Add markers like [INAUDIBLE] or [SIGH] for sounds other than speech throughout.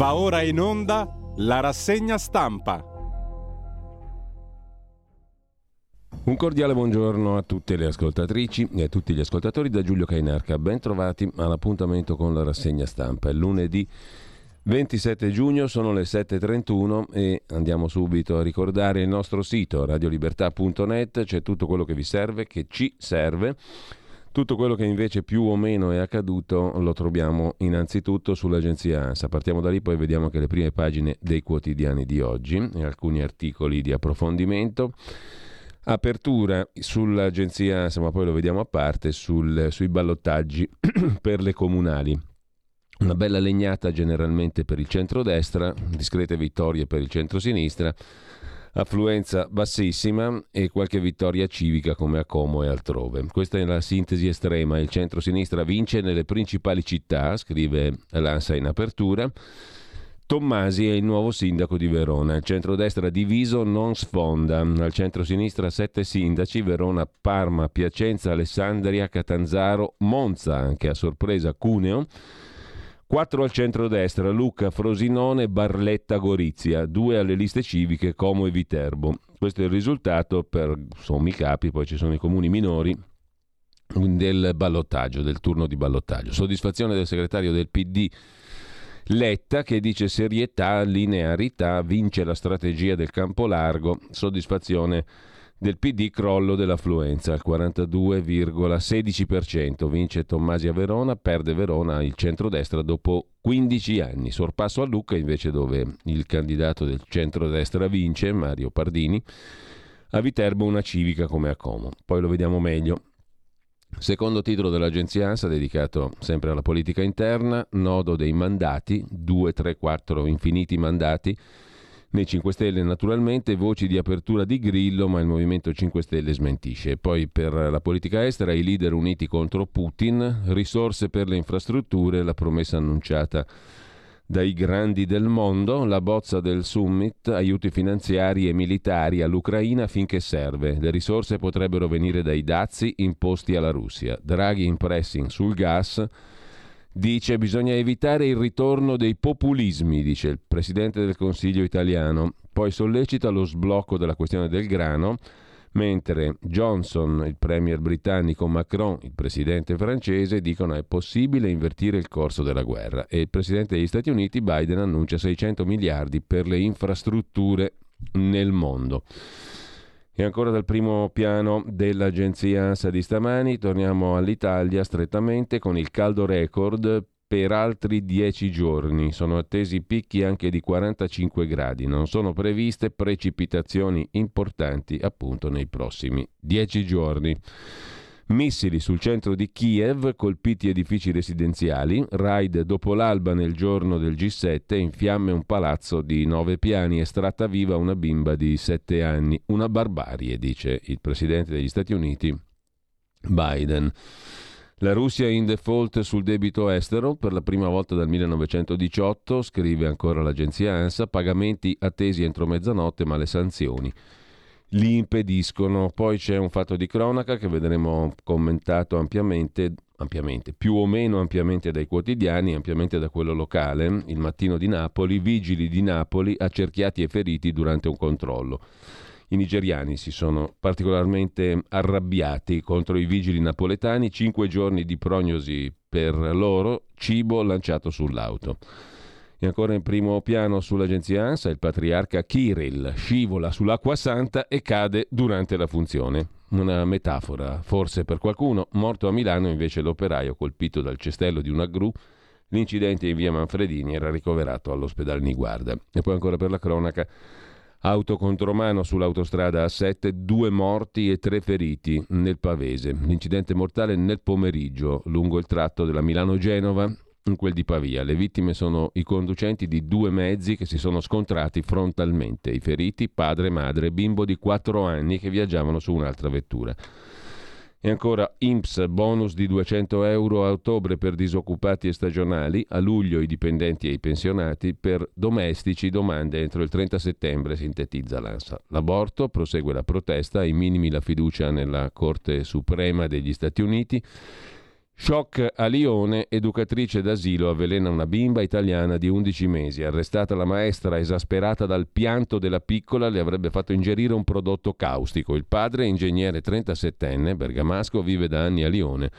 Va ora in onda la rassegna stampa. Un cordiale buongiorno a tutte le ascoltatrici e a tutti gli ascoltatori da Giulio Cainarca. Ben trovati all'appuntamento con la rassegna stampa. È lunedì 27 giugno, sono le 7.31 e andiamo subito a ricordare il nostro sito radiolibertà.net. C'è tutto quello che vi serve, che ci serve tutto quello che invece più o meno è accaduto lo troviamo innanzitutto sull'agenzia ANSA. Partiamo da lì, poi vediamo anche le prime pagine dei quotidiani di oggi e alcuni articoli di approfondimento. Apertura sull'agenzia ANSA, ma poi lo vediamo a parte, sul, sui ballottaggi [CLEARS THROAT] per le comunali. Una bella legnata generalmente per il centro-destra, discrete vittorie per il centro-sinistra affluenza bassissima e qualche vittoria civica come a Como e altrove. Questa è la sintesi estrema. Il centro-sinistra vince nelle principali città, scrive l'ANSA in apertura. Tommasi è il nuovo sindaco di Verona. Il centrodestra diviso non sfonda. Al centro-sinistra sette sindaci, Verona, Parma, Piacenza, Alessandria, Catanzaro, Monza, anche a sorpresa Cuneo. 4 al centro-destra, Lucca, Frosinone, Barletta, Gorizia, 2 alle liste civiche, Como e Viterbo. Questo è il risultato per sommi capi, poi ci sono i comuni minori del ballottaggio, del turno di ballottaggio. Soddisfazione del segretario del PD Letta che dice serietà, linearità, vince la strategia del campo largo, soddisfazione del PD crollo dell'affluenza al 42,16%. Vince Tommasi a Verona, perde Verona il centrodestra dopo 15 anni. Sorpasso a Lucca invece dove il candidato del centrodestra vince, Mario Pardini. A Viterbo una civica come a Como. Poi lo vediamo meglio. Secondo titolo dell'agenzia ANSA dedicato sempre alla politica interna, nodo dei mandati, 2, 3, 4 infiniti mandati nei 5 Stelle naturalmente, voci di apertura di Grillo, ma il Movimento 5 Stelle smentisce. Poi per la politica estera i leader uniti contro Putin, risorse per le infrastrutture, la promessa annunciata dai grandi del mondo, la bozza del summit, aiuti finanziari e militari all'Ucraina finché serve. Le risorse potrebbero venire dai dazi imposti alla Russia. Draghi in pressing sul gas Dice bisogna evitare il ritorno dei populismi, dice il Presidente del Consiglio italiano. Poi sollecita lo sblocco della questione del grano, mentre Johnson, il Premier britannico, Macron, il Presidente francese, dicono è possibile invertire il corso della guerra e il Presidente degli Stati Uniti, Biden, annuncia 600 miliardi per le infrastrutture nel mondo. E ancora dal primo piano dell'agenzia ANSA di stamani torniamo all'Italia strettamente con il caldo record per altri 10 giorni. Sono attesi picchi anche di 45 gradi. Non sono previste precipitazioni importanti appunto nei prossimi 10 giorni. Missili sul centro di Kiev, colpiti edifici residenziali, raid dopo l'alba nel giorno del G7, in fiamme un palazzo di nove piani, estratta viva una bimba di sette anni. Una barbarie, dice il presidente degli Stati Uniti Biden. La Russia è in default sul debito estero per la prima volta dal 1918, scrive ancora l'agenzia ANSA, pagamenti attesi entro mezzanotte ma le sanzioni li impediscono. Poi c'è un fatto di cronaca che vedremo commentato ampiamente, ampiamente, più o meno ampiamente dai quotidiani, ampiamente da quello locale, il mattino di Napoli, vigili di Napoli accerchiati e feriti durante un controllo. I nigeriani si sono particolarmente arrabbiati contro i vigili napoletani, cinque giorni di prognosi per loro, cibo lanciato sull'auto. E ancora in primo piano sull'agenzia ANSA il patriarca Kirill scivola sull'acqua santa e cade durante la funzione. Una metafora, forse per qualcuno, morto a Milano invece l'operaio colpito dal cestello di una gru. L'incidente in via Manfredini era ricoverato all'ospedale Niguarda. E poi ancora per la cronaca. Auto contro mano sull'autostrada A7, due morti e tre feriti nel Pavese. L'incidente mortale nel pomeriggio lungo il tratto della Milano-Genova in quel di Pavia. Le vittime sono i conducenti di due mezzi che si sono scontrati frontalmente. I feriti, padre, madre, bimbo di 4 anni che viaggiavano su un'altra vettura. E ancora INPS, bonus di 200 euro a ottobre per disoccupati e stagionali, a luglio i dipendenti e i pensionati, per domestici domande entro il 30 settembre, sintetizza l'ANSA. L'aborto, prosegue la protesta, ai minimi la fiducia nella Corte Suprema degli Stati Uniti. Shock a Lione, educatrice d'asilo avvelena una bimba italiana di 11 mesi. Arrestata la maestra, esasperata dal pianto della piccola, le avrebbe fatto ingerire un prodotto caustico. Il padre, ingegnere 37enne, bergamasco, vive da anni a Lione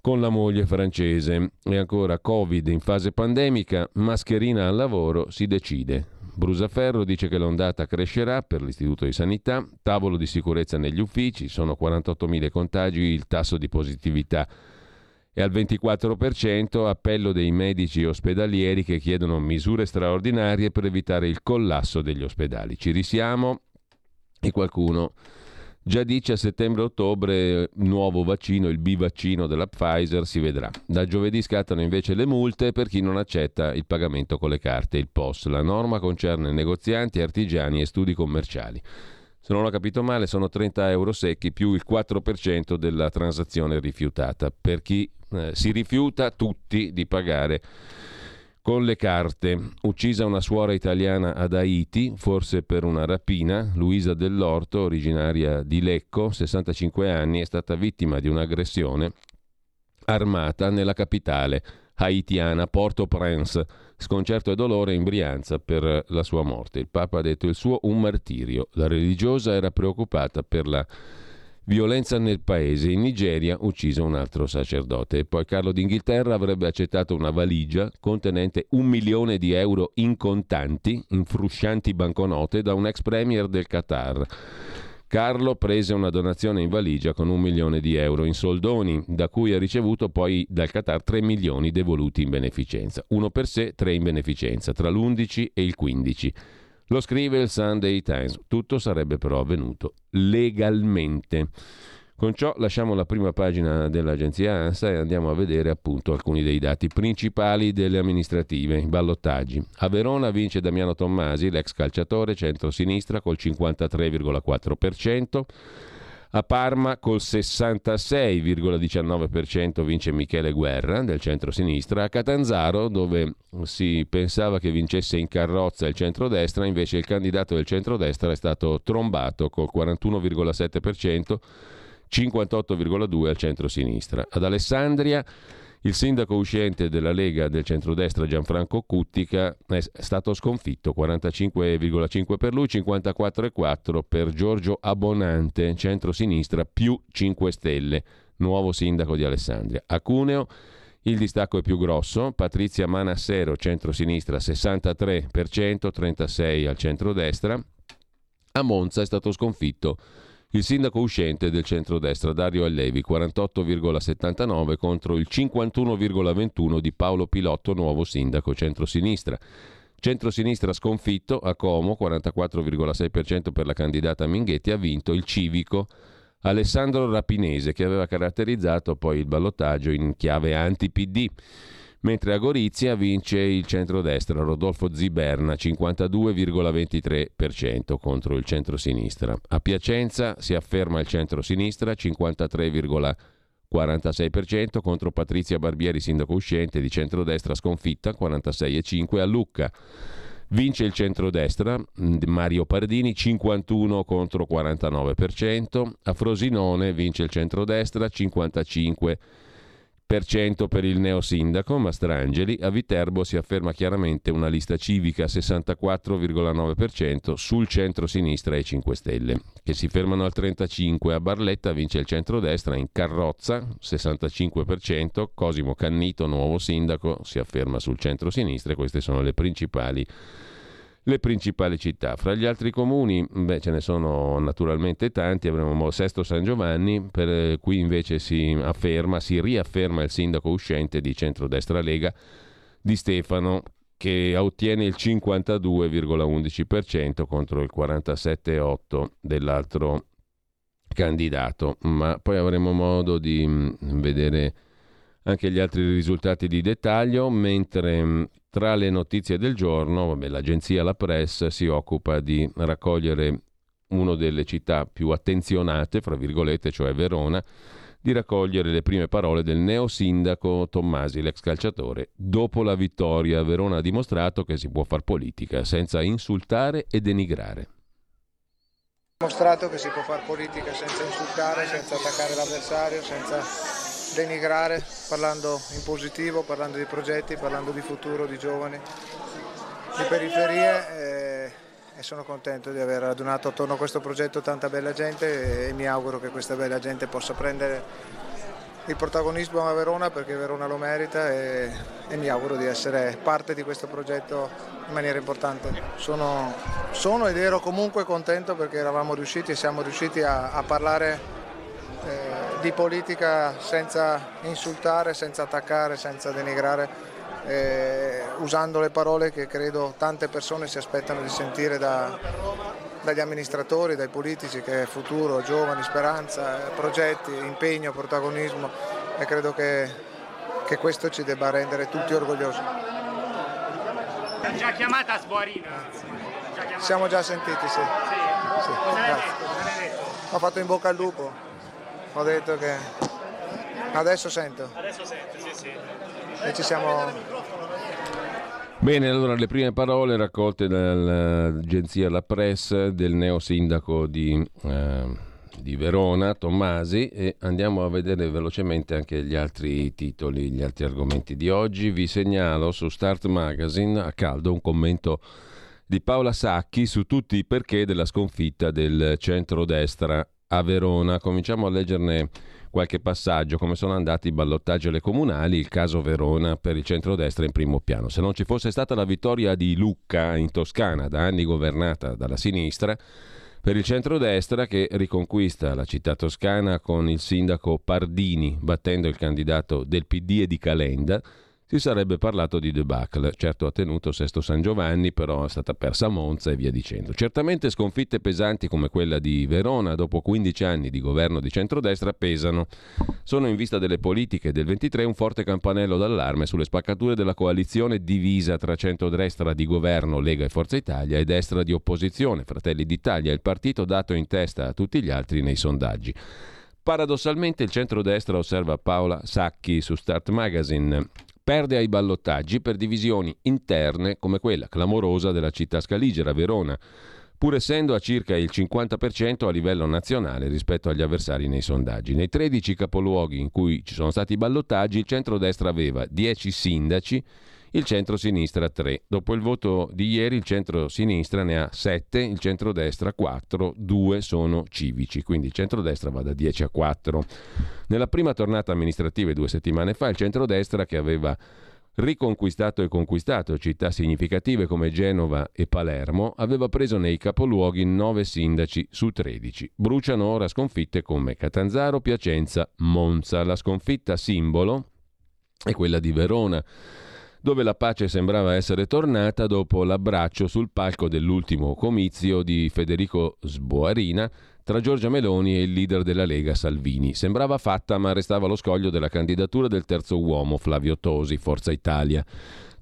con la moglie francese. E ancora Covid in fase pandemica, mascherina al lavoro, si decide. Brusaferro dice che l'ondata crescerà per l'Istituto di Sanità, tavolo di sicurezza negli uffici, sono 48.000 contagi, il tasso di positività e al 24% appello dei medici ospedalieri che chiedono misure straordinarie per evitare il collasso degli ospedali. Ci risiamo e qualcuno già dice a settembre-ottobre nuovo vaccino, il bivaccino della Pfizer, si vedrà. Da giovedì scattano invece le multe per chi non accetta il pagamento con le carte, il POS. La norma concerne negozianti, artigiani e studi commerciali. Se non ho capito male sono 30 euro secchi più il 4% della transazione rifiutata. Per chi eh, si rifiuta tutti di pagare con le carte. Uccisa una suora italiana ad Haiti, forse per una rapina, Luisa Dell'Orto, originaria di Lecco, 65 anni, è stata vittima di un'aggressione armata nella capitale haitiana Port-au-Prince. Sconcerto e dolore in Brianza per la sua morte. Il Papa ha detto il suo un martirio. La religiosa era preoccupata per la Violenza nel paese. In Nigeria ucciso un altro sacerdote. E poi Carlo d'Inghilterra avrebbe accettato una valigia contenente un milione di euro in contanti, in fruscianti banconote, da un ex premier del Qatar. Carlo prese una donazione in valigia con un milione di euro in soldoni, da cui ha ricevuto poi dal Qatar 3 milioni devoluti in beneficenza. Uno per sé, tre in beneficenza, tra l'11 e il 15. Lo scrive il Sunday Times. Tutto sarebbe però avvenuto legalmente. Con ciò lasciamo la prima pagina dell'agenzia ANSA e andiamo a vedere appunto alcuni dei dati principali delle amministrative, i ballottaggi. A Verona vince Damiano Tommasi, l'ex calciatore centro-sinistra col 53,4%. A Parma col 66,19% vince Michele Guerra del centro-sinistra. A Catanzaro, dove si pensava che vincesse in carrozza il centrodestra, invece il candidato del centrodestra è stato trombato col 41,7%, 58,2% al centro-sinistra. Ad Alessandria il sindaco uscente della Lega del centrodestra Gianfranco Cuttica è stato sconfitto, 45,5 per lui, 54,4 per Giorgio Abbonante, centro-sinistra più 5 Stelle, nuovo sindaco di Alessandria. A Cuneo il distacco è più grosso, Patrizia Manassero, centro-sinistra 63%, 36 al centrodestra. A Monza è stato sconfitto il sindaco uscente del centrodestra Dario Allevi 48,79 contro il 51,21 di Paolo Pilotto, nuovo sindaco centrosinistra. Centrosinistra sconfitto a Como 44,6% per la candidata Minghetti ha vinto il civico Alessandro Rapinese che aveva caratterizzato poi il ballottaggio in chiave anti-PD mentre a Gorizia vince il centrodestra Rodolfo Ziberna 52,23% contro il centrosinistra. A Piacenza si afferma il centrosinistra 53,46% contro Patrizia Barbieri, sindaco uscente di centrodestra sconfitta 46,5% a Lucca. Vince il centrodestra, Mario Pardini 51 contro 49%, a Frosinone vince il centrodestra 55 per il neosindaco Mastrangeli, a Viterbo si afferma chiaramente una lista civica 64,9% sul centro-sinistra e 5 Stelle, che si fermano al 35%, a Barletta vince il centro-destra in carrozza 65%, Cosimo Cannito, nuovo sindaco, si afferma sul centro-sinistra e queste sono le principali le principali città. Fra gli altri comuni, beh, ce ne sono naturalmente tanti, avremo Sesto San Giovanni, per cui invece si afferma, si riafferma il sindaco uscente di centrodestra Lega di Stefano che ottiene il 52,11% contro il 47,8% dell'altro candidato, ma poi avremo modo di mm, vedere anche gli altri risultati di dettaglio, mentre mm, tra le notizie del giorno, vabbè, l'agenzia La Press si occupa di raccogliere una delle città più attenzionate, fra virgolette, cioè Verona, di raccogliere le prime parole del neo sindaco Tommasi, l'ex calciatore. Dopo la vittoria, Verona ha dimostrato che si può far politica senza insultare e denigrare. Ha dimostrato che si può fare politica senza insultare, senza attaccare l'avversario, senza denigrare, parlando in positivo, parlando di progetti, parlando di futuro, di giovani, di periferie e, e sono contento di aver radunato attorno a questo progetto tanta bella gente e, e mi auguro che questa bella gente possa prendere il protagonismo a Verona perché Verona lo merita e, e, mi auguro di essere parte di questo progetto in maniera importante. Sono, sono ed ero comunque contento perché eravamo riusciti e siamo riusciti a, a parlare eh, di politica senza insultare, senza attaccare, senza denigrare, eh, usando le parole che credo tante persone si aspettano di sentire da, dagli amministratori, dai politici che è futuro, giovani, speranza, progetti, impegno, protagonismo e credo che, che questo ci debba rendere tutti orgogliosi. Già chiamata Sboarina? Siamo già sentiti, sì. sì. sì. Ho fatto in bocca al lupo, ho detto che adesso sento. Adesso sento, sì, sì. E ci siamo Bene, allora le prime parole raccolte dall'agenzia La Press del neo sindaco di, eh, di, Verona, Tommasi, e andiamo a vedere velocemente anche gli altri titoli, gli altri argomenti di oggi. Vi segnalo su Start Magazine a caldo un commento di Paola Sacchi su tutti i perché della sconfitta del centrodestra a Verona. Cominciamo a leggerne qualche passaggio, come sono andati i ballottaggi alle comunali, il caso Verona per il centrodestra in primo piano. Se non ci fosse stata la vittoria di Lucca in Toscana, da anni governata dalla sinistra, per il centrodestra che riconquista la città toscana con il sindaco Pardini battendo il candidato del PD e di Calenda, si sarebbe parlato di debacle. Certo ha tenuto Sesto San Giovanni, però è stata persa Monza e via dicendo. Certamente sconfitte pesanti come quella di Verona dopo 15 anni di governo di centrodestra pesano. Sono in vista delle politiche del 23 un forte campanello d'allarme sulle spaccature della coalizione divisa tra centrodestra di governo Lega e Forza Italia e destra di opposizione Fratelli d'Italia, il partito dato in testa a tutti gli altri nei sondaggi. Paradossalmente il centrodestra, osserva Paola Sacchi su Start Magazine, perde ai ballottaggi per divisioni interne come quella clamorosa della città scaligera, Verona, pur essendo a circa il 50% a livello nazionale rispetto agli avversari nei sondaggi. Nei 13 capoluoghi in cui ci sono stati ballottaggi, il centrodestra aveva 10 sindaci il centro-sinistra 3. Dopo il voto di ieri il centro-sinistra ne ha 7, il centro-destra 4, 2 sono civici, quindi il centro-destra va da 10 a 4. Nella prima tornata amministrativa due settimane fa il centro-destra che aveva riconquistato e conquistato città significative come Genova e Palermo, aveva preso nei capoluoghi 9 sindaci su 13. Bruciano ora sconfitte come Catanzaro, Piacenza, Monza. La sconfitta simbolo è quella di Verona dove la pace sembrava essere tornata dopo l'abbraccio sul palco dell'ultimo comizio di Federico Sboarina tra Giorgia Meloni e il leader della Lega Salvini. Sembrava fatta, ma restava lo scoglio della candidatura del terzo uomo, Flavio Tosi, Forza Italia.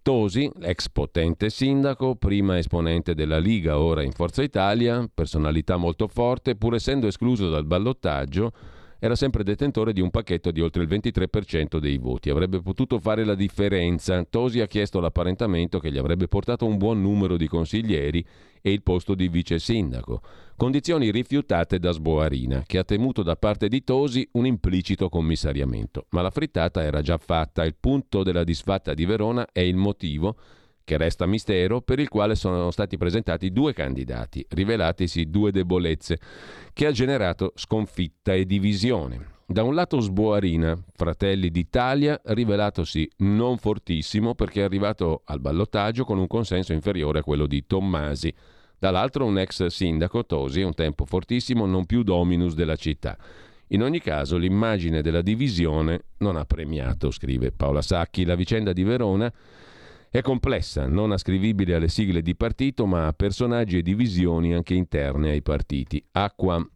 Tosi, ex potente sindaco, prima esponente della Liga, ora in Forza Italia, personalità molto forte, pur essendo escluso dal ballottaggio, era sempre detentore di un pacchetto di oltre il 23% dei voti. Avrebbe potuto fare la differenza. Tosi ha chiesto l'apparentamento che gli avrebbe portato un buon numero di consiglieri e il posto di vice sindaco. Condizioni rifiutate da Sboarina, che ha temuto da parte di Tosi un implicito commissariamento. Ma la frittata era già fatta. Il punto della disfatta di Verona è il motivo che resta mistero, per il quale sono stati presentati due candidati, rivelatisi due debolezze, che ha generato sconfitta e divisione. Da un lato Sboarina, Fratelli d'Italia, rivelatosi non fortissimo perché è arrivato al ballottaggio con un consenso inferiore a quello di Tommasi. Dall'altro un ex sindaco, Tosi, un tempo fortissimo, non più dominus della città. In ogni caso l'immagine della divisione non ha premiato, scrive Paola Sacchi. La vicenda di Verona è complessa, non ascrivibile alle sigle di partito, ma a personaggi e divisioni anche interne ai partiti. Acqua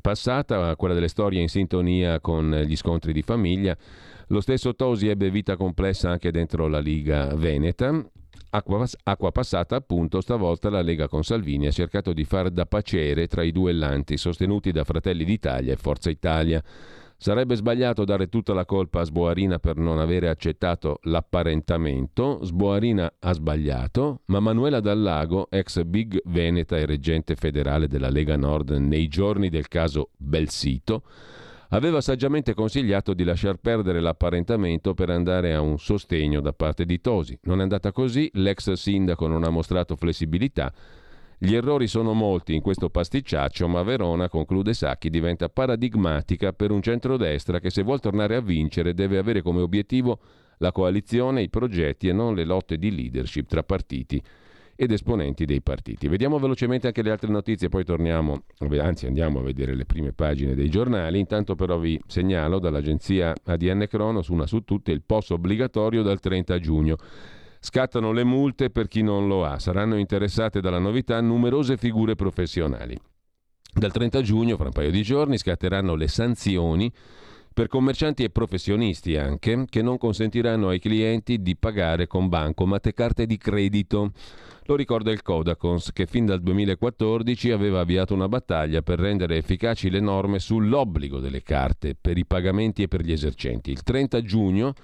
passata, quella delle storie in sintonia con gli scontri di famiglia. Lo stesso Tosi ebbe vita complessa anche dentro la Liga Veneta. Acqua, acqua, passata, appunto, stavolta la Lega con Salvini ha cercato di far da pacere tra i duellanti sostenuti da Fratelli d'Italia e Forza Italia. Sarebbe sbagliato dare tutta la colpa a Sboarina per non avere accettato l'apparentamento. Sboarina ha sbagliato, ma Manuela Dallago, ex big veneta e reggente federale della Lega Nord nei giorni del caso Belsito, aveva saggiamente consigliato di lasciar perdere l'apparentamento per andare a un sostegno da parte di Tosi. Non è andata così, l'ex sindaco non ha mostrato flessibilità. Gli errori sono molti in questo pasticciaccio, ma Verona, conclude Sacchi, diventa paradigmatica per un centrodestra che se vuol tornare a vincere deve avere come obiettivo la coalizione, i progetti e non le lotte di leadership tra partiti ed esponenti dei partiti. Vediamo velocemente anche le altre notizie, poi torniamo, anzi andiamo a vedere le prime pagine dei giornali. Intanto però vi segnalo dall'agenzia ADN Cronos una su tutte il POS obbligatorio dal 30 giugno. Scattano le multe per chi non lo ha. Saranno interessate dalla novità numerose figure professionali. Dal 30 giugno, fra un paio di giorni, scatteranno le sanzioni per commercianti e professionisti anche, che non consentiranno ai clienti di pagare con bancomat e carte di credito. Lo ricorda il Codacons, che fin dal 2014 aveva avviato una battaglia per rendere efficaci le norme sull'obbligo delle carte per i pagamenti e per gli esercenti. Il 30 giugno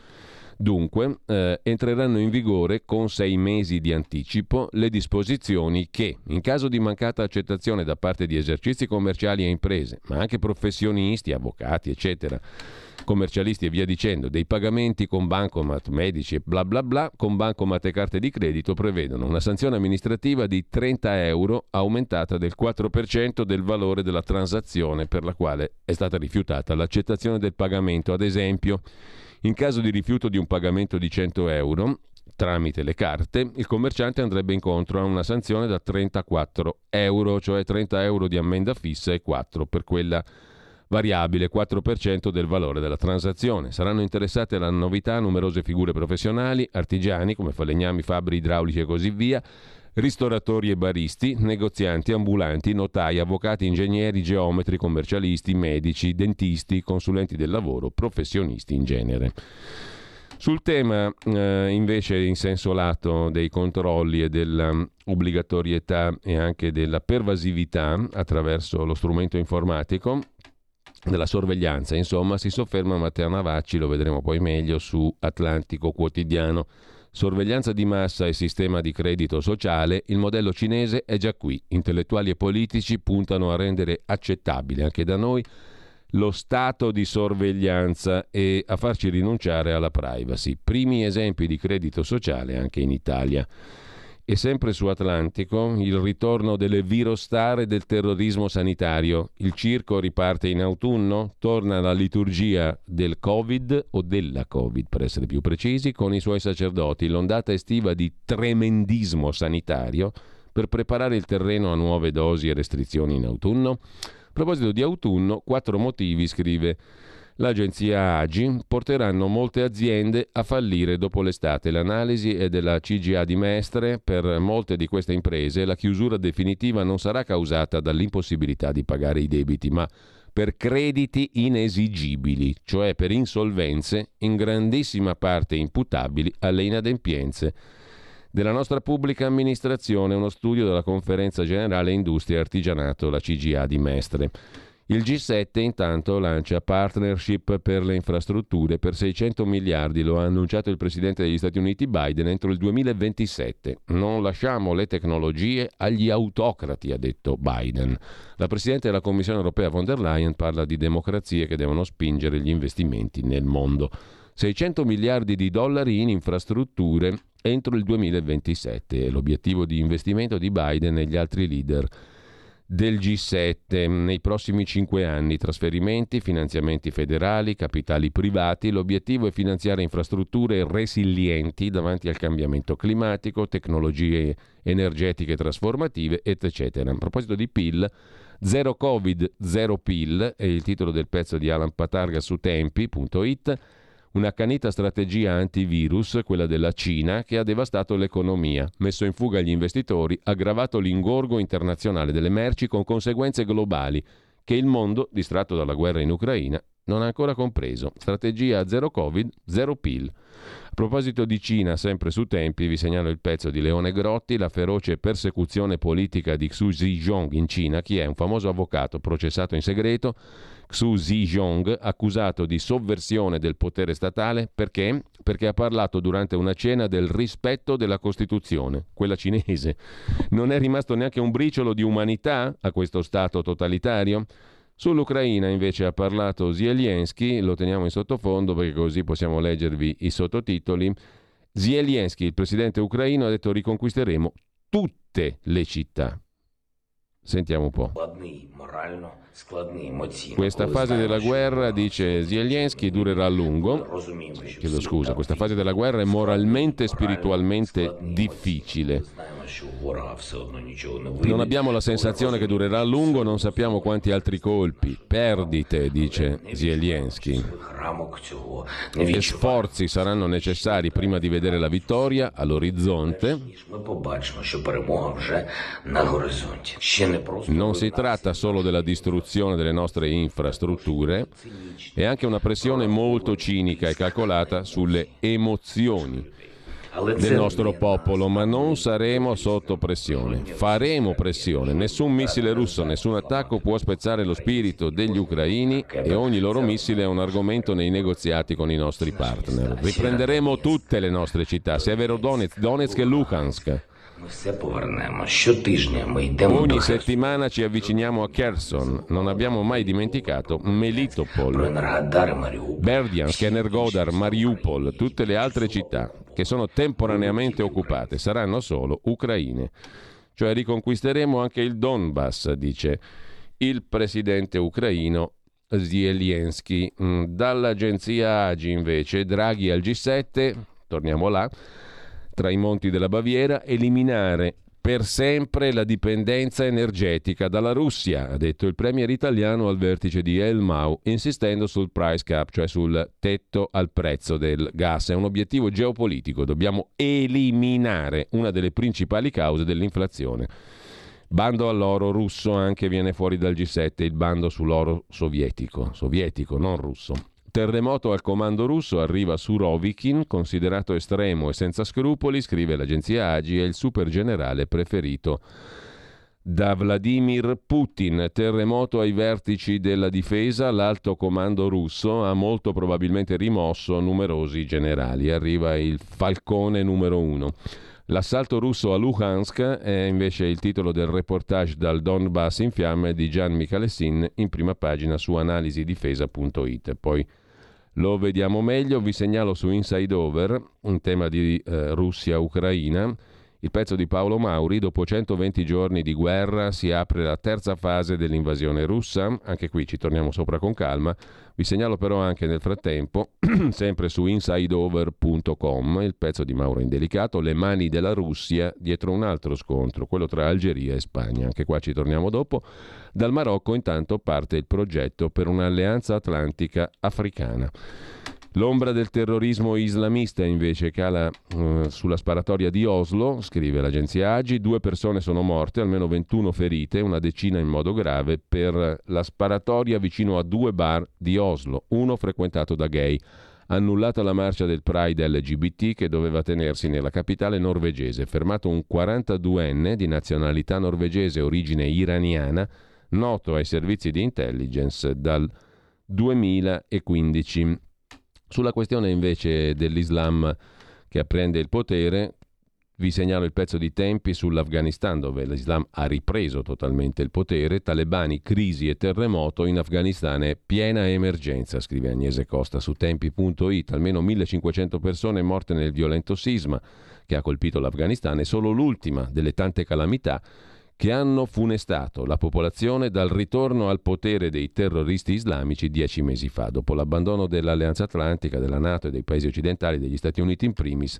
Dunque, eh, entreranno in vigore con sei mesi di anticipo le disposizioni che, in caso di mancata accettazione da parte di esercizi commerciali e imprese, ma anche professionisti, avvocati, eccetera, commercialisti e via dicendo, dei pagamenti con bancomat, medici e bla bla bla, con bancomat e carte di credito prevedono una sanzione amministrativa di 30 euro aumentata del 4% del valore della transazione per la quale è stata rifiutata l'accettazione del pagamento. Ad esempio, in caso di rifiuto di un pagamento di 100 euro, tramite le carte, il commerciante andrebbe incontro a una sanzione da 34 euro, cioè 30 euro di ammenda fissa e 4 per quella variabile, 4% del valore della transazione. Saranno interessate alla novità numerose figure professionali, artigiani come falegnami, fabbri idraulici e così via, ristoratori e baristi, negozianti, ambulanti, notai, avvocati, ingegneri, geometri, commercialisti, medici, dentisti, consulenti del lavoro, professionisti in genere. Sul tema eh, invece in senso lato dei controlli e dell'obbligatorietà e anche della pervasività attraverso lo strumento informatico, della sorveglianza, insomma, si sofferma Matteo Navacci, lo vedremo poi meglio, su Atlantico Quotidiano. Sorveglianza di massa e sistema di credito sociale, il modello cinese è già qui. Intellettuali e politici puntano a rendere accettabile anche da noi lo stato di sorveglianza e a farci rinunciare alla privacy. Primi esempi di credito sociale anche in Italia. E sempre su Atlantico, il ritorno delle virostar e del terrorismo sanitario. Il circo riparte in autunno, torna la liturgia del Covid o della Covid, per essere più precisi, con i suoi sacerdoti. L'ondata estiva di tremendismo sanitario per preparare il terreno a nuove dosi e restrizioni in autunno. A proposito di autunno, quattro motivi, scrive l'agenzia Agi porteranno molte aziende a fallire dopo l'estate. L'analisi è della CGA di Mestre. Per molte di queste imprese la chiusura definitiva non sarà causata dall'impossibilità di pagare i debiti, ma per crediti inesigibili, cioè per insolvenze in grandissima parte imputabili alle inadempienze della nostra pubblica amministrazione, uno studio della Conferenza Generale Industria e Artigianato, la CGA di Mestre. Il G7 intanto lancia partnership per le infrastrutture per 600 miliardi, lo ha annunciato il Presidente degli Stati Uniti Biden entro il 2027. Non lasciamo le tecnologie agli autocrati, ha detto Biden. La Presidente della Commissione europea von der Leyen parla di democrazie che devono spingere gli investimenti nel mondo. 600 miliardi di dollari in infrastrutture entro il 2027 è l'obiettivo di investimento di Biden e gli altri leader del G7 nei prossimi cinque anni, trasferimenti, finanziamenti federali, capitali privati. L'obiettivo è finanziare infrastrutture resilienti davanti al cambiamento climatico, tecnologie energetiche trasformative, eccetera. A proposito di PIL, Zero Covid, zero PIL è il titolo del pezzo di Alan Patarga su tempi.it Un'accanita strategia antivirus, quella della Cina, che ha devastato l'economia, messo in fuga gli investitori, aggravato l'ingorgo internazionale delle merci con conseguenze globali che il mondo, distratto dalla guerra in Ucraina, non ha ancora compreso. Strategia zero Covid, zero PIL. A proposito di Cina, sempre su tempi, vi segnalo il pezzo di Leone Grotti, la feroce persecuzione politica di Xu Zhijong in Cina, chi è un famoso avvocato processato in segreto Xu Zhijong, accusato di sovversione del potere statale, perché? Perché ha parlato durante una cena del rispetto della Costituzione, quella cinese. Non è rimasto neanche un briciolo di umanità a questo Stato totalitario? Sull'Ucraina invece ha parlato Zelensky, lo teniamo in sottofondo perché così possiamo leggervi i sottotitoli. Zelensky, il presidente ucraino, ha detto riconquisteremo tutte le città. Sentiamo un po'. Questa fase della guerra, dice Zelensky, durerà a lungo. Chiedo scusa, questa fase della guerra è moralmente e spiritualmente difficile. Non abbiamo la sensazione che durerà a lungo, non sappiamo quanti altri colpi, perdite, dice Zelensky. E sforzi saranno necessari prima di vedere la vittoria all'orizzonte. Non si tratta solo della distruzione delle nostre infrastrutture, è anche una pressione molto cinica e calcolata sulle emozioni del nostro popolo, ma non saremo sotto pressione. Faremo pressione. Nessun missile russo, nessun attacco può spezzare lo spirito degli ucraini e ogni loro missile è un argomento nei negoziati con i nostri partner. Riprenderemo tutte le nostre città, Severodonetsk, Donetsk e Luhansk. Ogni settimana ci avviciniamo a Kherson, non abbiamo mai dimenticato Melitopol, Berdiansk, Energodar, Mariupol, tutte le altre città che sono temporaneamente occupate saranno solo ucraine. Cioè riconquisteremo anche il Donbass, dice il presidente ucraino Zelensky. Mm, dall'agenzia Agi invece, Draghi al G7, torniamo là, tra i monti della Baviera, eliminare per sempre la dipendenza energetica dalla Russia, ha detto il premier italiano al vertice di Elmau, insistendo sul price cap, cioè sul tetto al prezzo del gas. È un obiettivo geopolitico, dobbiamo eliminare una delle principali cause dell'inflazione. Bando all'oro russo anche viene fuori dal G7, il bando sull'oro sovietico, sovietico, non russo. Terremoto al comando russo arriva su Rovikin, considerato estremo e senza scrupoli, scrive l'agenzia Agi, è il super generale preferito da Vladimir Putin. Terremoto ai vertici della difesa, l'alto comando russo ha molto probabilmente rimosso numerosi generali. Arriva il falcone numero uno. L'assalto russo a Luhansk è invece il titolo del reportage dal Donbass in fiamme di Gian Michalessin in prima pagina su analisidifesa.it. Poi lo vediamo meglio, vi segnalo su Inside Over, un tema di eh, Russia-Ucraina, il pezzo di Paolo Mauri, dopo 120 giorni di guerra si apre la terza fase dell'invasione russa, anche qui ci torniamo sopra con calma, vi segnalo però anche nel frattempo, [CLEARS THROAT] sempre su insideover.com, il pezzo di Mauro Indelicato, le mani della Russia dietro un altro scontro, quello tra Algeria e Spagna, anche qua ci torniamo dopo. Dal Marocco intanto parte il progetto per un'alleanza atlantica africana. L'ombra del terrorismo islamista invece cala uh, sulla sparatoria di Oslo, scrive l'agenzia Agi, due persone sono morte, almeno 21 ferite, una decina in modo grave per la sparatoria vicino a due bar di Oslo, uno frequentato da gay. Annullata la marcia del Pride LGBT che doveva tenersi nella capitale norvegese, fermato un 42enne di nazionalità norvegese origine iraniana, noto ai servizi di intelligence dal 2015. Sulla questione invece dell'Islam che apprende il potere, vi segnalo il pezzo di tempi sull'Afghanistan, dove l'Islam ha ripreso totalmente il potere. Talebani, crisi e terremoto in Afghanistan è piena emergenza, scrive Agnese Costa su tempi.it. Almeno 1500 persone morte nel violento sisma che ha colpito l'Afghanistan è solo l'ultima delle tante calamità che hanno funestato la popolazione dal ritorno al potere dei terroristi islamici dieci mesi fa, dopo l'abbandono dell'Alleanza Atlantica, della Nato e dei paesi occidentali, degli Stati Uniti in primis.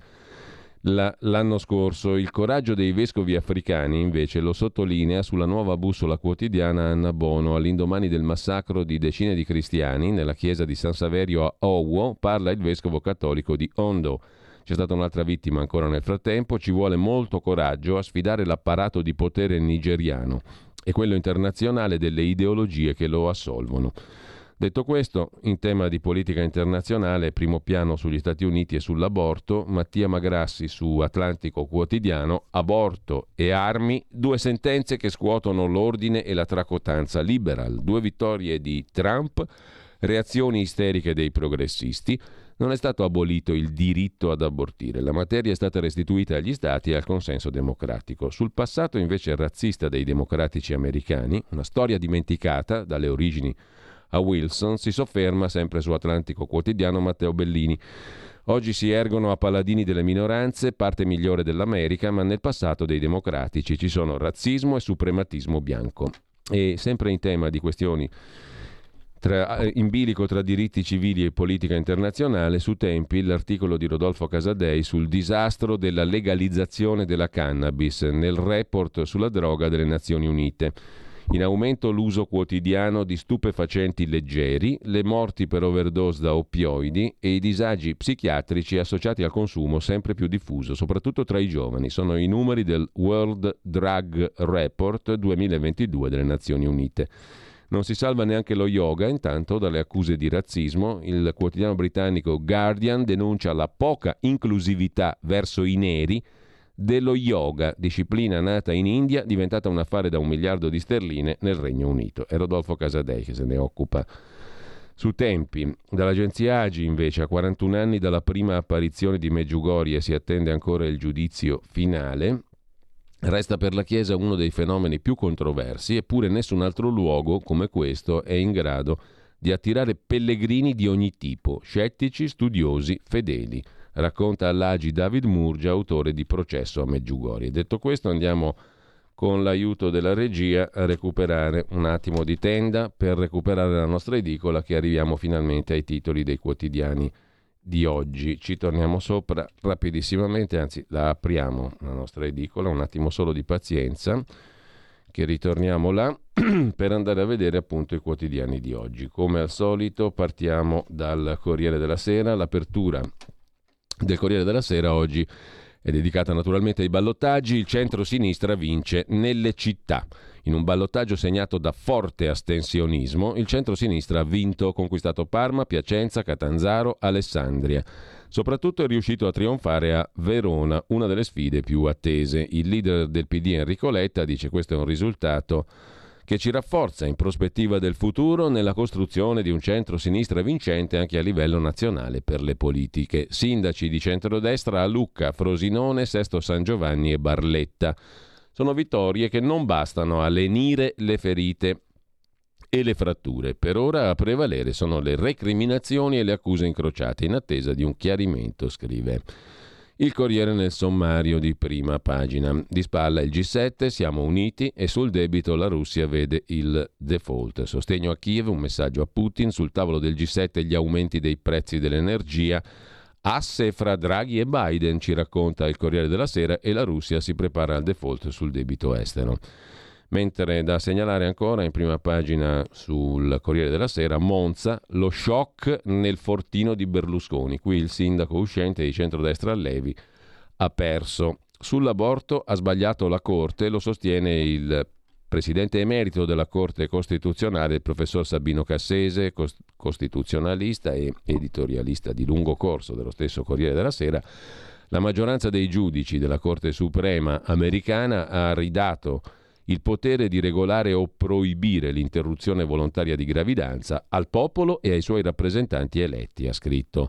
La, l'anno scorso il coraggio dei vescovi africani invece lo sottolinea sulla nuova bussola quotidiana Anna Bono all'indomani del massacro di decine di cristiani nella chiesa di San Saverio a Owo parla il vescovo cattolico di Ondo c'è stata un'altra vittima ancora nel frattempo, ci vuole molto coraggio a sfidare l'apparato di potere nigeriano e quello internazionale delle ideologie che lo assolvono. Detto questo, in tema di politica internazionale, primo piano sugli Stati Uniti e sull'aborto, Mattia Magrassi su Atlantico Quotidiano, aborto e armi, due sentenze che scuotono l'ordine e la tracotanza liberal, due vittorie di Trump, reazioni isteriche dei progressisti, non è stato abolito il diritto ad abortire, la materia è stata restituita agli stati e al consenso democratico. Sul passato invece razzista dei democratici americani, una storia dimenticata dalle origini a Wilson, si sofferma sempre su Atlantico Quotidiano Matteo Bellini. Oggi si ergono a paladini delle minoranze, parte migliore dell'America, ma nel passato dei democratici ci sono razzismo e suprematismo bianco. E sempre in tema di questioni tra, eh, in bilico tra diritti civili e politica internazionale, su Tempi l'articolo di Rodolfo Casadei sul disastro della legalizzazione della cannabis nel report sulla droga delle Nazioni Unite. In aumento l'uso quotidiano di stupefacenti leggeri, le morti per overdose da oppioidi e i disagi psichiatrici associati al consumo sempre più diffuso, soprattutto tra i giovani. Sono i numeri del World Drug Report 2022 delle Nazioni Unite. Non si salva neanche lo yoga, intanto, dalle accuse di razzismo. Il quotidiano britannico Guardian denuncia la poca inclusività verso i neri dello yoga, disciplina nata in India, diventata un affare da un miliardo di sterline nel Regno Unito. È Rodolfo Casadei che se ne occupa. Su tempi, dall'agenzia Agi invece a 41 anni dalla prima apparizione di Meggiugorie si attende ancora il giudizio finale. Resta per la Chiesa uno dei fenomeni più controversi, eppure nessun altro luogo come questo è in grado di attirare pellegrini di ogni tipo, scettici, studiosi, fedeli. Racconta all'Agi David Murgia, autore di Processo a Meggiugori. Detto questo andiamo con l'aiuto della regia a recuperare un attimo di tenda per recuperare la nostra edicola che arriviamo finalmente ai titoli dei quotidiani di oggi. Ci torniamo sopra rapidissimamente, anzi la apriamo la nostra edicola, un attimo solo di pazienza, che ritorniamo là [CLEARS THROAT] per andare a vedere appunto i quotidiani di oggi. Come al solito partiamo dal Corriere della Sera, l'apertura del Corriere della Sera oggi è dedicata naturalmente ai ballottaggi, il centro-sinistra vince nelle città. In un ballottaggio segnato da forte astensionismo, il centro-sinistra ha vinto, conquistato Parma, Piacenza, Catanzaro, Alessandria. Soprattutto è riuscito a trionfare a Verona, una delle sfide più attese. Il leader del PD Enrico Letta dice questo è un risultato che ci rafforza in prospettiva del futuro nella costruzione di un centro-sinistra vincente anche a livello nazionale per le politiche. Sindaci di centrodestra a Lucca, Frosinone, Sesto San Giovanni e Barletta. Sono vittorie che non bastano a lenire le ferite e le fratture. Per ora a prevalere sono le recriminazioni e le accuse incrociate, in attesa di un chiarimento, scrive. Il Corriere nel sommario di prima pagina. Di spalla il G7, siamo uniti e sul debito la Russia vede il default. Sostegno a Kiev, un messaggio a Putin, sul tavolo del G7 gli aumenti dei prezzi dell'energia. Asse fra Draghi e Biden, ci racconta il Corriere della Sera, e la Russia si prepara al default sul debito estero. Mentre da segnalare ancora in prima pagina sul Corriere della Sera, Monza, lo shock nel fortino di Berlusconi. Qui il sindaco uscente di centrodestra Levi ha perso. Sull'aborto ha sbagliato la Corte, lo sostiene il presidente emerito della Corte Costituzionale, il professor Sabino Cassese, costituzionalista e editorialista di lungo corso dello stesso Corriere della Sera, la maggioranza dei giudici della Corte Suprema americana ha ridato il potere di regolare o proibire l'interruzione volontaria di gravidanza al popolo e ai suoi rappresentanti eletti, ha scritto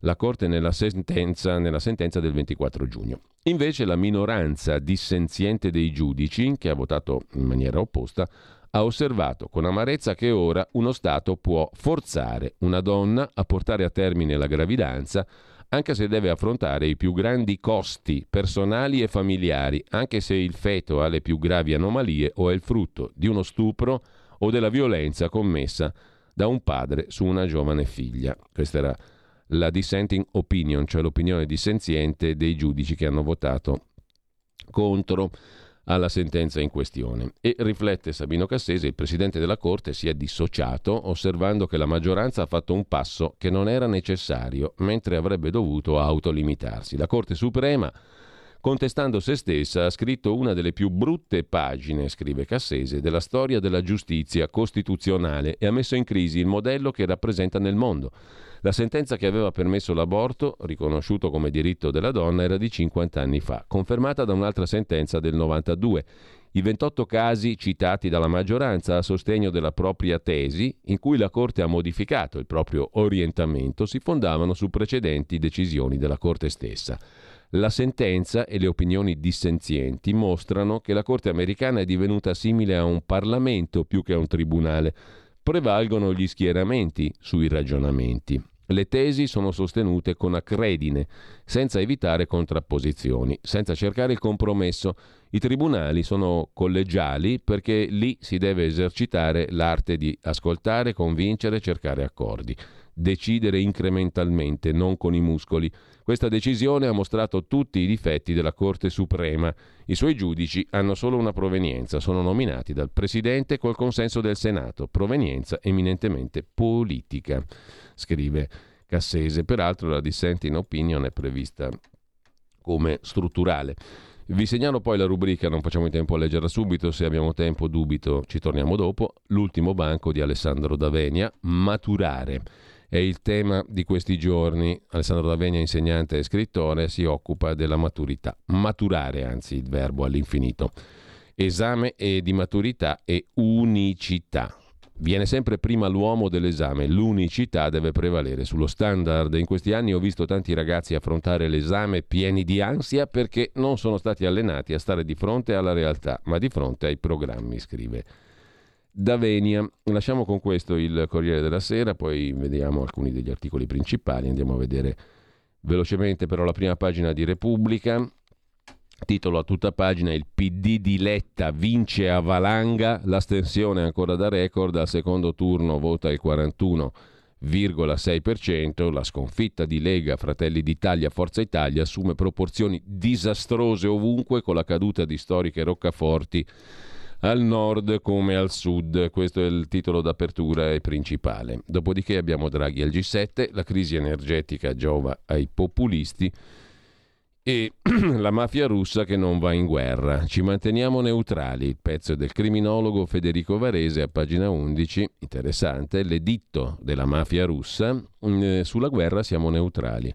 la Corte nella sentenza, nella sentenza del 24 giugno. Invece la minoranza dissenziente dei giudici, che ha votato in maniera opposta, ha osservato con amarezza che ora uno Stato può forzare una donna a portare a termine la gravidanza anche se deve affrontare i più grandi costi personali e familiari, anche se il feto ha le più gravi anomalie o è il frutto di uno stupro o della violenza commessa da un padre su una giovane figlia. Questa era la dissenting opinion, cioè l'opinione dissenziente dei giudici che hanno votato contro alla sentenza in questione. E riflette Sabino Cassese, il presidente della Corte si è dissociato osservando che la maggioranza ha fatto un passo che non era necessario, mentre avrebbe dovuto autolimitarsi. La Corte Suprema contestando se stessa, ha scritto una delle più brutte pagine, scrive Cassese, della storia della giustizia costituzionale e ha messo in crisi il modello che rappresenta nel mondo. La sentenza che aveva permesso l'aborto, riconosciuto come diritto della donna, era di 50 anni fa, confermata da un'altra sentenza del 92. i 28 casi citati dalla maggioranza a sostegno della propria tesi, in cui la Corte ha modificato il proprio orientamento, si fondavano su precedenti decisioni della Corte stessa. La sentenza e le opinioni dissenzienti mostrano che la Corte americana è divenuta simile a un Parlamento più che a un tribunale. Prevalgono gli schieramenti sui ragionamenti. Le tesi sono sostenute con accredine, senza evitare contrapposizioni, senza cercare il compromesso. I tribunali sono collegiali perché lì si deve esercitare l'arte di ascoltare, convincere, cercare accordi, decidere incrementalmente, non con i muscoli. Questa decisione ha mostrato tutti i difetti della Corte Suprema. I suoi giudici hanno solo una provenienza, sono nominati dal Presidente col consenso del Senato, provenienza eminentemente politica scrive Cassese. Peraltro la dissenting opinion è prevista come strutturale. Vi segnalo poi la rubrica, non facciamo in tempo a leggerla subito, se abbiamo tempo dubito ci torniamo dopo, l'ultimo banco di Alessandro Davenia, maturare. È il tema di questi giorni. Alessandro Davenia, insegnante e scrittore, si occupa della maturità. Maturare, anzi, il verbo all'infinito. Esame di maturità e unicità. Viene sempre prima l'uomo dell'esame, l'unicità deve prevalere sullo standard. In questi anni ho visto tanti ragazzi affrontare l'esame pieni di ansia perché non sono stati allenati a stare di fronte alla realtà, ma di fronte ai programmi, scrive Davenia. Lasciamo con questo il Corriere della Sera, poi vediamo alcuni degli articoli principali, andiamo a vedere velocemente però la prima pagina di Repubblica. Titolo a tutta pagina Il PD di Letta vince a valanga, l'astensione ancora da record, al secondo turno vota il 41,6%, la sconfitta di Lega, Fratelli d'Italia, Forza Italia assume proporzioni disastrose ovunque con la caduta di storiche roccaforti al nord come al sud. Questo è il titolo d'apertura e principale. Dopodiché abbiamo Draghi al G7, la crisi energetica giova ai populisti e [CLEARS THROAT] la mafia russa che non va in guerra. Ci manteniamo neutrali. Il pezzo del criminologo Federico Varese a pagina 11, interessante, l'editto della mafia russa, mm, sulla guerra siamo neutrali.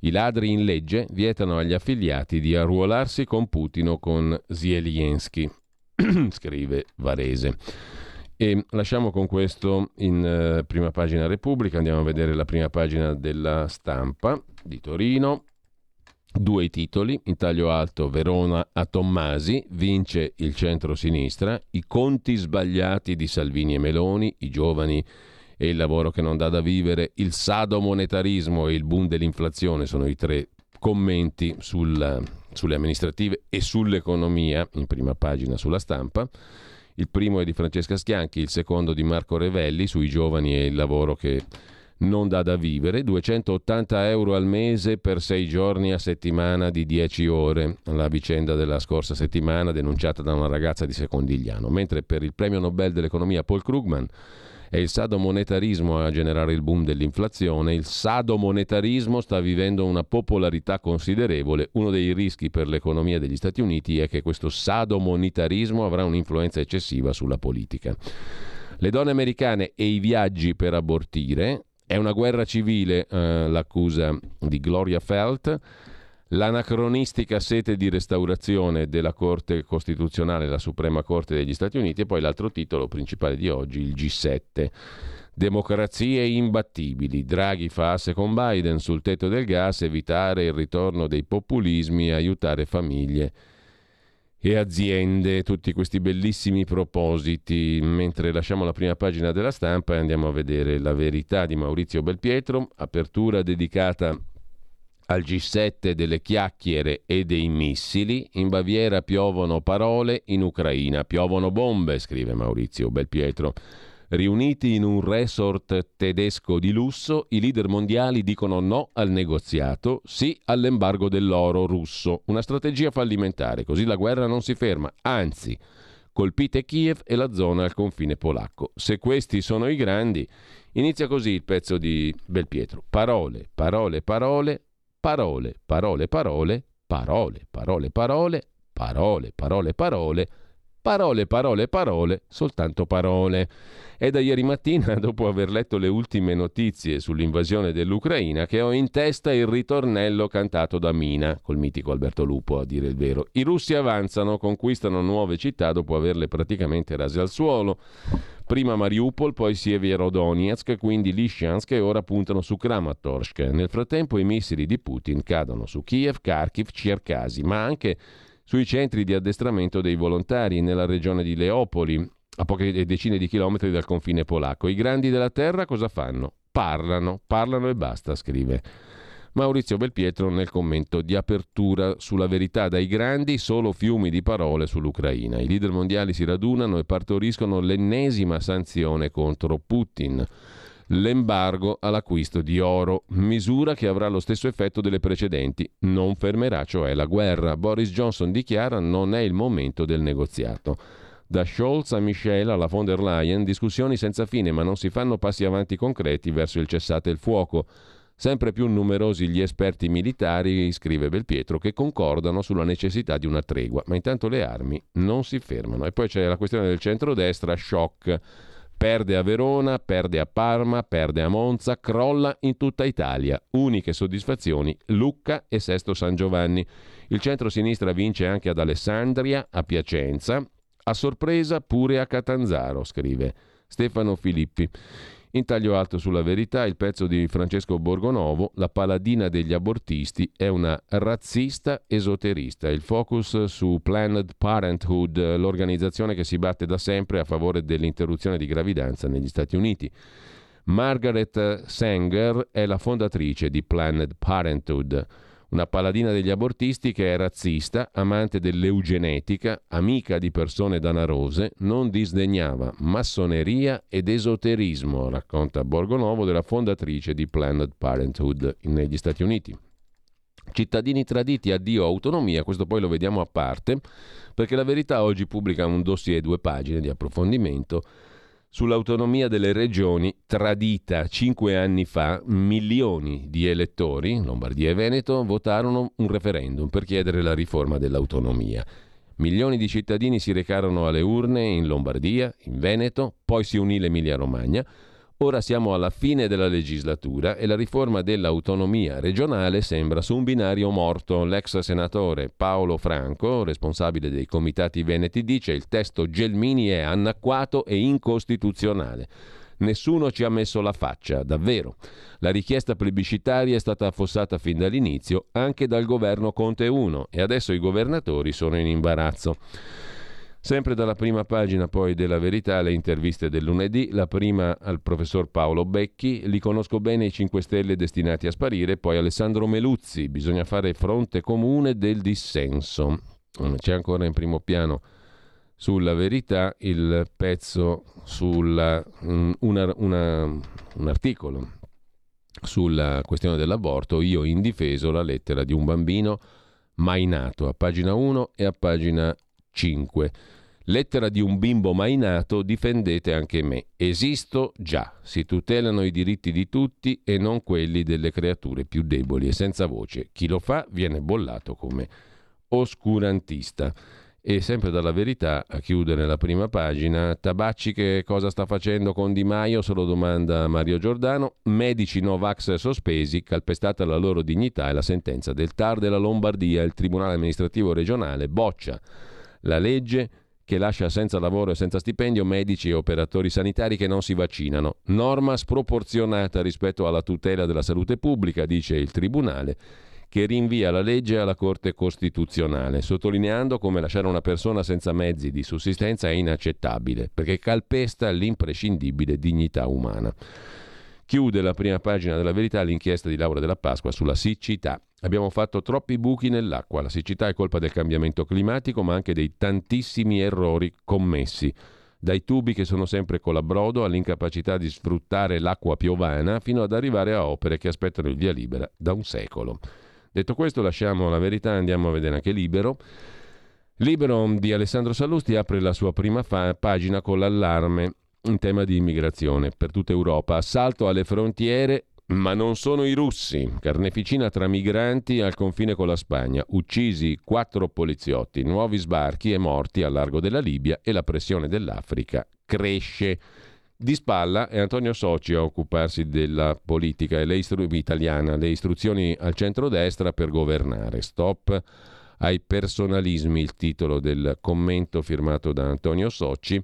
I ladri in legge vietano agli affiliati di arruolarsi con Putin o con Zelensky, [CLEARS THROAT] scrive Varese. E lasciamo con questo in uh, prima pagina Repubblica, andiamo a vedere la prima pagina della stampa di Torino. Due titoli, in taglio alto Verona a Tommasi, vince il centro-sinistra, i conti sbagliati di Salvini e Meloni, i giovani e il lavoro che non dà da vivere, il sadomonetarismo e il boom dell'inflazione sono i tre commenti sul, sulle amministrative e sull'economia, in prima pagina sulla stampa. Il primo è di Francesca Schianchi, il secondo di Marco Revelli sui giovani e il lavoro che non dà da vivere, 280 euro al mese per sei giorni a settimana di 10 ore, la vicenda della scorsa settimana denunciata da una ragazza di Secondigliano, mentre per il premio Nobel dell'economia Paul Krugman è il sadomonetarismo a generare il boom dell'inflazione, il sadomonetarismo sta vivendo una popolarità considerevole, uno dei rischi per l'economia degli Stati Uniti è che questo sadomonetarismo avrà un'influenza eccessiva sulla politica. Le donne americane e i viaggi per abortire, è una guerra civile eh, l'accusa di Gloria Felt. L'anacronistica sete di restaurazione della Corte Costituzionale, la Suprema Corte degli Stati Uniti e poi l'altro titolo principale di oggi, il G7. Democrazie imbattibili. Draghi fa asse con Biden sul tetto del gas, evitare il ritorno dei populismi aiutare famiglie e aziende, tutti questi bellissimi propositi. Mentre lasciamo la prima pagina della stampa e andiamo a vedere la verità di Maurizio Belpietro, apertura dedicata al G7 delle chiacchiere e dei missili. In Baviera piovono parole, in Ucraina piovono bombe, scrive Maurizio Belpietro. Riuniti in un resort tedesco di lusso, i leader mondiali dicono no al negoziato, sì all'embargo dell'oro russo. Una strategia fallimentare, così la guerra non si ferma, anzi, colpite Kiev e la zona al confine polacco. Se questi sono i grandi, inizia così il pezzo di Belpietro. Parole, parole, parole, parole, parole, parole, parole, parole, parole, parole, parole, parole, Parole, parole, parole, soltanto parole. È da ieri mattina, [LAUGHS] dopo aver letto le ultime notizie sull'invasione dell'Ucraina, che ho in testa il ritornello cantato da Mina, col mitico Alberto Lupo a dire il vero. I russi avanzano, conquistano nuove città dopo averle praticamente rase al suolo. Prima Mariupol, poi Sievierodonetsk, quindi Lishansk e ora puntano su Kramatorsk. Nel frattempo i missili di Putin cadono su Kiev, Kharkiv, Cherkasy, ma anche sui centri di addestramento dei volontari nella regione di Leopoli, a poche decine di chilometri dal confine polacco. I grandi della terra cosa fanno? Parlano, parlano e basta, scrive. Maurizio Belpietro nel commento di apertura sulla verità dai grandi solo fiumi di parole sull'Ucraina. I leader mondiali si radunano e partoriscono l'ennesima sanzione contro Putin l'embargo all'acquisto di oro, misura che avrà lo stesso effetto delle precedenti, non fermerà cioè la guerra. Boris Johnson dichiara non è il momento del negoziato. Da Scholz a Michel alla von der Leyen, discussioni senza fine, ma non si fanno passi avanti concreti verso il cessate il fuoco. Sempre più numerosi gli esperti militari, scrive Belpietro, che concordano sulla necessità di una tregua, ma intanto le armi non si fermano. E poi c'è la questione del centrodestra, shock Perde a Verona, perde a Parma, perde a Monza, crolla in tutta Italia. Uniche soddisfazioni Lucca e Sesto San Giovanni. Il centro-sinistra vince anche ad Alessandria, a Piacenza, a sorpresa pure a Catanzaro, scrive Stefano Filippi. In taglio alto sulla verità, il pezzo di Francesco Borgonovo, La paladina degli abortisti, è una razzista esoterista. Il focus su Planned Parenthood, l'organizzazione che si batte da sempre a favore dell'interruzione di gravidanza negli Stati Uniti. Margaret Sanger è la fondatrice di Planned Parenthood una paladina degli abortisti che è razzista, amante dell'eugenetica, amica di persone danarose, non disdegnava massoneria ed esoterismo, racconta Borgonovo della fondatrice di Planned Parenthood negli Stati Uniti. Cittadini traditi, addio autonomia, questo poi lo vediamo a parte, perché la verità oggi pubblica un dossier due pagine di approfondimento sull'autonomia delle regioni tradita cinque anni fa, milioni di elettori, Lombardia e Veneto, votarono un referendum per chiedere la riforma dell'autonomia. Milioni di cittadini si recarono alle urne in Lombardia, in Veneto, poi si unì l'Emilia-Romagna, Ora siamo alla fine della legislatura e la riforma dell'autonomia regionale sembra su un binario morto. L'ex senatore Paolo Franco, responsabile dei comitati veneti, dice il testo Gelmini è anacquato e incostituzionale. Nessuno ci ha messo la faccia, davvero. La richiesta plebiscitaria è stata affossata fin dall'inizio anche dal governo Conte 1 e adesso i governatori sono in imbarazzo. Sempre dalla prima pagina poi della Verità le interviste del lunedì, la prima al professor Paolo Becchi, li conosco bene i 5 Stelle destinati a sparire, poi Alessandro Meluzzi, bisogna fare fronte comune del dissenso. C'è ancora in primo piano sulla verità il pezzo sulla, una, una, un articolo sulla questione dell'aborto, io indifeso la lettera di un bambino mai nato, a pagina 1 e a pagina 5. Lettera di un bimbo mai nato, difendete anche me. Esisto già, si tutelano i diritti di tutti e non quelli delle creature più deboli e senza voce. Chi lo fa viene bollato come oscurantista. E sempre dalla verità, a chiudere la prima pagina, Tabacci che cosa sta facendo con Di Maio? Se lo domanda Mario Giordano. Medici Novax sospesi, calpestata la loro dignità e la sentenza del TAR della Lombardia. Il Tribunale amministrativo regionale boccia la legge che lascia senza lavoro e senza stipendio medici e operatori sanitari che non si vaccinano. Norma sproporzionata rispetto alla tutela della salute pubblica, dice il Tribunale, che rinvia la legge alla Corte Costituzionale, sottolineando come lasciare una persona senza mezzi di sussistenza è inaccettabile, perché calpesta l'imprescindibile dignità umana. Chiude la prima pagina della verità l'inchiesta di Laura della Pasqua sulla siccità. Abbiamo fatto troppi buchi nell'acqua. La siccità è colpa del cambiamento climatico, ma anche dei tantissimi errori commessi. Dai tubi che sono sempre colabrodo all'incapacità di sfruttare l'acqua piovana fino ad arrivare a opere che aspettano il via libera da un secolo. Detto questo, lasciamo la verità e andiamo a vedere anche Libero. Libero di Alessandro Sallusti apre la sua prima fa- pagina con l'allarme in tema di immigrazione per tutta Europa. Assalto alle frontiere, Ma non sono i russi. Carneficina tra migranti al confine con la Spagna. Uccisi quattro poliziotti, nuovi sbarchi e morti al largo della Libia e la pressione dell'Africa cresce. Di spalla è Antonio Soci a occuparsi della politica e le istru- italiana, le istruzioni al centrodestra per governare. Stop ai personalismi, il titolo del commento firmato da Antonio Soci.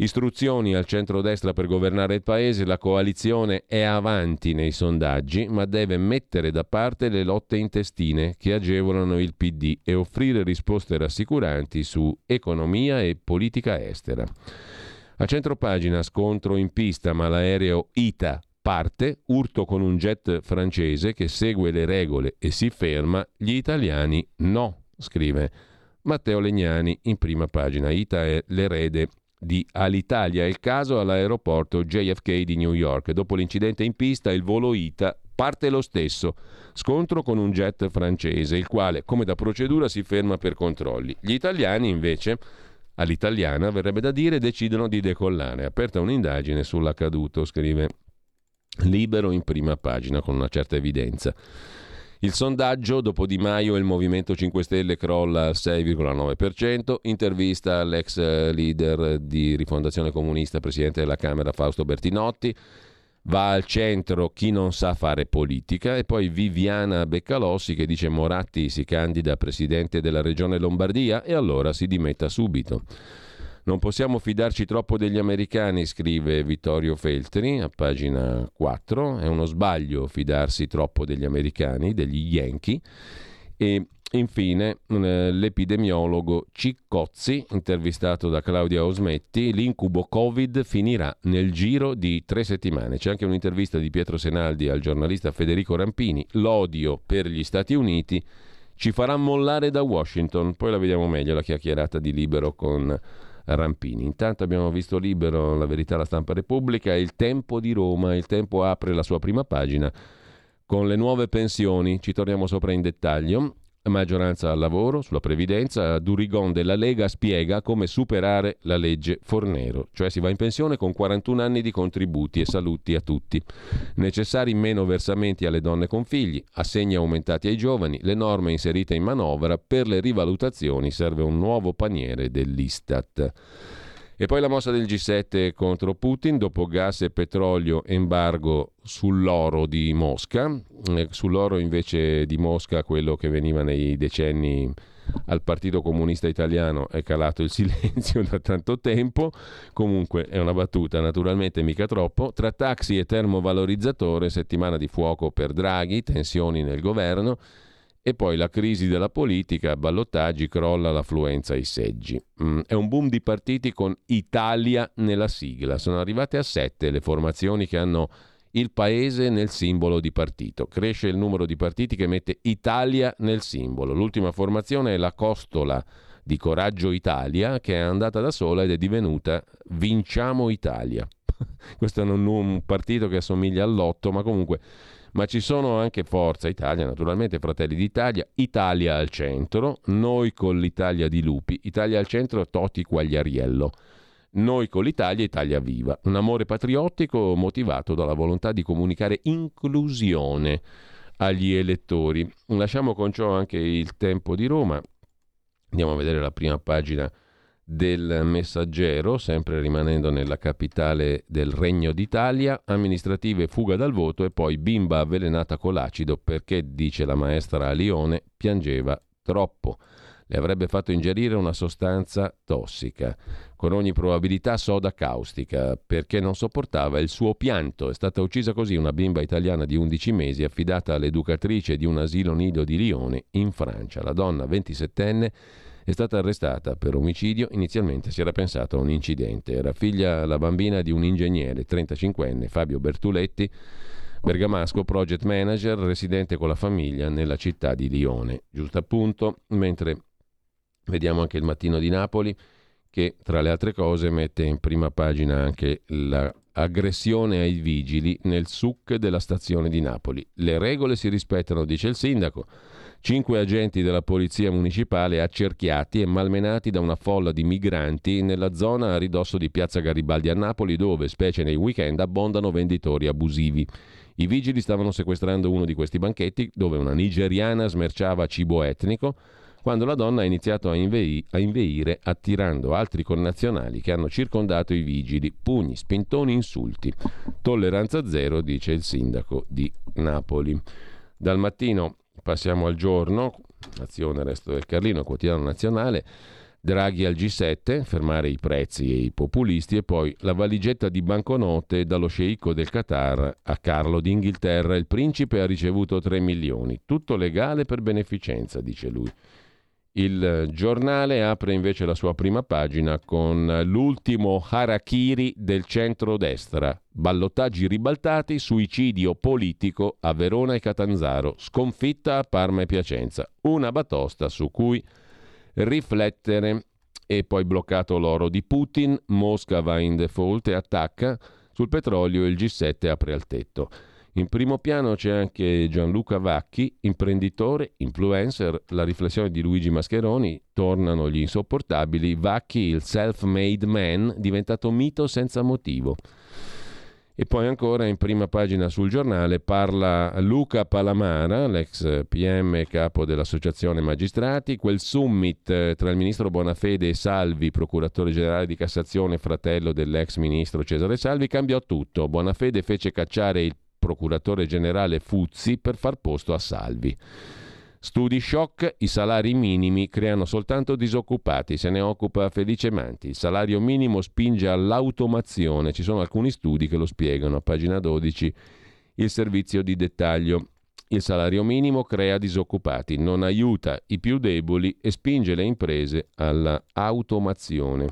Istruzioni al centro-destra per governare il paese, la coalizione è avanti nei sondaggi, ma deve mettere da parte le lotte intestine che agevolano il PD e offrire risposte rassicuranti su economia e politica estera. A centro pagina scontro in pista, ma l'aereo ITA parte, urto con un jet francese che segue le regole e si ferma, gli italiani no, scrive Matteo Legnani in prima pagina. ITA è l'erede di Alitalia. Il caso all'aeroporto JFK di New York. Dopo l'incidente in pista, il volo ITA parte lo stesso. Scontro con un jet francese, il quale, come da procedura, si ferma per controlli. Gli italiani, invece, all'italiana verrebbe da dire, decidono di decollare. Aperta un'indagine sull'accaduto, scrive Libero in prima pagina con una certa evidenza. Il sondaggio dopo Di Maio il Movimento 5 Stelle crolla al 6,9%, intervista all'ex leader di Rifondazione Comunista, presidente della Camera Fausto Bertinotti, va al centro chi non sa fare politica. E poi Viviana Beccalossi che dice Moratti si candida presidente della regione Lombardia. E allora si dimetta subito. Non possiamo fidarci troppo degli americani, scrive Vittorio Feltri a pagina 4. È uno sbaglio fidarsi troppo degli americani, degli Yankee. E infine eh, l'epidemiologo Ciccozzi, intervistato da Claudia Osmetti, l'incubo Covid finirà nel giro di tre settimane. C'è anche un'intervista di Pietro Senaldi al giornalista Federico Rampini. L'odio per gli Stati Uniti ci farà mollare da Washington. Poi la vediamo meglio, la chiacchierata di Libero con Rampini. Intanto abbiamo visto libero La verità, la stampa Repubblica il Tempo di Roma. Il Tempo apre la sua prima pagina con le nuove pensioni. Ci torniamo sopra in dettaglio maggioranza al lavoro, sulla previdenza, Durigon della Lega spiega come superare la legge Fornero, cioè si va in pensione con 41 anni di contributi e saluti a tutti. Necessari meno versamenti alle donne con figli, assegni aumentati ai giovani, le norme inserite in manovra, per le rivalutazioni serve un nuovo paniere dell'Istat. E poi la mossa del G7 contro Putin, dopo gas e petrolio, embargo sull'oro di Mosca. Eh, sull'oro invece di Mosca, quello che veniva nei decenni al Partito Comunista Italiano è calato il [LAUGHS] silenzio da tanto tempo, comunque è una battuta, naturalmente mica troppo, tra taxi e termovalorizzatore, settimana di fuoco per Draghi, tensioni nel governo, e poi la crisi della politica, ballottaggi, crolla l'affluenza ai seggi. Mm, è un boom di partiti con Italia nella sigla. Sono arrivate a sette le formazioni che hanno il paese nel simbolo di partito. Cresce il numero di partiti che mette Italia nel simbolo. L'ultima formazione è la Costola di Coraggio Italia, che è andata da sola ed è divenuta Vinciamo Italia. [LAUGHS] Questo è un, un partito che assomiglia all'otto, ma comunque ma ci sono anche Forza Italia, naturalmente Fratelli d'Italia, Italia al centro, noi con l'Italia di Lupi, Italia al centro Toti Quagliariello. Noi con l'Italia, Italia Viva. Un amore patriottico motivato dalla volontà di comunicare inclusione agli elettori. Lasciamo con ciò anche il tempo di Roma. Andiamo a vedere la prima pagina del messaggero, sempre rimanendo nella capitale del Regno d'Italia, amministrative fuga dal voto e poi bimba avvelenata con l'acido perché, dice la maestra a Lione, piangeva troppo. Le avrebbe fatto ingerire una sostanza tossica, con ogni probabilità soda caustica, perché non sopportava il suo pianto. È stata uccisa così una bimba italiana di 11 mesi affidata all'educatrice di un asilo nido di Lione in Francia. La donna 27enne è stata arrestata per omicidio. Inizialmente si era pensato a un incidente. Era figlia la bambina di un ingegnere 35enne, Fabio Bertuletti, bergamasco, project manager, residente con la famiglia nella città di Lione. Giusto appunto, mentre vediamo anche il mattino di Napoli che tra le altre cose mette in prima pagina anche l'aggressione ai vigili nel SUC della stazione di Napoli. Le regole si rispettano, dice il sindaco. Cinque agenti della polizia municipale accerchiati e malmenati da una folla di migranti nella zona a ridosso di Piazza Garibaldi a Napoli, dove, specie nei weekend, abbondano venditori abusivi. I vigili stavano sequestrando uno di questi banchetti dove una nigeriana smerciava cibo etnico quando la donna ha iniziato a, invei- a inveire attirando altri connazionali che hanno circondato i vigili, pugni, spintoni, insulti. Tolleranza zero, dice il sindaco di Napoli. Dal mattino passiamo al giorno, azione Resto del Carlino, quotidiano nazionale. Draghi al G7, fermare i prezzi e i populisti e poi la valigetta di banconote dallo sceicco del Qatar a Carlo d'Inghilterra. Il principe ha ricevuto 3 milioni, tutto legale per beneficenza, dice lui. Il giornale apre invece la sua prima pagina con l'ultimo harakiri del centro-destra. Ballottaggi ribaltati, suicidio politico a Verona e Catanzaro, sconfitta a Parma e Piacenza. Una batosta su cui riflettere. E poi bloccato l'oro di Putin, Mosca va in default e attacca. Sul petrolio il G7 apre al tetto. In primo piano c'è anche Gianluca Vacchi, imprenditore, influencer, la riflessione di Luigi Mascheroni, tornano gli insopportabili, Vacchi, il self-made man, diventato mito senza motivo. E poi ancora in prima pagina sul giornale parla Luca Palamara, l'ex PM capo dell'Associazione Magistrati, quel summit eh, tra il ministro Bonafede e Salvi, procuratore generale di Cassazione, fratello dell'ex ministro Cesare Salvi, cambiò tutto. Bonafede fece cacciare il procuratore generale Fuzzi per far posto a Salvi. Studi shock, i salari minimi creano soltanto disoccupati, se ne occupa Felice Manti. Il salario minimo spinge all'automazione, ci sono alcuni studi che lo spiegano, a pagina 12 il servizio di dettaglio. Il salario minimo crea disoccupati, non aiuta i più deboli e spinge le imprese all'automazione.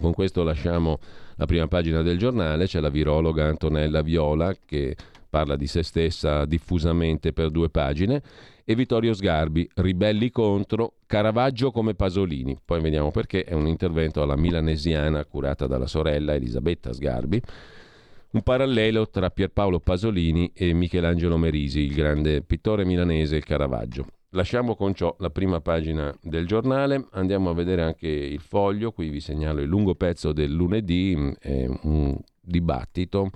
Con questo lasciamo la prima pagina del giornale, c'è la virologa Antonella Viola che parla di se stessa diffusamente per due pagine, e Vittorio Sgarbi, ribelli contro, Caravaggio come Pasolini. Poi vediamo perché, è un intervento alla milanesiana curata dalla sorella Elisabetta Sgarbi. Un parallelo tra Pierpaolo Pasolini e Michelangelo Merisi, il grande pittore milanese, il Caravaggio. Lasciamo con ciò la prima pagina del giornale, andiamo a vedere anche il foglio, qui vi segnalo il lungo pezzo del lunedì, è un dibattito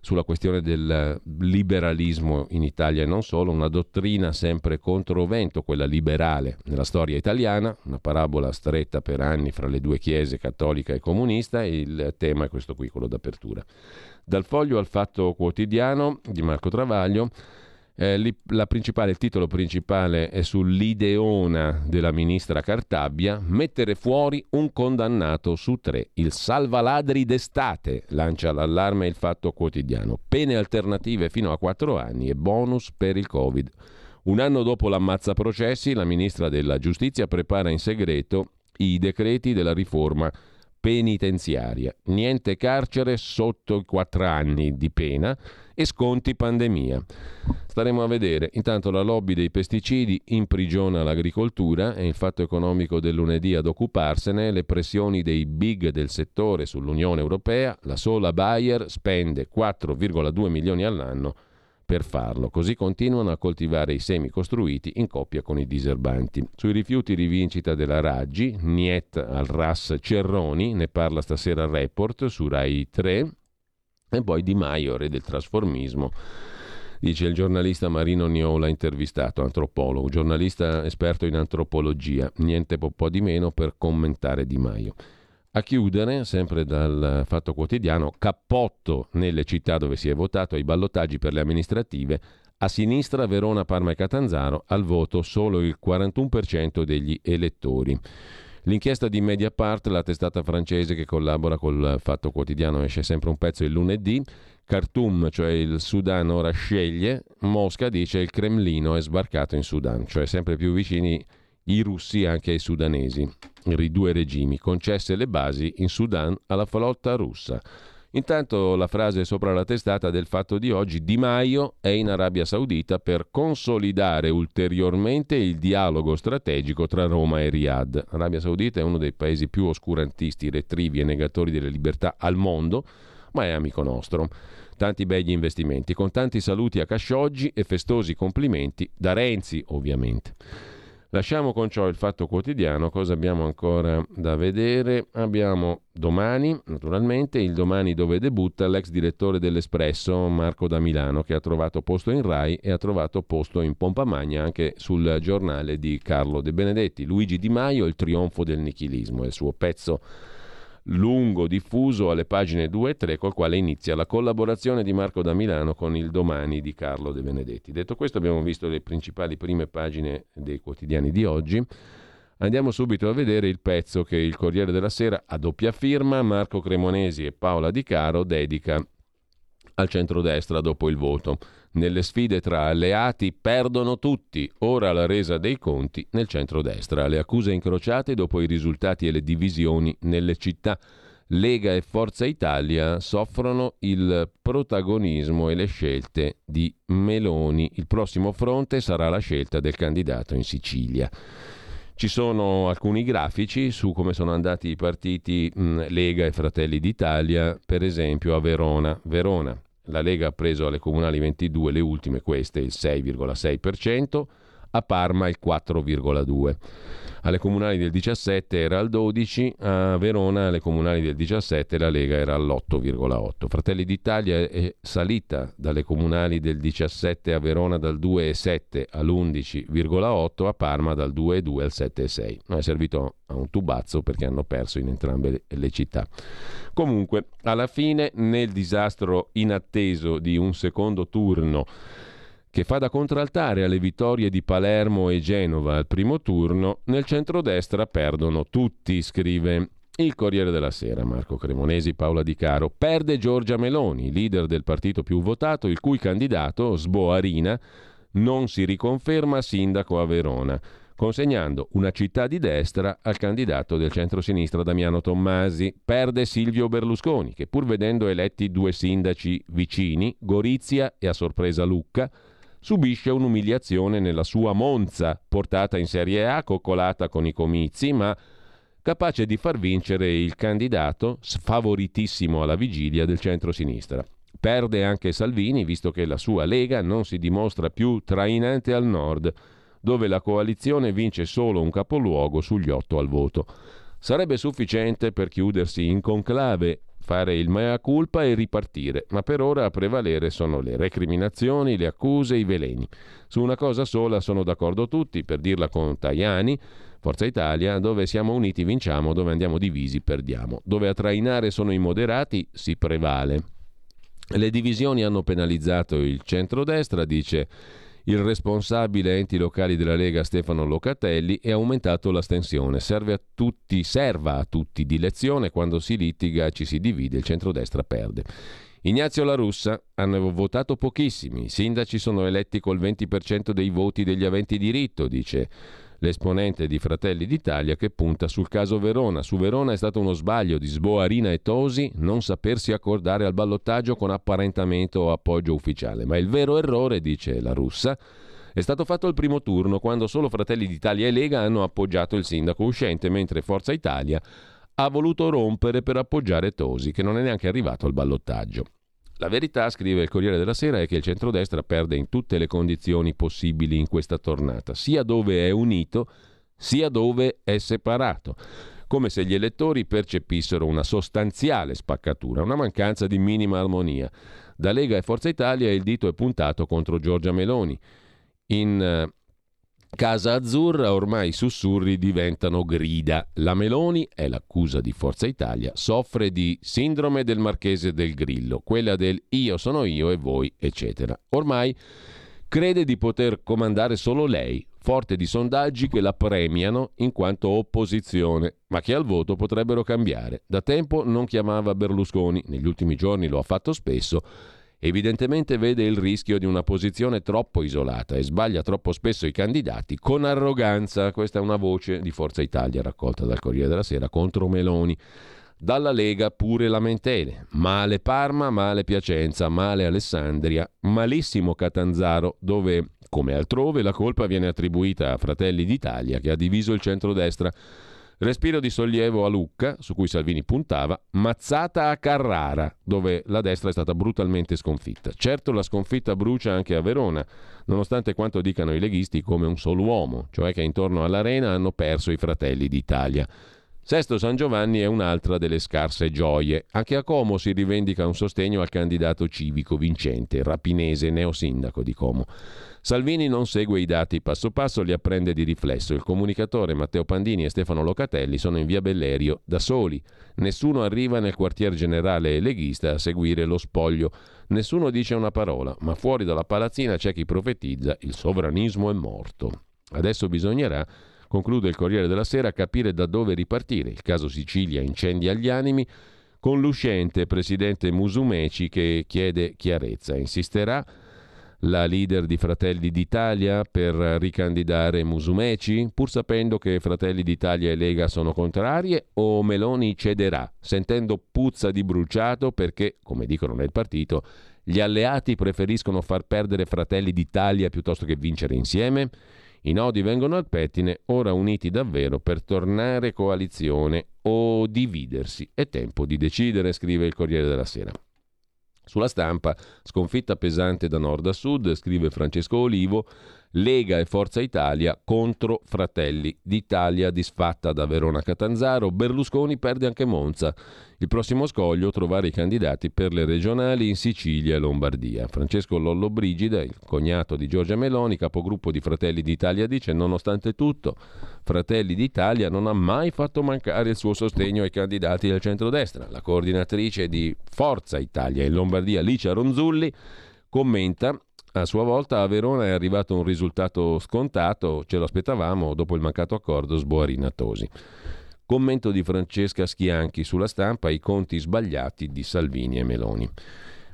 sulla questione del liberalismo in Italia e non solo, una dottrina sempre contro vento, quella liberale nella storia italiana, una parabola stretta per anni fra le due chiese cattolica e comunista e il tema è questo qui, quello d'apertura. Dal foglio al fatto quotidiano di Marco Travaglio, eh, principale, il titolo principale è sull'ideona della ministra Cartabia, mettere fuori un condannato su tre. Il salvaladri d'estate lancia l'allarme il fatto quotidiano. Pene alternative fino a quattro anni e bonus per il Covid. Un anno dopo l'ammazza processi, la ministra della Giustizia prepara in segreto i decreti della riforma penitenziaria. Niente carcere sotto i quattro anni di pena e sconti pandemia. Staremo a vedere. Intanto la lobby dei pesticidi imprigiona l'agricoltura e il fatto economico del lunedì ad occuparsene, le pressioni dei big del settore sull'Unione Europea, la sola Bayer spende 4,2 milioni all'anno per farlo. Così continuano a coltivare i semi costruiti in coppia con i diserbanti. Sui rifiuti rivincita della Raggi, Niet al RAS Cerroni, ne parla stasera il report su Rai 3 e poi Di Maio, re del trasformismo, dice il giornalista Marino Niola intervistato, antropologo, giornalista esperto in antropologia, niente po' di meno per commentare Di Maio. A chiudere, sempre dal Fatto Quotidiano, cappotto nelle città dove si è votato ai ballottaggi per le amministrative, a sinistra Verona, Parma e Catanzaro, al voto solo il 41% degli elettori. L'inchiesta di Mediapart, la testata francese che collabora col Fatto Quotidiano, esce sempre un pezzo il lunedì. Khartoum, cioè il Sudan, ora sceglie. Mosca dice il Cremlino è sbarcato in Sudan, cioè sempre più vicini i russi anche ai sudanesi, i due regimi, concesse le basi in Sudan alla flotta russa. Intanto la frase sopra la testata del fatto di oggi, Di Maio è in Arabia Saudita per consolidare ulteriormente il dialogo strategico tra Roma e Riyadh. L'Arabia Saudita è uno dei paesi più oscurantisti, retrivi e negatori delle libertà al mondo, ma è amico nostro. Tanti begli investimenti, con tanti saluti a Khashoggi e festosi complimenti da Renzi, ovviamente. Lasciamo con ciò il fatto quotidiano, cosa abbiamo ancora da vedere? Abbiamo domani, naturalmente, il domani dove debutta l'ex direttore dell'Espresso, Marco da Milano, che ha trovato posto in Rai e ha trovato posto in pompa magna anche sul giornale di Carlo De Benedetti. Luigi Di Maio, il trionfo del nichilismo, è il suo pezzo lungo diffuso alle pagine 2 e 3 col quale inizia la collaborazione di Marco da Milano con il Domani di Carlo De Benedetti. Detto questo abbiamo visto le principali prime pagine dei quotidiani di oggi. Andiamo subito a vedere il pezzo che il Corriere della Sera a doppia firma Marco Cremonesi e Paola Di Caro dedica al centrodestra dopo il voto. Nelle sfide tra alleati perdono tutti, ora la resa dei conti nel centrodestra. Le accuse incrociate dopo i risultati e le divisioni nelle città. Lega e Forza Italia soffrono il protagonismo e le scelte di Meloni. Il prossimo fronte sarà la scelta del candidato in Sicilia. Ci sono alcuni grafici su come sono andati i partiti mh, Lega e Fratelli d'Italia, per esempio a Verona. Verona la Lega ha preso alle comunali 22, le ultime queste, il 6,6%, a Parma il 4,2%. Alle comunali del 17 era al 12, a Verona alle comunali del 17 la Lega era all'8,8. Fratelli d'Italia è salita dalle comunali del 17 a Verona dal 2,7 all'11,8, a Parma dal 2,2 al 7,6. Non è servito a un tubazzo perché hanno perso in entrambe le città. Comunque, alla fine, nel disastro inatteso di un secondo turno che fa da contraltare alle vittorie di Palermo e Genova al primo turno, nel centrodestra perdono tutti, scrive il Corriere della Sera, Marco Cremonesi, Paola Di Caro. Perde Giorgia Meloni, leader del partito più votato, il cui candidato, Sboarina, non si riconferma sindaco a Verona, consegnando una città di destra al candidato del centro-sinistra Damiano Tommasi. Perde Silvio Berlusconi, che pur vedendo eletti due sindaci vicini, Gorizia e a sorpresa Lucca, subisce un'umiliazione nella sua Monza, portata in Serie A, coccolata con i comizi, ma capace di far vincere il candidato sfavoritissimo alla vigilia del centro-sinistra. Perde anche Salvini, visto che la sua Lega non si dimostra più trainante al nord, dove la coalizione vince solo un capoluogo sugli otto al voto. Sarebbe sufficiente per chiudersi in conclave fare il mea culpa e ripartire, ma per ora a prevalere sono le recriminazioni, le accuse, i veleni. Su una cosa sola sono d'accordo tutti, per dirla con Tajani, Forza Italia, dove siamo uniti vinciamo, dove andiamo divisi perdiamo, dove a trainare sono i moderati si prevale. Le divisioni hanno penalizzato il centrodestra, dice il responsabile enti locali della Lega Stefano Locatelli ha aumentato l'astensione. Serve a tutti, serva a tutti di lezione quando si litiga ci si divide, il centrodestra perde. Ignazio La Russa hanno votato pochissimi, i sindaci sono eletti col 20% dei voti degli aventi diritto, dice l'esponente di Fratelli d'Italia che punta sul caso Verona. Su Verona è stato uno sbaglio di Sboarina e Tosi non sapersi accordare al ballottaggio con apparentamento o appoggio ufficiale. Ma il vero errore, dice la russa, è stato fatto il primo turno quando solo Fratelli d'Italia e Lega hanno appoggiato il sindaco uscente, mentre Forza Italia ha voluto rompere per appoggiare Tosi, che non è neanche arrivato al ballottaggio. La verità, scrive il Corriere della Sera, è che il centrodestra perde in tutte le condizioni possibili in questa tornata, sia dove è unito, sia dove è separato come se gli elettori percepissero una sostanziale spaccatura, una mancanza di minima armonia. Da Lega e Forza Italia il dito è puntato contro Giorgia Meloni. In eh, Casa Azzurra ormai i sussurri diventano grida. La Meloni, è l'accusa di Forza Italia, soffre di sindrome del marchese del Grillo, quella del io sono io e voi, eccetera. Ormai crede di poter comandare solo lei, forte di sondaggi che la premiano in quanto opposizione, ma che al voto potrebbero cambiare. Da tempo non chiamava Berlusconi, negli ultimi giorni lo ha fatto spesso evidentemente vede il rischio di una posizione troppo isolata e sbaglia troppo spesso i candidati con arroganza. Questa è una voce di Forza Italia raccolta dal Corriere della Sera contro Meloni. Dalla Lega pure lamentele. Male Parma, male Piacenza, male Alessandria, malissimo Catanzaro, dove, come altrove, la colpa viene attribuita a Fratelli d'Italia che ha diviso il centrodestra Respiro di sollievo a Lucca, su cui Salvini puntava, mazzata a Carrara, dove la destra è stata brutalmente sconfitta. Certo la sconfitta brucia anche a Verona, nonostante quanto dicano i leghisti come un solo uomo, cioè che intorno all'arena hanno perso i fratelli d'Italia. Sesto San Giovanni è un'altra delle scarse gioie. Anche a Como si rivendica un sostegno al candidato civico vincente, rapinese, neosindaco di Como. Salvini non segue i dati passo passo, li apprende di riflesso. Il comunicatore Matteo Pandini e Stefano Locatelli sono in via Bellerio da soli. Nessuno arriva nel quartier generale leghista a seguire lo spoglio. Nessuno dice una parola, ma fuori dalla palazzina c'è chi profetizza il sovranismo è morto. Adesso bisognerà, conclude il Corriere della Sera, capire da dove ripartire. Il caso Sicilia incendia gli animi con l'uscente presidente Musumeci che chiede chiarezza. Insisterà la leader di Fratelli d'Italia per ricandidare Musumeci, pur sapendo che Fratelli d'Italia e Lega sono contrarie, o Meloni cederà, sentendo puzza di bruciato perché, come dicono nel partito, gli alleati preferiscono far perdere Fratelli d'Italia piuttosto che vincere insieme? I nodi vengono al pettine, ora uniti davvero per tornare coalizione o dividersi. È tempo di decidere, scrive il Corriere della Sera. Sulla stampa, sconfitta pesante da nord a sud, scrive Francesco Olivo, Lega e Forza Italia contro Fratelli d'Italia disfatta da Verona Catanzaro, Berlusconi perde anche Monza. Il prossimo scoglio trovare i candidati per le regionali in Sicilia e Lombardia. Francesco Lollo Brigida, il cognato di Giorgia Meloni, capogruppo di Fratelli d'Italia, dice nonostante tutto Fratelli d'Italia non ha mai fatto mancare il suo sostegno ai candidati del centrodestra. La coordinatrice di Forza Italia in Lombardia, Licia Ronzulli, commenta a sua volta a Verona è arrivato un risultato scontato, ce lo aspettavamo dopo il mancato accordo Sboarina-Tosi. Commento di Francesca Schianchi sulla stampa, i conti sbagliati di Salvini e Meloni.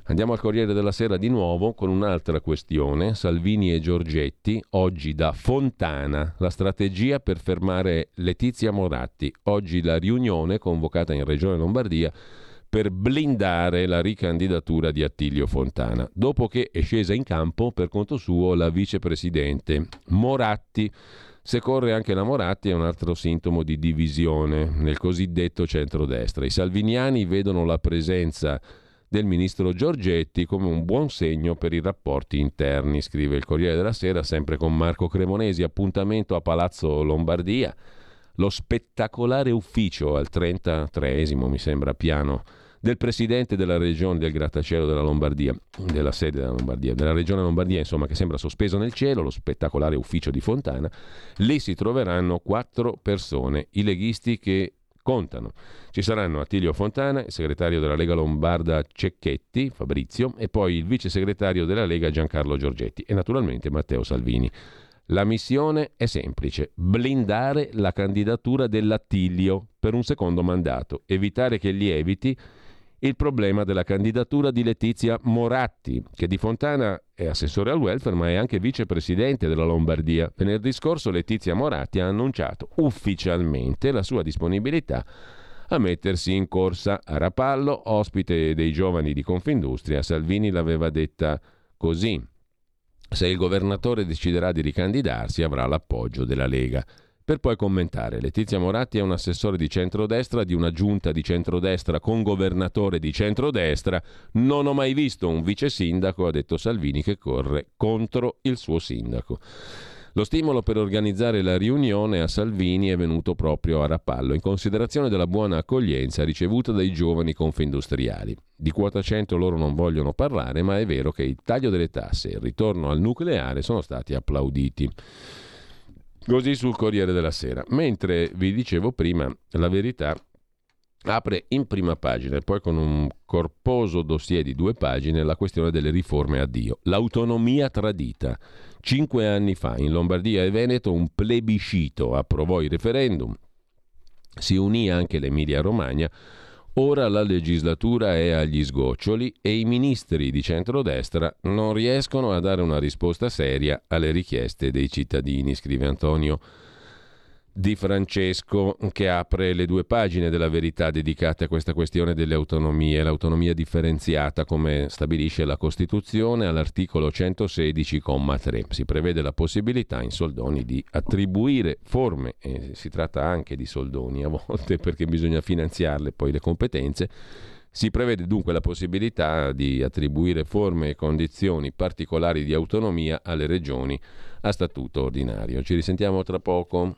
Andiamo al Corriere della Sera di nuovo con un'altra questione. Salvini e Giorgetti, oggi da Fontana, la strategia per fermare Letizia Moratti. Oggi la riunione convocata in Regione Lombardia per blindare la ricandidatura di Attilio Fontana, dopo che è scesa in campo per conto suo la vicepresidente Moratti. Se corre anche la Moratti è un altro sintomo di divisione nel cosiddetto centrodestra. I salviniani vedono la presenza del ministro Giorgetti come un buon segno per i rapporti interni, scrive il Corriere della Sera, sempre con Marco Cremonesi, appuntamento a Palazzo Lombardia, lo spettacolare ufficio al 33 mi sembra piano del presidente della regione del grattacielo della Lombardia, della sede della Lombardia, della regione Lombardia, insomma, che sembra sospeso nel cielo, lo spettacolare ufficio di Fontana, lì si troveranno quattro persone, i leghisti che contano. Ci saranno Attilio Fontana, il segretario della Lega Lombarda Cecchetti, Fabrizio, e poi il vice segretario della Lega Giancarlo Giorgetti e naturalmente Matteo Salvini. La missione è semplice, blindare la candidatura dell'Attilio per un secondo mandato, evitare che lieviti il problema della candidatura di Letizia Moratti, che di Fontana è assessore al welfare ma è anche vicepresidente della Lombardia. Venerdì scorso Letizia Moratti ha annunciato ufficialmente la sua disponibilità a mettersi in corsa a Rapallo, ospite dei giovani di Confindustria. Salvini l'aveva detta così. Se il governatore deciderà di ricandidarsi avrà l'appoggio della Lega per poi commentare. Letizia Moratti è un assessore di centrodestra di una giunta di centrodestra con governatore di centrodestra. Non ho mai visto un vice sindaco, ha detto Salvini, che corre contro il suo sindaco. Lo stimolo per organizzare la riunione a Salvini è venuto proprio a Rapallo, in considerazione della buona accoglienza ricevuta dai giovani confindustriali. Di quota 100 loro non vogliono parlare, ma è vero che il taglio delle tasse e il ritorno al nucleare sono stati applauditi. Così sul Corriere della Sera. Mentre vi dicevo prima, la verità apre in prima pagina e poi con un corposo dossier di due pagine la questione delle riforme a Dio. L'autonomia tradita. Cinque anni fa in Lombardia e Veneto un plebiscito approvò il referendum. Si unì anche l'Emilia Romagna Ora la legislatura è agli sgoccioli e i ministri di centrodestra non riescono a dare una risposta seria alle richieste dei cittadini, scrive Antonio Di Francesco che apre le due pagine della verità dedicate a questa questione delle autonomie, l'autonomia differenziata come stabilisce la Costituzione all'articolo 116,3. Si prevede la possibilità in soldoni di attribuire forme, e si tratta anche di soldoni a volte [LAUGHS] perché bisogna finanziarle poi le competenze, si prevede dunque la possibilità di attribuire forme e condizioni particolari di autonomia alle regioni a statuto ordinario. Ci risentiamo tra poco.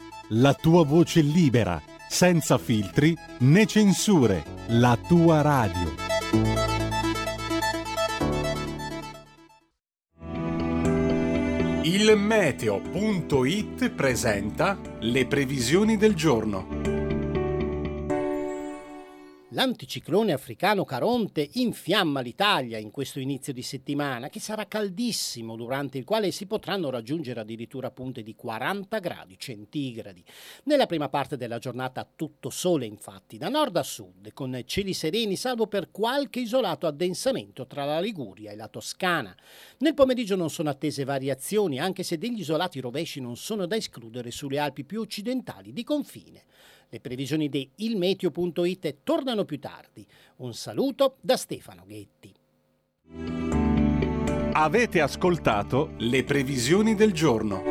la tua voce libera, senza filtri né censure, la tua radio. Il meteo.it presenta le previsioni del giorno. L'anticiclone africano Caronte infiamma l'Italia in questo inizio di settimana, che sarà caldissimo, durante il quale si potranno raggiungere addirittura punte di 40 gradi centigradi. Nella prima parte della giornata tutto sole, infatti, da nord a sud, con cieli sereni, salvo per qualche isolato addensamento tra la Liguria e la Toscana. Nel pomeriggio non sono attese variazioni, anche se degli isolati rovesci non sono da escludere sulle Alpi più occidentali di confine. Le previsioni di ilmeteo.it tornano più tardi. Un saluto da Stefano Ghetti. Avete ascoltato le previsioni del giorno.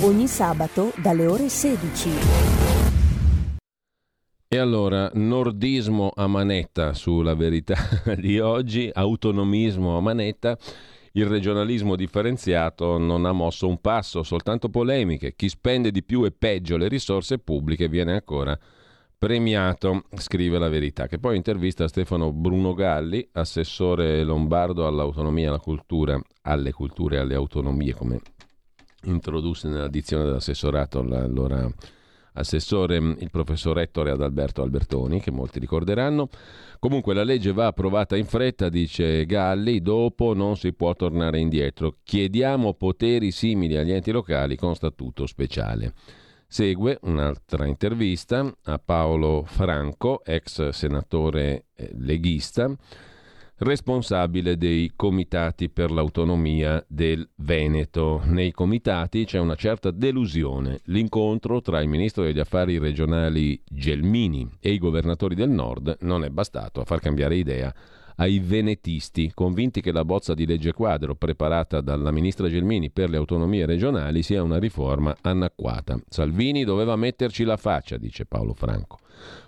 Ogni sabato dalle ore 16. E allora, nordismo a manetta sulla verità [LAUGHS] di oggi, autonomismo a manetta, il regionalismo differenziato non ha mosso un passo, soltanto polemiche. Chi spende di più e peggio le risorse pubbliche viene ancora premiato, scrive la verità, che poi intervista Stefano Bruno Galli, assessore lombardo all'autonomia e alla cultura, alle culture e alle autonomie, come introdusse nella dizione dell'assessorato allora assessore il professor Ettore Adalberto Albertoni, che molti ricorderanno. Comunque la legge va approvata in fretta, dice Galli, dopo non si può tornare indietro. Chiediamo poteri simili agli enti locali con statuto speciale. Segue un'altra intervista a Paolo Franco, ex senatore leghista, responsabile dei comitati per l'autonomia del Veneto. Nei comitati c'è una certa delusione. L'incontro tra il ministro degli affari regionali Gelmini e i governatori del nord non è bastato a far cambiare idea ai venetisti, convinti che la bozza di legge quadro preparata dalla ministra Gelmini per le autonomie regionali sia una riforma anacquata. Salvini doveva metterci la faccia, dice Paolo Franco.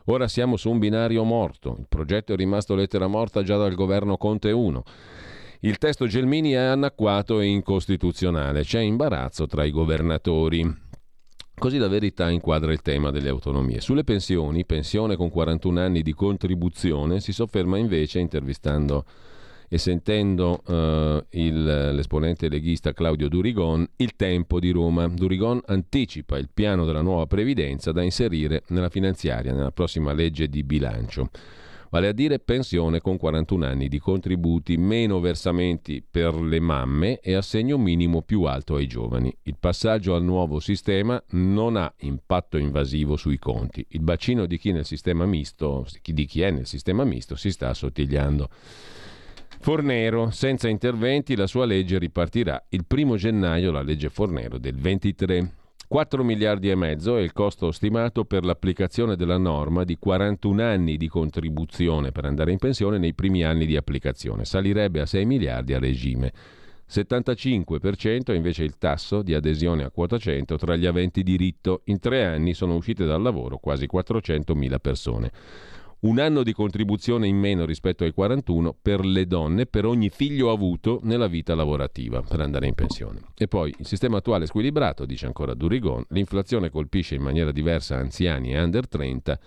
Ora siamo su un binario morto, il progetto è rimasto lettera morta già dal governo Conte 1. Il testo Gelmini è anacquato e incostituzionale, c'è imbarazzo tra i governatori. Così la verità inquadra il tema delle autonomie. Sulle pensioni, pensione con 41 anni di contribuzione, si sofferma invece, intervistando e sentendo uh, il, l'esponente leghista Claudio Durigon, il tempo di Roma. Durigon anticipa il piano della nuova previdenza da inserire nella finanziaria, nella prossima legge di bilancio vale a dire pensione con 41 anni di contributi, meno versamenti per le mamme e assegno minimo più alto ai giovani. Il passaggio al nuovo sistema non ha impatto invasivo sui conti. Il bacino di chi, nel sistema misto, di chi è nel sistema misto si sta assottigliando. Fornero, senza interventi la sua legge ripartirà il primo gennaio, la legge Fornero del 23. 4 miliardi e mezzo è il costo stimato per l'applicazione della norma di 41 anni di contribuzione per andare in pensione nei primi anni di applicazione. Salirebbe a 6 miliardi a regime. 75% è invece il tasso di adesione a quota 100 tra gli aventi diritto. In tre anni sono uscite dal lavoro quasi 400.000 persone un anno di contribuzione in meno rispetto ai 41 per le donne per ogni figlio avuto nella vita lavorativa per andare in pensione. E poi il sistema attuale è squilibrato, dice ancora Durigon, l'inflazione colpisce in maniera diversa anziani e under 30,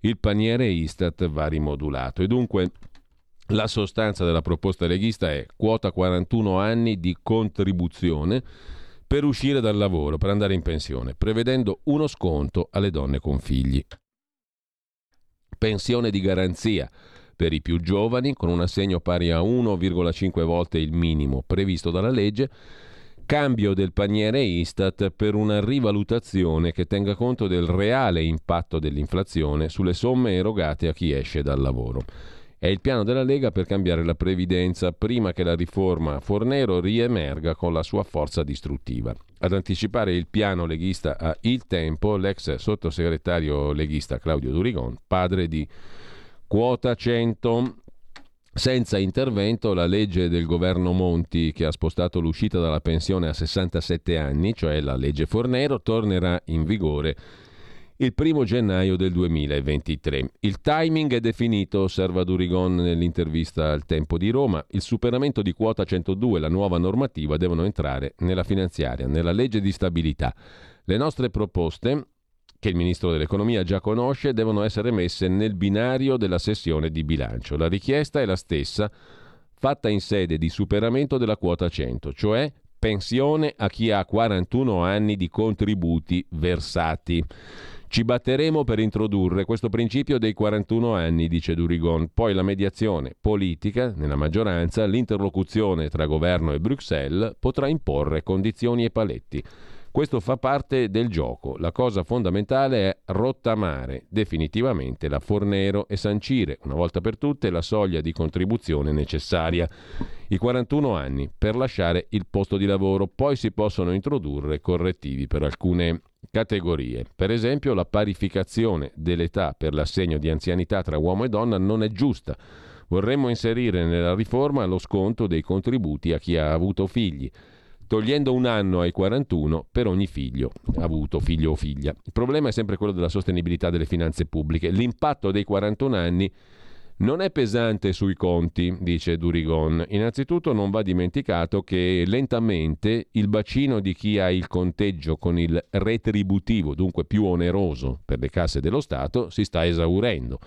il paniere Istat va rimodulato e dunque la sostanza della proposta leghista è quota 41 anni di contribuzione per uscire dal lavoro, per andare in pensione, prevedendo uno sconto alle donne con figli pensione di garanzia per i più giovani con un assegno pari a 1,5 volte il minimo previsto dalla legge, cambio del paniere Istat per una rivalutazione che tenga conto del reale impatto dell'inflazione sulle somme erogate a chi esce dal lavoro. È il piano della Lega per cambiare la previdenza prima che la riforma Fornero riemerga con la sua forza distruttiva. Ad anticipare il piano leghista a Il Tempo, l'ex sottosegretario leghista Claudio Durigon, padre di quota 100 senza intervento la legge del governo Monti che ha spostato l'uscita dalla pensione a 67 anni, cioè la legge Fornero, tornerà in vigore il primo gennaio del 2023. Il timing è definito, osserva Durigon nell'intervista al Tempo di Roma. Il superamento di quota 102 e la nuova normativa devono entrare nella finanziaria, nella legge di stabilità. Le nostre proposte, che il Ministro dell'Economia già conosce, devono essere messe nel binario della sessione di bilancio. La richiesta è la stessa, fatta in sede di superamento della quota 100, cioè pensione a chi ha 41 anni di contributi versati. Ci batteremo per introdurre questo principio dei 41 anni, dice Durigon. Poi la mediazione politica, nella maggioranza, l'interlocuzione tra governo e Bruxelles potrà imporre condizioni e paletti. Questo fa parte del gioco. La cosa fondamentale è rottamare definitivamente la Fornero e sancire, una volta per tutte, la soglia di contribuzione necessaria. I 41 anni per lasciare il posto di lavoro. Poi si possono introdurre correttivi per alcune categorie. Per esempio, la parificazione dell'età per l'assegno di anzianità tra uomo e donna non è giusta. Vorremmo inserire nella riforma lo sconto dei contributi a chi ha avuto figli togliendo un anno ai 41 per ogni figlio avuto, figlio o figlia. Il problema è sempre quello della sostenibilità delle finanze pubbliche. L'impatto dei 41 anni non è pesante sui conti, dice Durigon. Innanzitutto non va dimenticato che lentamente il bacino di chi ha il conteggio con il retributivo, dunque più oneroso per le casse dello Stato, si sta esaurendo.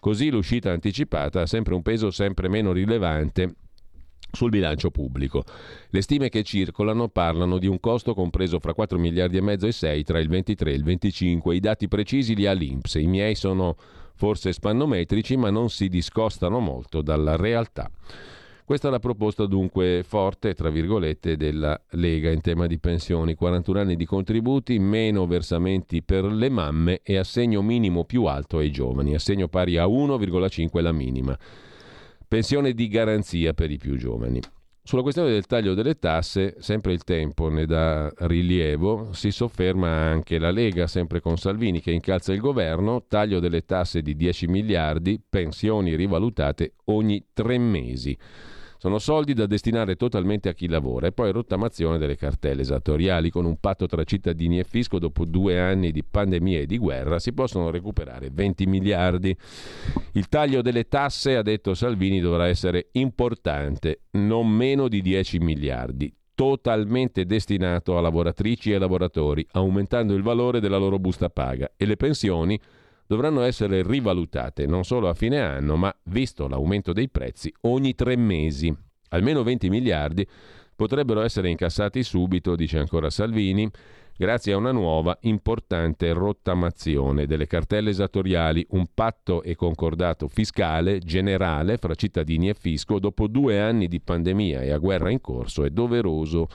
Così l'uscita anticipata ha sempre un peso sempre meno rilevante sul bilancio pubblico. Le stime che circolano parlano di un costo compreso fra 4 miliardi e mezzo e 6 tra il 23 e il 25. I dati precisi li ha l'Inps. I miei sono forse spannometrici, ma non si discostano molto dalla realtà. Questa è la proposta dunque forte, tra virgolette, della Lega in tema di pensioni. 41 anni di contributi, meno versamenti per le mamme e assegno minimo più alto ai giovani, assegno pari a 1,5 la minima. Pensione di garanzia per i più giovani. Sulla questione del taglio delle tasse, sempre il tempo ne dà rilievo, si sofferma anche la Lega, sempre con Salvini, che incalza il governo, taglio delle tasse di 10 miliardi, pensioni rivalutate ogni tre mesi. Sono soldi da destinare totalmente a chi lavora e poi rottamazione delle cartelle esattoriali. Con un patto tra cittadini e fisco, dopo due anni di pandemia e di guerra, si possono recuperare 20 miliardi. Il taglio delle tasse, ha detto Salvini, dovrà essere importante, non meno di 10 miliardi totalmente destinato a lavoratrici e lavoratori, aumentando il valore della loro busta paga e le pensioni dovranno essere rivalutate non solo a fine anno, ma, visto l'aumento dei prezzi, ogni tre mesi. Almeno 20 miliardi potrebbero essere incassati subito, dice ancora Salvini, grazie a una nuova importante rottamazione delle cartelle esattoriali, un patto e concordato fiscale generale fra cittadini e fisco dopo due anni di pandemia e a guerra in corso è doveroso.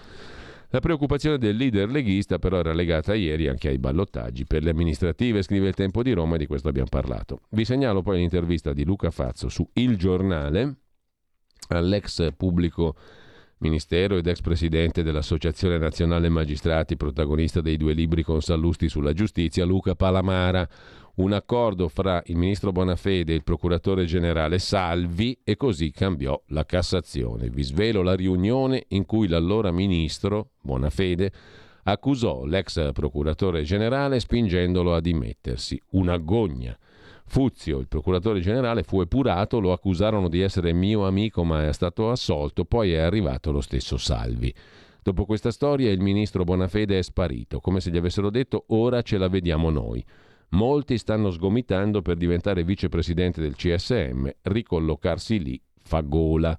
La preoccupazione del leader leghista però era legata ieri anche ai ballottaggi per le amministrative, scrive il Tempo di Roma e di questo abbiamo parlato. Vi segnalo poi l'intervista di Luca Fazzo su Il Giornale all'ex pubblico ministero ed ex presidente dell'Associazione Nazionale Magistrati, protagonista dei due libri con Sallusti sulla giustizia, Luca Palamara. Un accordo fra il ministro Bonafede e il procuratore generale Salvi e così cambiò la Cassazione. Vi svelo la riunione in cui l'allora ministro Bonafede accusò l'ex procuratore generale spingendolo a dimettersi. Un'agonia. Fuzio, il procuratore generale, fu epurato, lo accusarono di essere mio amico ma è stato assolto, poi è arrivato lo stesso Salvi. Dopo questa storia il ministro Bonafede è sparito, come se gli avessero detto ora ce la vediamo noi. Molti stanno sgomitando per diventare vicepresidente del CSM, ricollocarsi lì fa gola.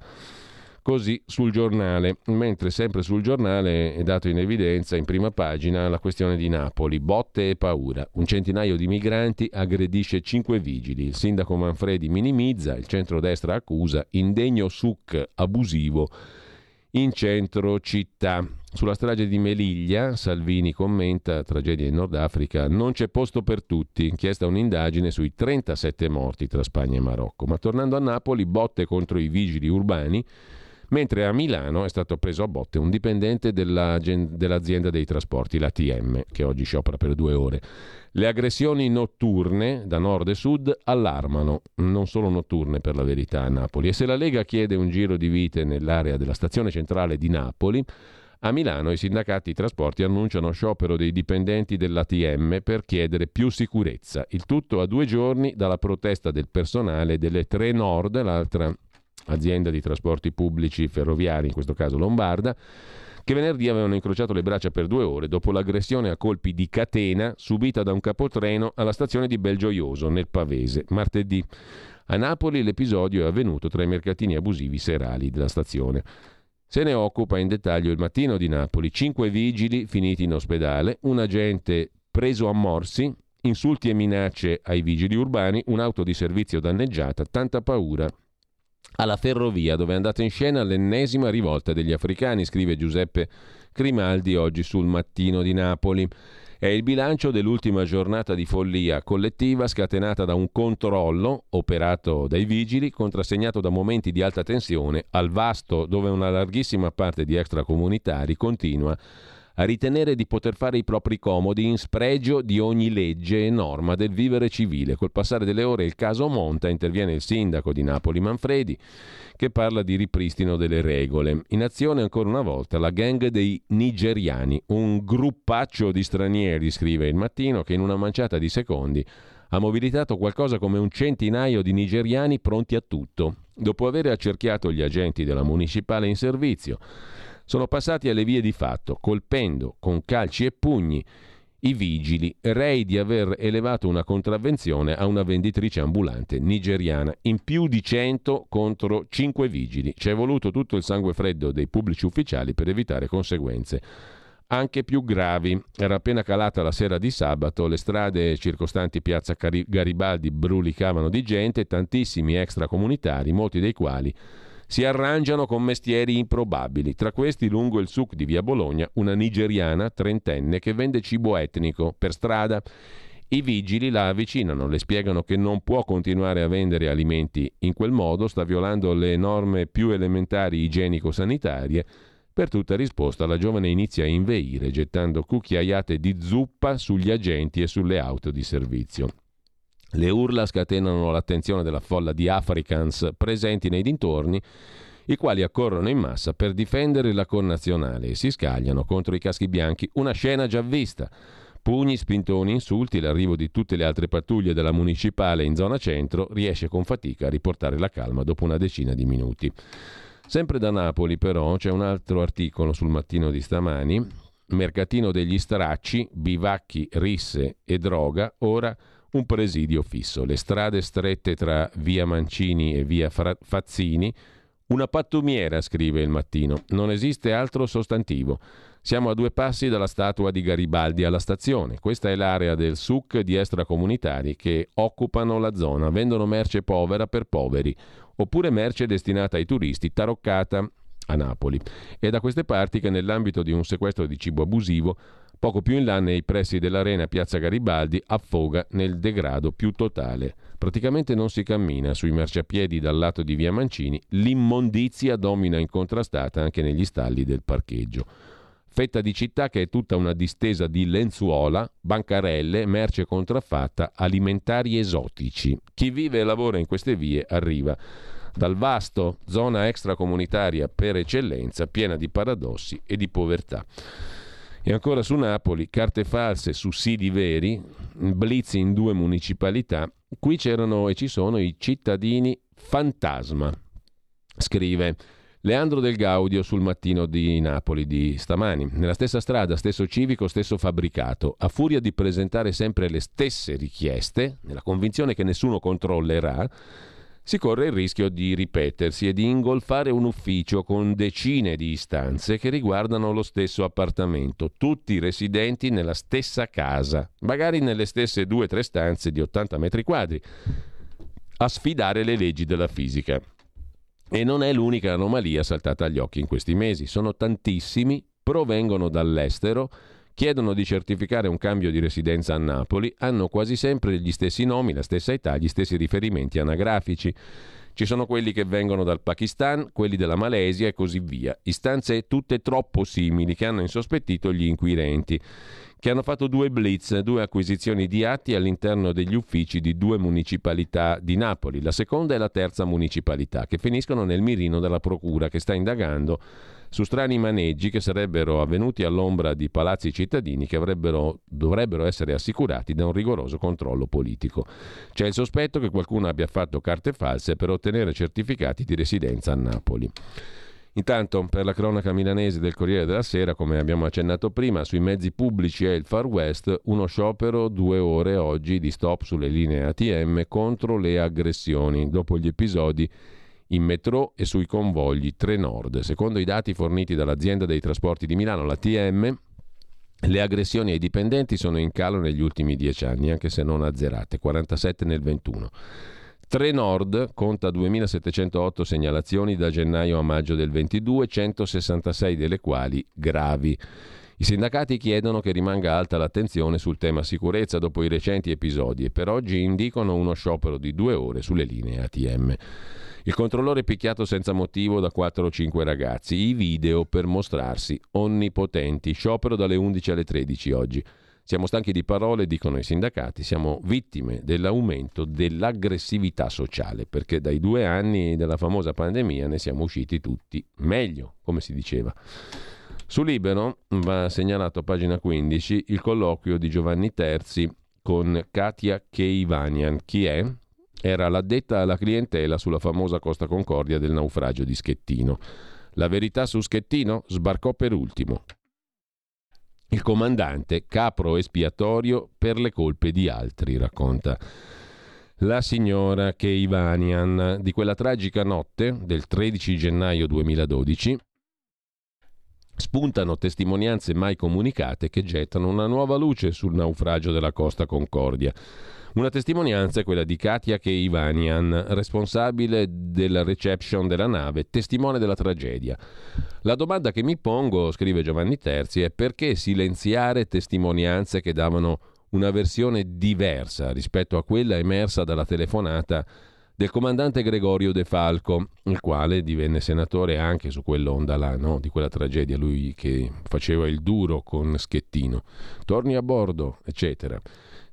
Così sul giornale, mentre sempre sul giornale è dato in evidenza in prima pagina la questione di Napoli, botte e paura. Un centinaio di migranti aggredisce cinque vigili, il sindaco Manfredi minimizza, il centrodestra accusa, indegno suc abusivo in centro città. Sulla strage di Meliglia, Salvini commenta, tragedia in Nord Africa, non c'è posto per tutti, inchiesta un'indagine sui 37 morti tra Spagna e Marocco. Ma tornando a Napoli, botte contro i vigili urbani, mentre a Milano è stato preso a botte un dipendente della, dell'azienda dei trasporti, l'ATM, che oggi sciopera per due ore. Le aggressioni notturne da nord e sud allarmano, non solo notturne per la verità a Napoli. E se la Lega chiede un giro di vite nell'area della stazione centrale di Napoli, a Milano i sindacati trasporti annunciano sciopero dei dipendenti dell'ATM per chiedere più sicurezza. Il tutto a due giorni dalla protesta del personale delle Tre Nord, l'altra azienda di trasporti pubblici ferroviari, in questo caso lombarda, che venerdì avevano incrociato le braccia per due ore dopo l'aggressione a colpi di catena subita da un capotreno alla stazione di Belgioioso, nel Pavese, martedì. A Napoli l'episodio è avvenuto tra i mercatini abusivi serali della stazione. Se ne occupa in dettaglio il mattino di Napoli. Cinque vigili finiti in ospedale, un agente preso a morsi, insulti e minacce ai vigili urbani, un'auto di servizio danneggiata, tanta paura alla ferrovia dove è andata in scena l'ennesima rivolta degli africani, scrive Giuseppe Grimaldi oggi sul mattino di Napoli. È il bilancio dell'ultima giornata di follia collettiva scatenata da un controllo operato dai vigili, contrassegnato da momenti di alta tensione al vasto dove una larghissima parte di extracomunitari continua a ritenere di poter fare i propri comodi in spregio di ogni legge e norma del vivere civile. Col passare delle ore il caso monta, interviene il sindaco di Napoli Manfredi che parla di ripristino delle regole. In azione ancora una volta la gang dei nigeriani, un gruppaccio di stranieri, scrive il mattino, che in una manciata di secondi ha mobilitato qualcosa come un centinaio di nigeriani pronti a tutto, dopo aver accerchiato gli agenti della municipale in servizio sono passati alle vie di fatto, colpendo con calci e pugni i vigili, rei di aver elevato una contravvenzione a una venditrice ambulante nigeriana, in più di 100 contro 5 vigili. Ci è voluto tutto il sangue freddo dei pubblici ufficiali per evitare conseguenze anche più gravi. Era appena calata la sera di sabato, le strade circostanti piazza Garibaldi brulicavano di gente, tantissimi extracomunitari, molti dei quali si arrangiano con mestieri improbabili. Tra questi, lungo il suc di via Bologna, una nigeriana trentenne che vende cibo etnico per strada. I vigili la avvicinano, le spiegano che non può continuare a vendere alimenti in quel modo, sta violando le norme più elementari igienico-sanitarie. Per tutta risposta la giovane inizia a inveire, gettando cucchiaiate di zuppa sugli agenti e sulle auto di servizio. Le urla scatenano l'attenzione della folla di Africans presenti nei dintorni, i quali accorrono in massa per difendere la connazionale e si scagliano contro i caschi bianchi, una scena già vista. Pugni, spintoni, insulti, l'arrivo di tutte le altre pattuglie della municipale in zona centro riesce con fatica a riportare la calma dopo una decina di minuti. Sempre da Napoli però c'è un altro articolo sul mattino di stamani, mercatino degli stracci, bivacchi, risse e droga, ora un presidio fisso. Le strade strette tra via Mancini e via Fazzini, una pattumiera, scrive il mattino, non esiste altro sostantivo. Siamo a due passi dalla statua di Garibaldi alla stazione. Questa è l'area del SUC di extracomunitari che occupano la zona, vendono merce povera per poveri, oppure merce destinata ai turisti taroccata a Napoli. È da queste parti che nell'ambito di un sequestro di cibo abusivo, poco più in là nei pressi dell'arena Piazza Garibaldi, affoga nel degrado più totale. Praticamente non si cammina sui marciapiedi dal lato di Via Mancini, l'immondizia domina incontrastata anche negli stalli del parcheggio. Fetta di città che è tutta una distesa di lenzuola, bancarelle, merce contraffatta, alimentari esotici. Chi vive e lavora in queste vie arriva dal vasto zona extracomunitaria per eccellenza, piena di paradossi e di povertà. E ancora su Napoli, carte false su sidi veri, blitz in due municipalità. Qui c'erano e ci sono i cittadini fantasma. Scrive Leandro Del Gaudio sul mattino di Napoli di stamani. Nella stessa strada, stesso civico, stesso fabbricato. A furia di presentare sempre le stesse richieste, nella convinzione che nessuno controllerà, si corre il rischio di ripetersi e di ingolfare un ufficio con decine di istanze che riguardano lo stesso appartamento, tutti residenti nella stessa casa, magari nelle stesse due o tre stanze di 80 metri quadri, a sfidare le leggi della fisica. E non è l'unica anomalia saltata agli occhi in questi mesi, sono tantissimi, provengono dall'estero, chiedono di certificare un cambio di residenza a Napoli, hanno quasi sempre gli stessi nomi, la stessa età, gli stessi riferimenti anagrafici. Ci sono quelli che vengono dal Pakistan, quelli della Malesia e così via. Istanze tutte troppo simili che hanno insospettito gli inquirenti che hanno fatto due blitz, due acquisizioni di atti all'interno degli uffici di due municipalità di Napoli, la seconda e la terza municipalità, che finiscono nel mirino della Procura che sta indagando su strani maneggi che sarebbero avvenuti all'ombra di palazzi cittadini che dovrebbero essere assicurati da un rigoroso controllo politico. C'è il sospetto che qualcuno abbia fatto carte false per ottenere certificati di residenza a Napoli. Intanto, per la cronaca milanese del Corriere della Sera, come abbiamo accennato prima, sui mezzi pubblici e il Far West, uno sciopero due ore oggi di stop sulle linee ATM contro le aggressioni, dopo gli episodi in metro e sui convogli Trenord. Secondo i dati forniti dall'azienda dei trasporti di Milano, l'ATM, le aggressioni ai dipendenti sono in calo negli ultimi dieci anni, anche se non azzerate, 47 nel 21. Trenord conta 2.708 segnalazioni da gennaio a maggio del 22, 166 delle quali gravi. I sindacati chiedono che rimanga alta l'attenzione sul tema sicurezza dopo i recenti episodi e per oggi indicano uno sciopero di due ore sulle linee ATM. Il controllore picchiato senza motivo da 4 o 5 ragazzi. I video per mostrarsi onnipotenti. Sciopero dalle 11 alle 13 oggi. Siamo stanchi di parole, dicono i sindacati, siamo vittime dell'aumento dell'aggressività sociale, perché dai due anni della famosa pandemia ne siamo usciti tutti meglio, come si diceva. Su Libero va segnalato a pagina 15 il colloquio di Giovanni Terzi con Katia Keivanian. Chi è? Era l'addetta alla clientela sulla famosa Costa Concordia del naufragio di Schettino. La verità su Schettino sbarcò per ultimo il comandante capro espiatorio per le colpe di altri, racconta la signora Keivanian di quella tragica notte del 13 gennaio 2012 spuntano testimonianze mai comunicate che gettano una nuova luce sul naufragio della Costa Concordia. Una testimonianza è quella di Katia Keivanian, responsabile della reception della nave, testimone della tragedia. La domanda che mi pongo, scrive Giovanni Terzi, è perché silenziare testimonianze che davano una versione diversa rispetto a quella emersa dalla telefonata del comandante Gregorio De Falco, il quale divenne senatore anche su quell'onda là, no? di quella tragedia, lui che faceva il duro con Schettino. Torni a bordo, eccetera.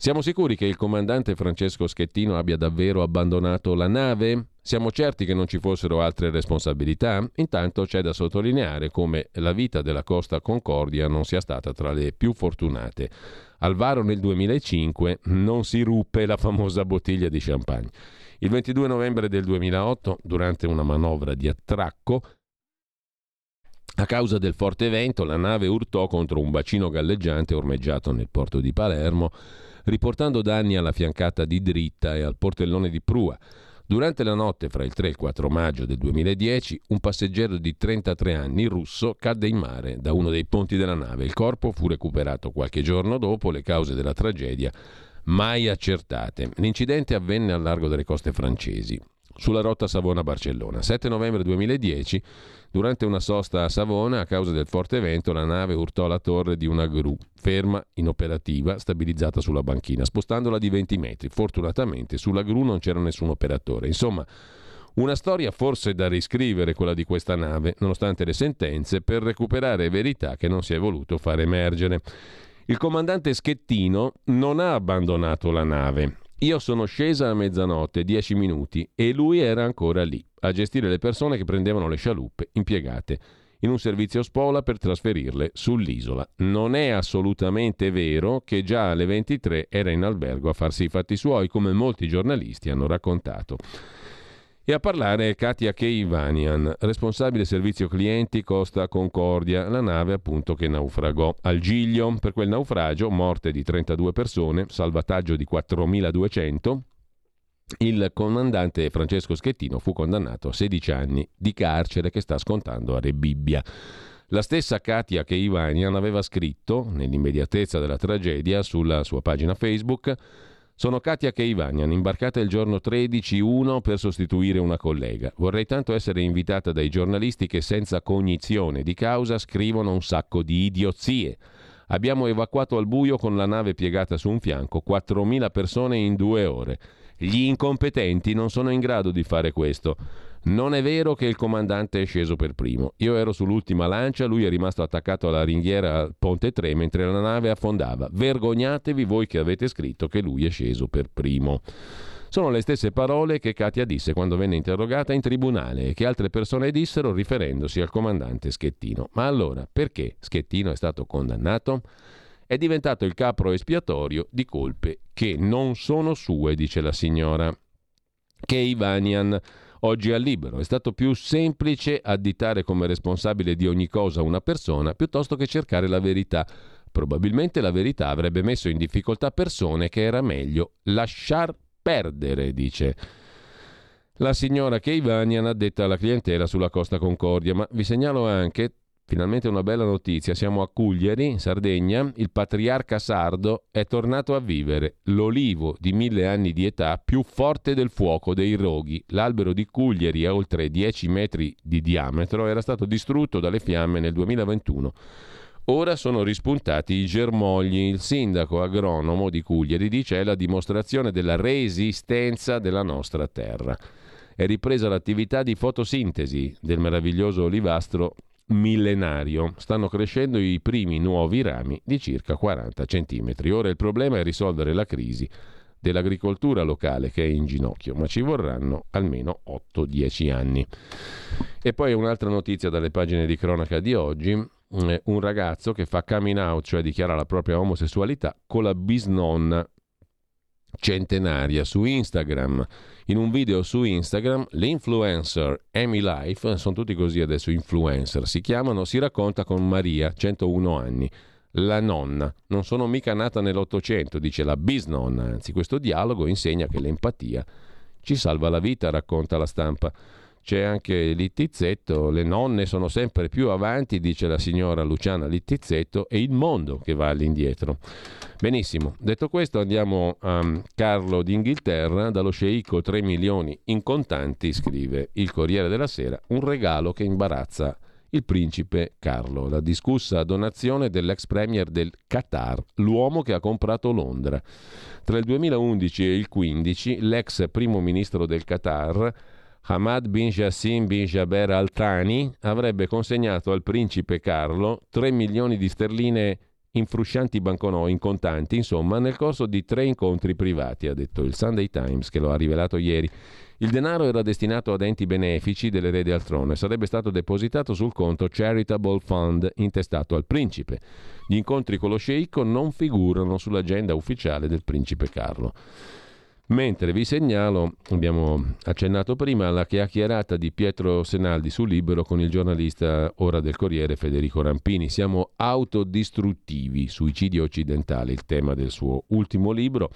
Siamo sicuri che il comandante Francesco Schettino abbia davvero abbandonato la nave? Siamo certi che non ci fossero altre responsabilità? Intanto c'è da sottolineare come la vita della Costa Concordia non sia stata tra le più fortunate. Al varo nel 2005 non si ruppe la famosa bottiglia di champagne. Il 22 novembre del 2008, durante una manovra di attracco, A causa del forte vento, la nave urtò contro un bacino galleggiante ormeggiato nel porto di Palermo, riportando danni alla fiancata di dritta e al portellone di prua. Durante la notte fra il 3 e il 4 maggio del 2010, un passeggero di 33 anni russo cadde in mare da uno dei ponti della nave. Il corpo fu recuperato qualche giorno dopo. Le cause della tragedia mai accertate. L'incidente avvenne al largo delle coste francesi sulla rotta Savona-Barcellona. 7 novembre 2010, durante una sosta a Savona, a causa del forte vento, la nave urtò la torre di una gru, ferma, inoperativa, stabilizzata sulla banchina, spostandola di 20 metri. Fortunatamente sulla gru non c'era nessun operatore. Insomma, una storia forse da riscrivere quella di questa nave, nonostante le sentenze, per recuperare verità che non si è voluto far emergere. Il comandante Schettino non ha abbandonato la nave, io sono scesa a mezzanotte, dieci minuti, e lui era ancora lì, a gestire le persone che prendevano le scialuppe impiegate in un servizio spola per trasferirle sull'isola. Non è assolutamente vero che già alle 23 era in albergo a farsi i fatti suoi, come molti giornalisti hanno raccontato. E a parlare è Katia Keivanian, responsabile servizio clienti Costa Concordia, la nave appunto che naufragò al Giglio. Per quel naufragio, morte di 32 persone, salvataggio di 4.200, il comandante Francesco Schettino fu condannato a 16 anni di carcere che sta scontando a Rebibbia. La stessa Katia Keivanian aveva scritto, nell'immediatezza della tragedia, sulla sua pagina Facebook sono Katia Keivanian, imbarcata il giorno 13-1 per sostituire una collega. Vorrei tanto essere invitata dai giornalisti che senza cognizione di causa scrivono un sacco di idiozie. Abbiamo evacuato al buio con la nave piegata su un fianco 4.000 persone in due ore. Gli incompetenti non sono in grado di fare questo. Non è vero che il comandante è sceso per primo. Io ero sull'ultima lancia, lui è rimasto attaccato alla ringhiera al Ponte 3 mentre la nave affondava. Vergognatevi voi che avete scritto che lui è sceso per primo. Sono le stesse parole che Katia disse quando venne interrogata in tribunale e che altre persone dissero riferendosi al comandante Schettino. Ma allora, perché Schettino è stato condannato? È diventato il capro espiatorio di colpe che non sono sue, dice la signora. Che Ivanian Oggi al libero è stato più semplice additare come responsabile di ogni cosa una persona piuttosto che cercare la verità. Probabilmente la verità avrebbe messo in difficoltà persone che era meglio lasciar perdere, dice. La signora Keivanian ha detta alla clientela sulla Costa Concordia, ma vi segnalo anche Finalmente una bella notizia, siamo a Cugliari, Sardegna, il patriarca sardo è tornato a vivere, l'olivo di mille anni di età più forte del fuoco dei roghi. L'albero di Cugliari a oltre 10 metri di diametro era stato distrutto dalle fiamme nel 2021. Ora sono rispuntati i germogli. Il sindaco agronomo di Cugliari dice è la dimostrazione della resistenza della nostra terra. È ripresa l'attività di fotosintesi del meraviglioso olivastro millenario. Stanno crescendo i primi nuovi rami di circa 40 cm. Ora il problema è risolvere la crisi dell'agricoltura locale che è in ginocchio, ma ci vorranno almeno 8-10 anni. E poi un'altra notizia dalle pagine di cronaca di oggi, eh, un ragazzo che fa coming out, cioè dichiara la propria omosessualità, con la bisnonna centenaria su Instagram. In un video su Instagram, l'influencer Amy Life, sono tutti così adesso influencer, si chiamano, si racconta con Maria, 101 anni. La nonna, non sono mica nata nell'Ottocento, dice la bisnonna, anzi questo dialogo insegna che l'empatia ci salva la vita, racconta la stampa. C'è anche Littizzetto, le nonne sono sempre più avanti, dice la signora Luciana Littizzetto, e il mondo che va all'indietro. Benissimo, detto questo andiamo a Carlo d'Inghilterra, dallo sceicco 3 milioni in contanti, scrive il Corriere della Sera, un regalo che imbarazza il principe Carlo, la discussa donazione dell'ex premier del Qatar, l'uomo che ha comprato Londra. Tra il 2011 e il 2015 l'ex primo ministro del Qatar Hamad bin Jassim bin Jaber Al Thani avrebbe consegnato al principe Carlo 3 milioni di sterline in fruscianti banconò in contanti, insomma, nel corso di tre incontri privati, ha detto il Sunday Times che lo ha rivelato ieri. Il denaro era destinato ad enti benefici dell'erede al trono e sarebbe stato depositato sul conto Charitable Fund intestato al principe. Gli incontri con lo sceicco non figurano sull'agenda ufficiale del principe Carlo. Mentre vi segnalo, abbiamo accennato prima, la chiacchierata di Pietro Senaldi su Libero con il giornalista ora del Corriere Federico Rampini. Siamo autodistruttivi, suicidio occidentale, il tema del suo ultimo libro.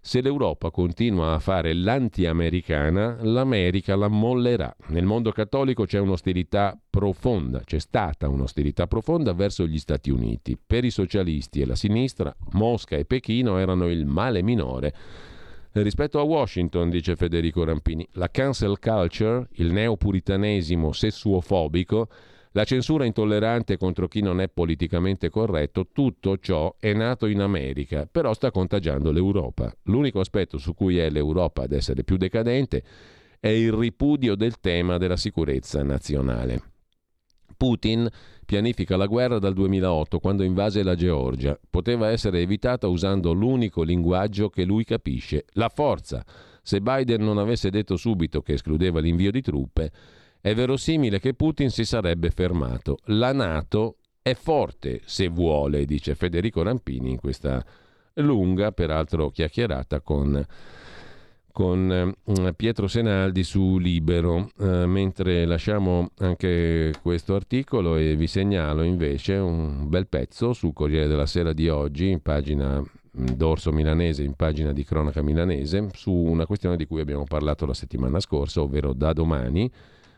Se l'Europa continua a fare l'anti-americana, l'America la mollerà. Nel mondo cattolico c'è un'austerità profonda, c'è stata un'austerità profonda verso gli Stati Uniti. Per i socialisti e la sinistra, Mosca e Pechino erano il male minore Rispetto a Washington, dice Federico Rampini, la cancel culture, il neopuritanesimo sessuofobico, la censura intollerante contro chi non è politicamente corretto, tutto ciò è nato in America, però sta contagiando l'Europa. L'unico aspetto su cui è l'Europa ad essere più decadente è il ripudio del tema della sicurezza nazionale. Putin pianifica la guerra dal 2008 quando invase la Georgia. Poteva essere evitata usando l'unico linguaggio che lui capisce, la forza. Se Biden non avesse detto subito che escludeva l'invio di truppe, è verosimile che Putin si sarebbe fermato. La Nato è forte se vuole, dice Federico Rampini in questa lunga, peraltro chiacchierata con con eh, Pietro Senaldi su Libero, eh, mentre lasciamo anche questo articolo e vi segnalo invece un bel pezzo sul Corriere della Sera di oggi, in pagina mm, dorso milanese, in pagina di cronaca milanese, su una questione di cui abbiamo parlato la settimana scorsa, ovvero da domani,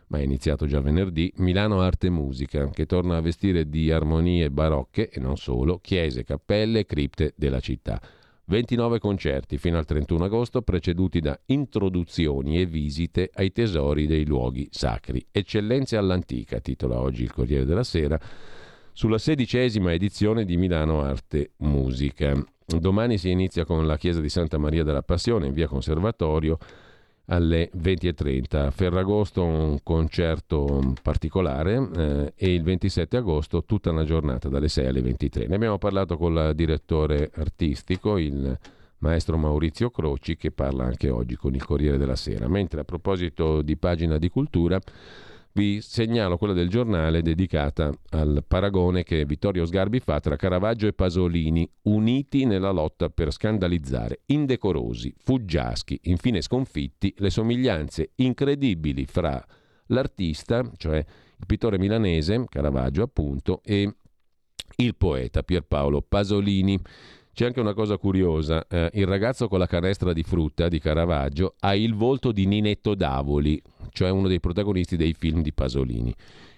ma è iniziato già venerdì, Milano Arte e Musica, che torna a vestire di armonie barocche e non solo, chiese, cappelle e cripte della città. 29 concerti fino al 31 agosto, preceduti da introduzioni e visite ai tesori dei luoghi sacri. Eccellenze all'antica, titola oggi il Corriere della Sera, sulla sedicesima edizione di Milano Arte Musica. Domani si inizia con la chiesa di Santa Maria della Passione in via Conservatorio alle 20.30. A Ferragosto un concerto particolare eh, e il 27 agosto tutta una giornata dalle 6 alle 23. Ne abbiamo parlato con il direttore artistico, il maestro Maurizio Croci, che parla anche oggi con il Corriere della Sera. Mentre a proposito di pagina di cultura, vi segnalo quella del giornale dedicata al paragone che Vittorio Sgarbi fa tra Caravaggio e Pasolini, uniti nella lotta per scandalizzare, indecorosi, fuggiaschi, infine sconfitti, le somiglianze incredibili fra l'artista, cioè il pittore milanese, Caravaggio appunto, e il poeta Pierpaolo Pasolini. C'è anche una cosa curiosa, eh, il ragazzo con la canestra di frutta di Caravaggio ha il volto di Ninetto Davoli, cioè uno dei protagonisti dei film di Pasolini.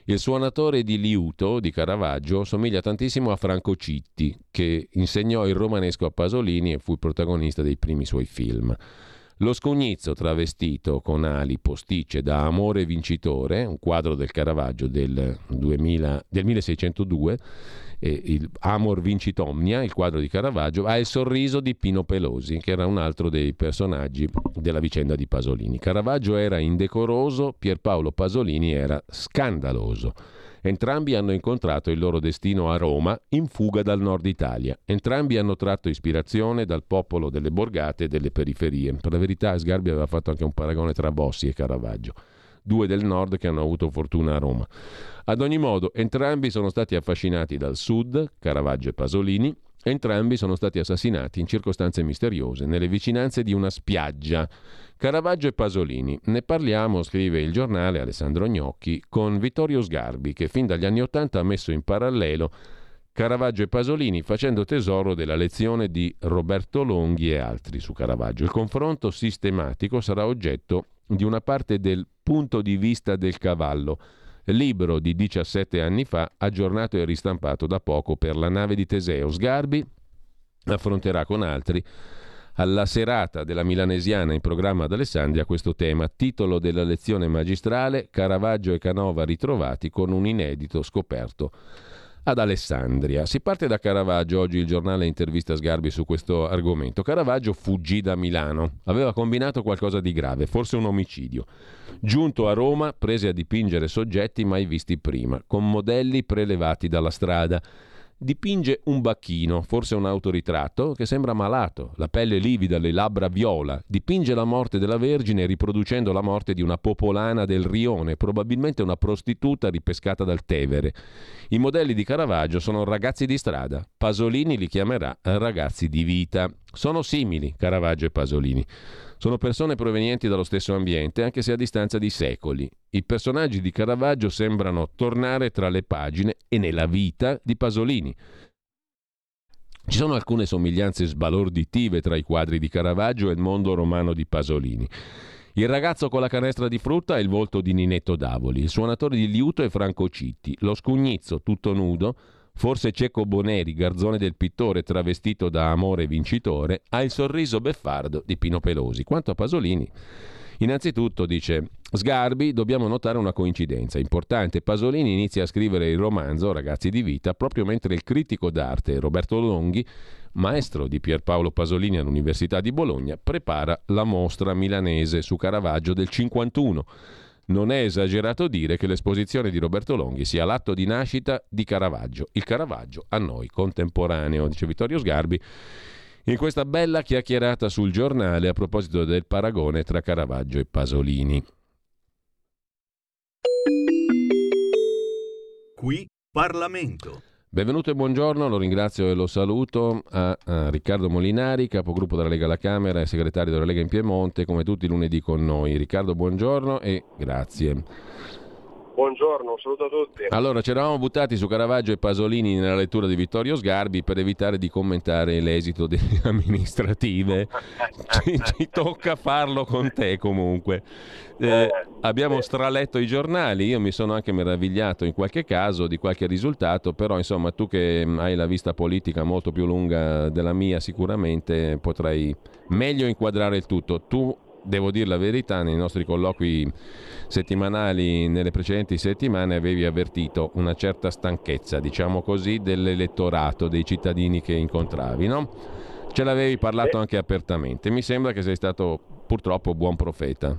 Il suonatore di liuto di Caravaggio somiglia tantissimo a Franco Citti, che insegnò il romanesco a Pasolini e fu il protagonista dei primi suoi film. Lo scognizzo travestito con ali posticce da Amore vincitore, un quadro del Caravaggio del, 2000, del 1602, il Amor Vincit Omnia, il quadro di Caravaggio, ha il sorriso di Pino Pelosi, che era un altro dei personaggi della vicenda di Pasolini. Caravaggio era indecoroso, Pierpaolo Pasolini era scandaloso. Entrambi hanno incontrato il loro destino a Roma, in fuga dal nord Italia. Entrambi hanno tratto ispirazione dal popolo delle borgate e delle periferie. Per la verità, Sgarbi aveva fatto anche un paragone tra Bossi e Caravaggio due del nord che hanno avuto fortuna a Roma. Ad ogni modo, entrambi sono stati affascinati dal sud, Caravaggio e Pasolini, Entrambi sono stati assassinati in circostanze misteriose, nelle vicinanze di una spiaggia. Caravaggio e Pasolini. Ne parliamo, scrive il giornale Alessandro Gnocchi, con Vittorio Sgarbi, che fin dagli anni Ottanta ha messo in parallelo Caravaggio e Pasolini, facendo tesoro della lezione di Roberto Longhi e altri su Caravaggio. Il confronto sistematico sarà oggetto di una parte del punto di vista del cavallo, libro di 17 anni fa, aggiornato e ristampato da poco per la nave di Teseo. Sgarbi affronterà con altri alla serata della Milanesiana in programma ad Alessandria questo tema, titolo della lezione magistrale Caravaggio e Canova ritrovati con un inedito scoperto ad Alessandria. Si parte da Caravaggio, oggi il giornale intervista Sgarbi su questo argomento. Caravaggio fuggì da Milano, aveva combinato qualcosa di grave, forse un omicidio. Giunto a Roma, prese a dipingere soggetti mai visti prima, con modelli prelevati dalla strada dipinge un bacchino, forse un autoritratto, che sembra malato, la pelle livida, le labbra viola, dipinge la morte della Vergine riproducendo la morte di una popolana del Rione, probabilmente una prostituta ripescata dal Tevere. I modelli di Caravaggio sono ragazzi di strada, Pasolini li chiamerà ragazzi di vita. Sono simili Caravaggio e Pasolini. Sono persone provenienti dallo stesso ambiente, anche se a distanza di secoli. I personaggi di Caravaggio sembrano tornare tra le pagine e nella vita di Pasolini. Ci sono alcune somiglianze sbalorditive tra i quadri di Caravaggio e il mondo romano di Pasolini. Il ragazzo con la canestra di frutta è il volto di Ninetto Davoli, il suonatore di liuto è Franco Citti, lo scugnizzo tutto nudo, forse Cecco Boneri, garzone del pittore travestito da amore vincitore, ha il sorriso beffardo di Pino Pelosi. Quanto a Pasolini, Innanzitutto, dice Sgarbi, dobbiamo notare una coincidenza importante. Pasolini inizia a scrivere il romanzo Ragazzi di vita proprio mentre il critico d'arte Roberto Longhi, maestro di Pierpaolo Pasolini all'Università di Bologna, prepara la mostra milanese su Caravaggio del 51. Non è esagerato dire che l'esposizione di Roberto Longhi sia l'atto di nascita di Caravaggio, il Caravaggio a noi contemporaneo, dice Vittorio Sgarbi in questa bella chiacchierata sul giornale a proposito del paragone tra Caravaggio e Pasolini. Qui Parlamento. Benvenuto e buongiorno, lo ringrazio e lo saluto a, a, Riccardo Molinari, capogruppo della Lega alla Camera e segretario della Lega in Piemonte, come tutti lunedì con noi. Riccardo, buongiorno e grazie. Buongiorno, un saluto a tutti. Allora, ci eravamo buttati su Caravaggio e Pasolini nella lettura di Vittorio Sgarbi per evitare di commentare l'esito delle [LAUGHS] amministrative. ci, ci, tocca farlo con te comunque. Eh, eh, abbiamo straletto i giornali, io mi sono anche meravigliato in qualche caso di qualche risultato, però insomma tu che hai la vista politica molto più lunga della mia sicuramente potrai meglio inquadrare il tutto. Tu devo dire la verità, nei nostri colloqui settimanali nelle precedenti settimane avevi avvertito una certa stanchezza, diciamo così, dell'elettorato, dei cittadini che incontravi, no? Ce l'avevi parlato anche apertamente. Mi sembra che sei stato purtroppo buon profeta.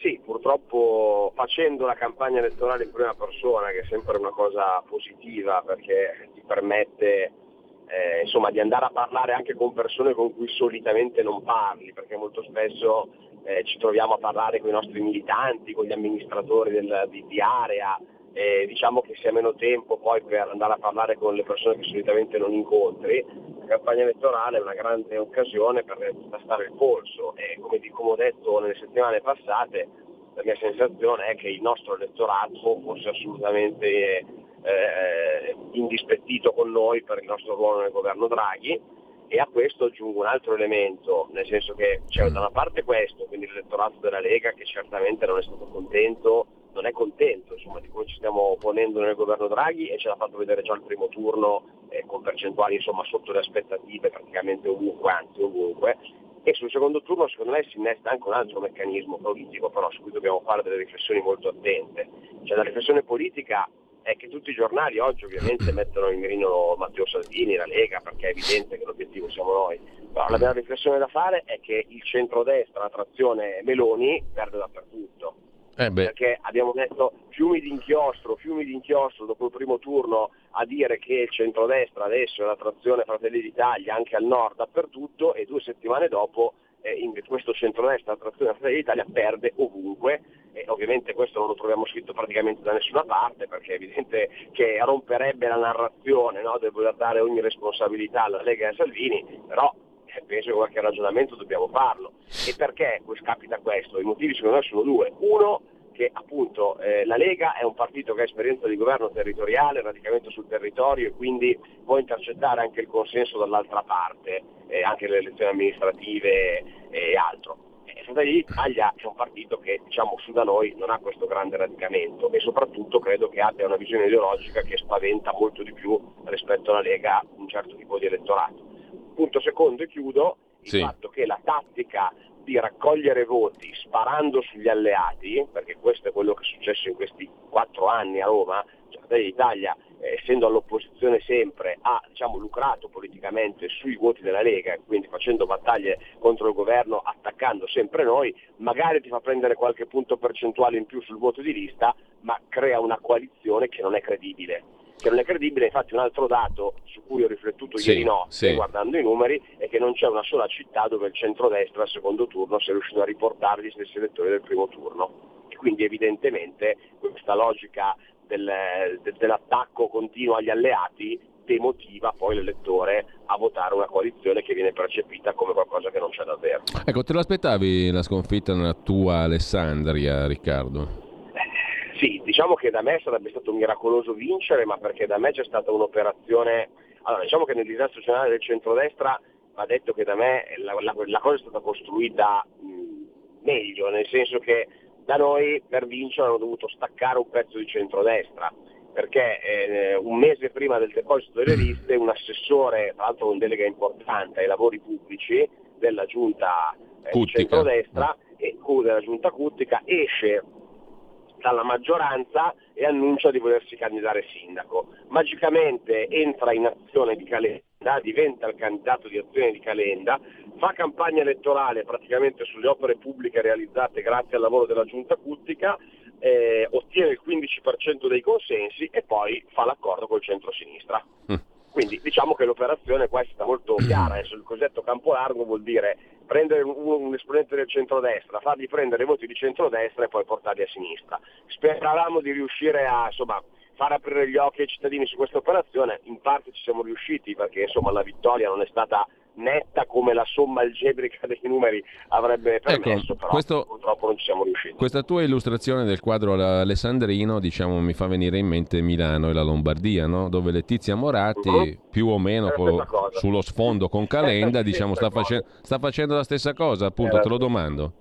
Sì, purtroppo facendo la campagna elettorale in prima persona, che è sempre una cosa positiva perché ti permette eh, insomma, di andare a parlare anche con persone con cui solitamente non parli, perché molto spesso eh, ci troviamo a parlare con i nostri militanti, con gli amministratori del, di, di, area, eh, diciamo che si ha meno tempo poi per andare a parlare con le persone che solitamente non incontri. La campagna elettorale è una grande occasione per tastare il polso e come, come ho detto nelle settimane passate, la mia sensazione è che il nostro elettorato fosse assolutamente eh, indispettito con noi per il nostro ruolo nel governo Draghi e a questo aggiungo un altro elemento, nel senso che c'è da una parte questo, quindi l'elettorato della Lega che certamente non è stato contento, non è contento insomma, di come ci stiamo ponendo nel governo Draghi e ce l'ha fatto vedere già il primo turno eh, con percentuali insomma, sotto le aspettative praticamente ovunque, anzi ovunque. E sul secondo turno secondo me si innesta anche un altro meccanismo politico però su cui dobbiamo fare delle riflessioni molto attente. Cioè la riflessione politica è che tutti i giornali oggi ovviamente [CLEARS THROAT] mettono in mirino Matteo Salvini, la Lega, perché è evidente che l'obiettivo siamo noi. Però la vera riflessione da fare è che il centrodestra, la trazione Meloni, perde dappertutto. Eh perché abbiamo detto fiumi di inchiostro, fiumi di inchiostro dopo il primo turno a dire che il centrodestra adesso è la trazione Fratelli d'Italia anche al nord dappertutto e due settimane dopo eh, questo centrodestra, la trazione Fratelli d'Italia perde ovunque e ovviamente questo non lo troviamo scritto praticamente da nessuna parte perché è evidente che romperebbe la narrazione no, del voler dare ogni responsabilità alla Lega e a Salvini, però eh, penso che qualche ragionamento dobbiamo farlo. E perché capita questo? I motivi secondo me sono due. Uno, che appunto eh, la Lega è un partito che ha esperienza di governo territoriale, radicamento sul territorio e quindi può intercettare anche il consenso dall'altra parte, eh, anche le elezioni amministrative e altro. Fratelli d'Italia è un partito che diciamo su da noi non ha questo grande radicamento e soprattutto credo che abbia una visione ideologica che spaventa molto di più rispetto alla Lega un certo tipo di elettorato. Punto secondo e chiudo, il sì. fatto che la tattica di raccogliere voti sparando sugli alleati, perché questo è quello che è successo in questi quattro anni a Roma, cioè Fratelli d'Italia eh, essendo all'opposizione sempre, ha diciamo, lucrato politicamente sui voti della Lega, quindi facendo battaglie contro il governo, attaccando sempre noi, magari ti fa prendere qualche punto percentuale in più sul voto di lista, ma crea una coalizione che non è credibile. Che non è credibile, infatti un altro dato su cui ho riflettuto sì, ieri notte sì. guardando i numeri è che non c'è una sola città dove il centrodestra al secondo turno sia riuscito a riportare gli stessi elettori del primo turno. E quindi evidentemente questa logica del, de, dell'attacco continuo agli alleati demotiva poi l'elettore a votare una coalizione che viene percepita come qualcosa che non c'è davvero. Ecco, te l'aspettavi la sconfitta nella tua Alessandria, Riccardo? Sì, diciamo che da me sarebbe stato miracoloso vincere, ma perché da me c'è stata un'operazione... Allora, diciamo che nel disastro generale del centrodestra va detto che da me la, la, la cosa è stata costruita mh, meglio, nel senso che da noi per vincere hanno dovuto staccare un pezzo di centrodestra, perché eh, un mese prima del deposito delle liste un assessore, tra l'altro con delega importante ai lavori pubblici della giunta eh, centrodestra, e, della giunta Cuttica, esce dalla maggioranza e annuncia di volersi candidare sindaco. Magicamente entra in azione di Calenda, diventa il candidato di azione di Calenda, fa campagna elettorale praticamente sulle opere pubbliche realizzate grazie al lavoro della giunta Cuttica, eh, ottiene il 15% dei consensi e poi fa l'accordo col centro-sinistra. Mm. Quindi diciamo che l'operazione qua è stata molto chiara, [CLEARS THROAT] adesso il cosiddetto campo largo vuol dire prendere un, un, esponente del centrodestra, fargli prendere i voti di centrodestra e poi portarli a sinistra. Speravamo di riuscire a insomma, far aprire gli occhi ai cittadini su questa operazione, in parte ci siamo riusciti perché insomma, la vittoria non è stata netta come la somma algebrica [LAUGHS] dei numeri avrebbe ecco, permesso, ecco, però questo, purtroppo non ci siamo riusciti. Questa tua illustrazione del quadro alessandrino diciamo, mi fa venire in mente Milano e la Lombardia, no? dove Letizia Moratti uh-huh. più o meno con, sullo sfondo con Calenda [LAUGHS] diciamo, sta, face- sta, facendo la stessa cosa, appunto, te lo domando.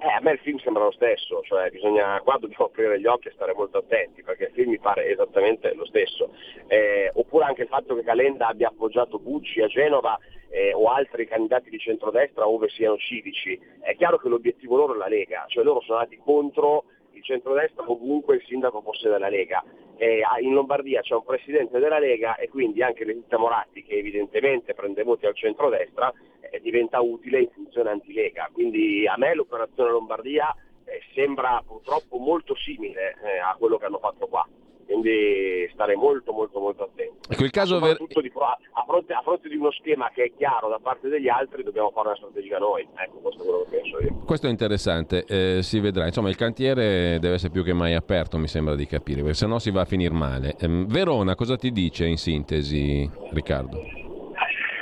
Eh, a me il film sembra lo stesso, cioè bisogna, qua dobbiamo aprire gli occhi e stare molto attenti perché il film mi pare esattamente lo stesso. Eh, oppure anche il fatto che Calenda abbia appoggiato Bucci a Genova eh, o altri candidati di centrodestra ove siano civici. È chiaro che l'obiettivo loro è la Lega, cioè loro sono andati contro il centrodestra ovunque il sindaco fosse della Lega. Eh, in Lombardia c'è un presidente della Lega e quindi anche Letizia Moratti che evidentemente prende voti al centrodestra eh, diventa utile in funzione anti-Lega. Quindi a me l'operazione Lombardia eh, sembra purtroppo molto simile eh, a quello che hanno fatto qua quindi stare molto molto molto attenti. Caso ver- di, a, fronte, a, fronte, di uno schema che è chiaro da parte degli altri dobbiamo fare una strategia noi, ecco questo è quello che penso io. Questo è interessante, eh, si vedrà, insomma il cantiere deve essere più che mai aperto mi sembra di capire, perché se no si va a finire male. Eh, Verona cosa ti dice in sintesi Riccardo?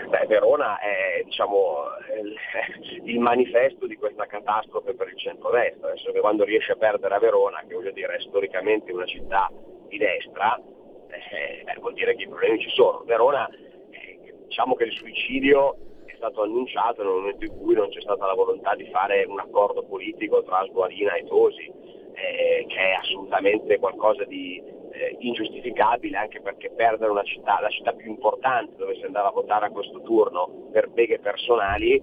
Beh, Verona è diciamo, il manifesto di questa catastrofe per il centro-destra, adesso che quando riesce a perdere a Verona, che voglio dire è storicamente una città di destra, eh, eh, vuol dire che i problemi ci sono. Verona, eh, diciamo che il suicidio è stato annunciato nel momento in cui non c'è stata la volontà di fare un accordo politico tra Sguarina e Tosi, eh, che è assolutamente qualcosa di eh, ingiustificabile, anche perché perdere una città, la città più importante dove si andava a votare a questo turno per beghe personali,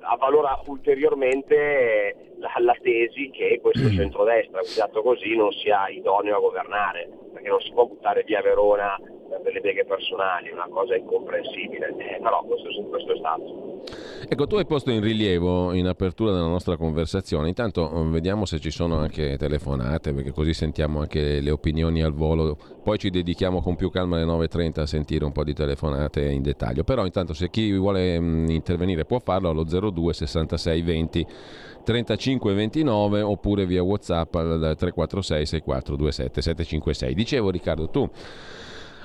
avvalora ulteriormente la, la, tesi che questo mm. centrodestra guidato così non sia idoneo a governare, perché non si può buttare via Verona per delle beghe personali, una cosa incomprensibile, eh, però questo, questo, è stato. Ecco, tu hai posto in rilievo in apertura della nostra conversazione, intanto mm, vediamo se ci sono anche telefonate, perché così sentiamo anche le opinioni al volo, poi ci dedichiamo con più calma alle 9.30 a sentire un po' di telefonate in dettaglio, però intanto se chi vuole mm, intervenire può farlo allo 02 66 20 35 29 oppure via Whatsapp al 346 6427 756. Dicevo Riccardo, tu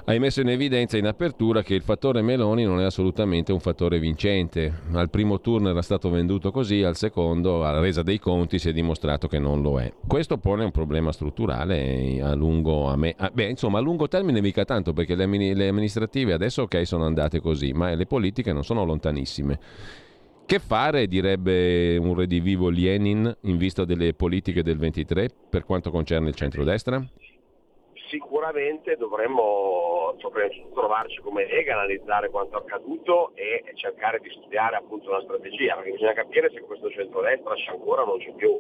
hai messo in evidenza in apertura che il fattore Meloni non è assolutamente un fattore vincente. Al primo turno era stato venduto così, al secondo, alla resa dei conti, si è dimostrato che non lo è. Questo pone un problema strutturale a lungo, a me, a, beh, insomma, a lungo termine mica tanto, perché le, le amministrative adesso ok sono andate così, ma le politiche non sono lontanissime. Che fare, direbbe un redivivo Lenin, in vista delle politiche del 23 per quanto concerne il centrodestra? Sicuramente dovremmo trovarci come Lega, analizzare quanto accaduto e cercare di studiare appunto una strategia, perché bisogna capire se questo centrodestra c'è ancora o non c'è più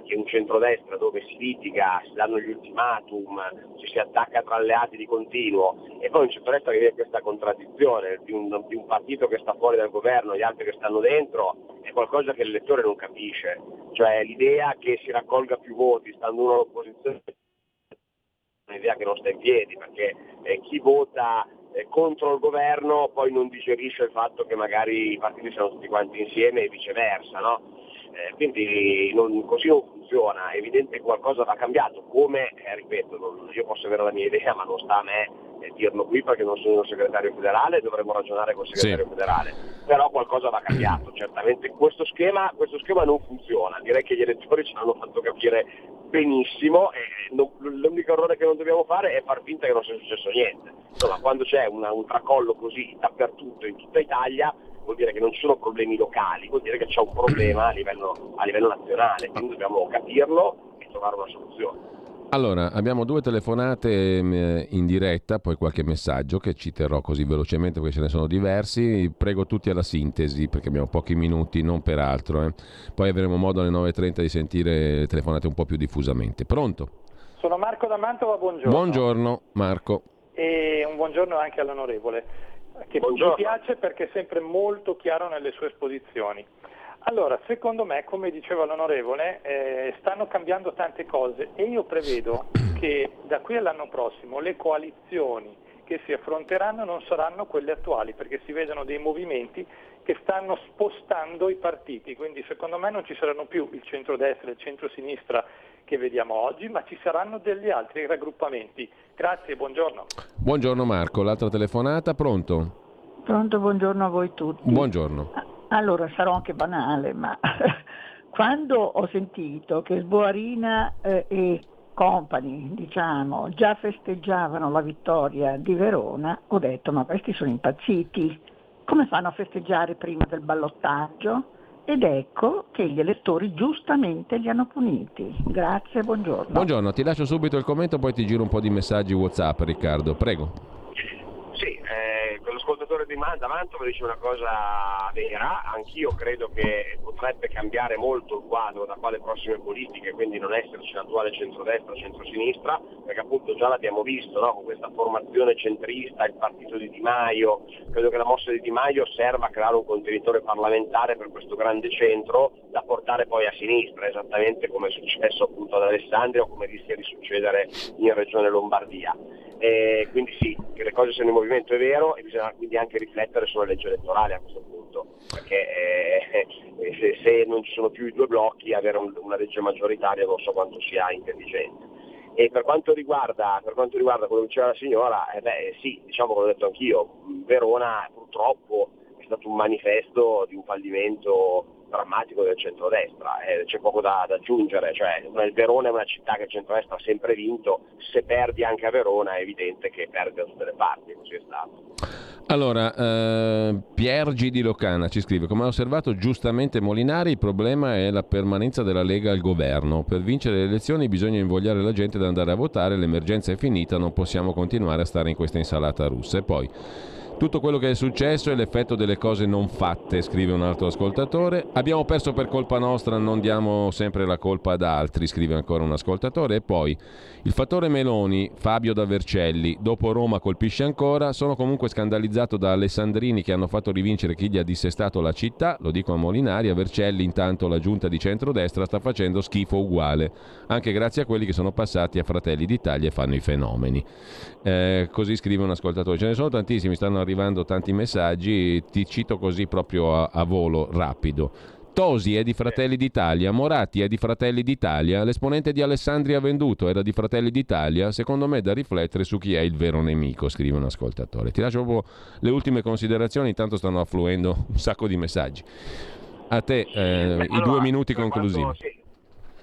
perché un centrodestra dove si litiga, si danno gli ultimatum, ci si attacca tra alleati di continuo e poi un centrodestra che vive questa contraddizione di un, di un partito che sta fuori dal governo e gli altri che stanno dentro è qualcosa che l'elettore non capisce, cioè l'idea che si raccolga più voti stando uno all'opposizione è un'idea che non sta in piedi perché eh, chi vota eh, contro il governo poi non digerisce il fatto che magari i partiti siano tutti quanti insieme e viceversa, no? Eh, quindi non, così non funziona, è evidente che qualcosa va cambiato, come, eh, ripeto, non, io posso avere la mia idea ma non sta a me eh, dirlo qui perché non sono un segretario federale, dovremmo ragionare col segretario Sì. federale, però qualcosa va cambiato, certamente questo schema, questo schema non funziona, direi che gli elettori ci hanno fatto capire benissimo e non- l'unico errore che non dobbiamo fare è far finta che non sia successo niente. Insomma, quando c'è una- un tracollo così dappertutto in tutta Italia vuol dire che non ci sono problemi locali, vuol dire che c'è un problema a livello, a livello nazionale, quindi dobbiamo capirlo e trovare una soluzione. Allora, abbiamo due telefonate ehm, in diretta, poi qualche messaggio che ci terrò così velocemente perché ce ne sono diversi. Prego tutti alla sintesi perché abbiamo pochi minuti, non per altro. eh. Poi avremo modo alle 9.30 di sentire le telefonate un po' più diffusamente. Pronto? Sono Marco da Mantova, buongiorno. Buongiorno Marco. E un buongiorno anche all'onorevole, che Buongiorno. mi piace perché è sempre molto chiaro nelle sue esposizioni. Allora, secondo me, come diceva l'onorevole, eh, stanno cambiando tante cose e io prevedo [CLEARS THROAT] che da qui all'anno prossimo le coalizioni che si affronteranno non saranno quelle attuali, perché si vedono dei movimenti che stanno spostando i partiti, quindi secondo me non ci saranno più il centrodestra e il centrosinistra che vediamo oggi, ma ci saranno degli altri raggruppamenti. Grazie, buongiorno. Buongiorno Marco, l'altra telefonata, pronto? Pronto, buongiorno a voi tutti. Buongiorno. Allora, sarò anche banale, ma [LAUGHS] quando ho sentito che Sboarina eh, e company, diciamo, già festeggiavano la vittoria di Verona, ho detto, ma questi sono impazziti. Come fanno a festeggiare prima del ballottaggio? Ed ecco che gli elettori giustamente li hanno puniti. Grazie, buongiorno. Buongiorno, ti lascio subito il commento, poi ti giro un po' di messaggi WhatsApp, Riccardo. Prego. Sì, eh, quell'ascoltatore di Man- Mantova dice una cosa vera, anch'io credo che potrebbe cambiare molto il quadro da quale prossime politiche, quindi non esserci l'attuale centrodestra, centrosinistra, perché appunto già l'abbiamo visto no? con questa formazione centrista, il partito di Di Maio, credo che la mossa di Di Maio serva a creare un contenitore parlamentare per questo grande centro da portare poi a sinistra, esattamente come è successo appunto ad Alessandria o come rischia di succedere in Regione Lombardia. Eh, quindi sì, che le cose siano in movimento è vero e bisogna quindi anche riflettere sulla legge elettorale a questo punto, perché eh, se, se non ci sono più i due blocchi avere un- una legge maggioritaria non so quanto sia intelligente. E per quanto riguarda, per quanto riguarda quello che diceva la signora, eh beh, sì, diciamo come ho detto anch'io, Verona purtroppo è stato un manifesto di un fallimento drammatico del centrodestra, eh, c'è poco da, da aggiungere, cioè il Verona è una città che il centrodestra ha sempre vinto, se perdi anche a Verona è evidente che perdi da tutte le parti, così è stato. Allora, eh, Piergi di Locana ci scrive, come ha osservato giustamente Molinari, il problema è la permanenza della Lega al governo. Per vincere le elezioni bisogna invogliare la gente ad andare a votare, l'emergenza è finita, non possiamo continuare a stare in questa insalata russa. E poi, tutto quello che è successo è l'effetto delle cose non fatte, scrive un altro ascoltatore. Abbiamo perso per colpa nostra, non diamo sempre la colpa ad altri, scrive ancora un ascoltatore. E poi, il fattore Meloni, Fabio da Vercelli, dopo Roma colpisce ancora, sono comunque scandalizzato da Alessandrini che hanno fatto rivincere chi gli ha dissestato la città, lo dico a Molinari, a Vercelli intanto la giunta di centrodestra sta facendo schifo uguale, anche grazie a quelli che sono passati a Fratelli d'Italia e fanno i fenomeni. Eh, così scrive un ascoltatore. Ce ne sono tantissimi, stanno arrivando tanti messaggi, ti cito così proprio a, a volo rapido. Tosi è di Fratelli d'Italia, Moratti è di Fratelli d'Italia, l'esponente di Alessandria Venduto era di Fratelli d'Italia, secondo me da riflettere su chi è il vero nemico, scrive un ascoltatore. Ti lascio proprio le ultime considerazioni, intanto stanno affluendo un sacco di messaggi. A te eh, Beh, i allora, due minuti conclusivi. quanto- sì,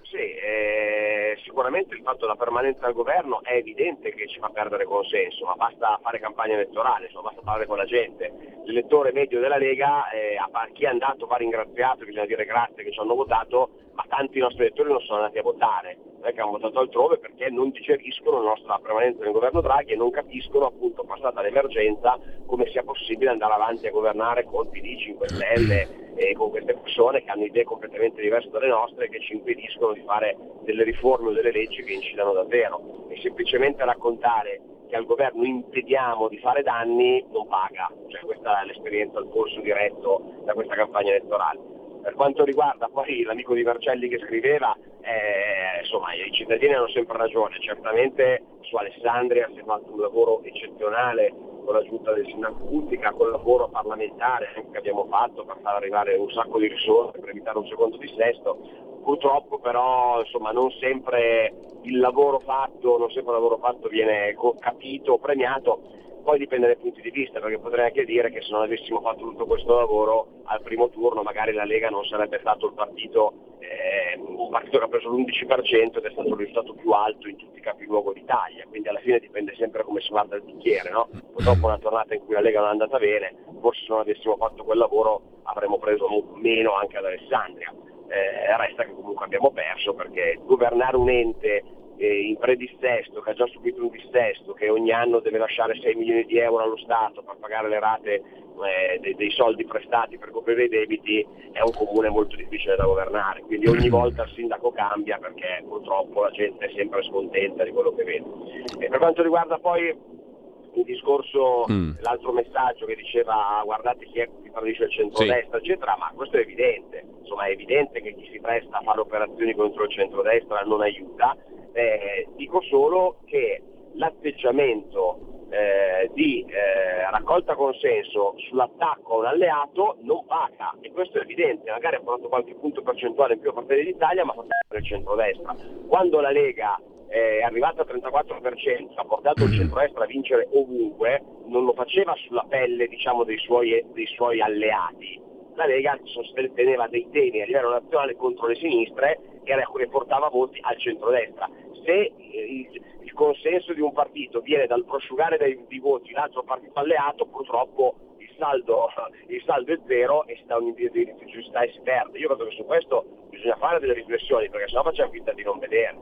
sì, eh, sicuramente il fatto della permanenza al governo è evidente che ci fa perdere consenso, ma basta fare campagna elettorale, insomma, basta parlare con la gente. L'elettore medio della Lega, eh, chi è andato va ringraziato, bisogna dire grazie che ci hanno votato, ma tanti nostri elettori non sono andati a votare, è che hanno votato altrove perché non digeriscono la nostra permanenza nel governo Draghi e non capiscono appunto passata l'emergenza come sia possibile andare avanti a governare con PD 5 Stelle e con queste persone che hanno idee completamente diverse dalle nostre e che ci impediscono di fare delle riforme o delle leggi che incidano davvero. E semplicemente raccontare che al governo impediamo di fare danni non paga, cioè questa è l'esperienza al polso diretto da questa campagna elettorale. Per quanto riguarda poi l'amico di Vercelli che scriveva, eh, insomma i cittadini hanno sempre ragione, certamente su Alessandria si è fatto un lavoro eccezionale con la giunta del sindaco Puttica, con il lavoro parlamentare che abbiamo fatto per far arrivare un sacco di risorse per evitare un secondo dissesto. Purtroppo però insomma, non sempre il lavoro fatto, non sempre il lavoro fatto viene capito, premiato, poi dipende dai punti di vista, perché potrei anche dire che se non avessimo fatto tutto questo lavoro al primo turno magari la Lega non sarebbe stato il partito, eh, un partito che ha preso l'11% ed è stato il risultato più alto in tutti i capiluogo d'Italia, quindi alla fine dipende sempre come si guarda il bicchiere, no? Purtroppo una tornata in cui la Lega non è andata bene, forse se non avessimo fatto quel lavoro avremmo preso meno anche ad Alessandria. Eh, resta che comunque abbiamo perso perché governare un ente eh, in predissesto, che ha già subito un dissesto, che ogni anno deve lasciare 6 milioni di euro allo Stato per pagare le rate eh, dei, dei, soldi prestati per coprire i debiti, è un comune molto difficile da governare. Quindi ogni volta il sindaco cambia perché purtroppo la gente è sempre scontenta di quello che vede. E per quanto riguarda poi il discorso, mm. l'altro messaggio che diceva guardate chi è chi tradisce il centrodestra, sì. eccetera, ma questo è evidente, insomma è evidente che chi si presta a fare operazioni contro il centrodestra non aiuta, eh, dico solo che l'atteggiamento eh, di eh, raccolta consenso sull'attacco a un alleato non paga e questo è evidente, magari ha portato qualche punto percentuale in più a Fratelli d'Italia ma fa il centrodestra. Quando la Lega è arrivata al 34%, ha portato il centrodestra a vincere ovunque, non lo faceva sulla pelle diciamo, dei, suoi, dei suoi alleati. La Lega sosteneva dei temi a livello nazionale contro le sinistre e portava voti al centrodestra. Se eh, il, il consenso di un partito viene dal prosciugare dei, di voti l'altro partito alleato, purtroppo il saldo, [LAUGHS] il saldo è zero e si dà giusta e si perde. Io credo che su questo bisogna fare delle riflessioni perché sennò facciamo finta di non vedere.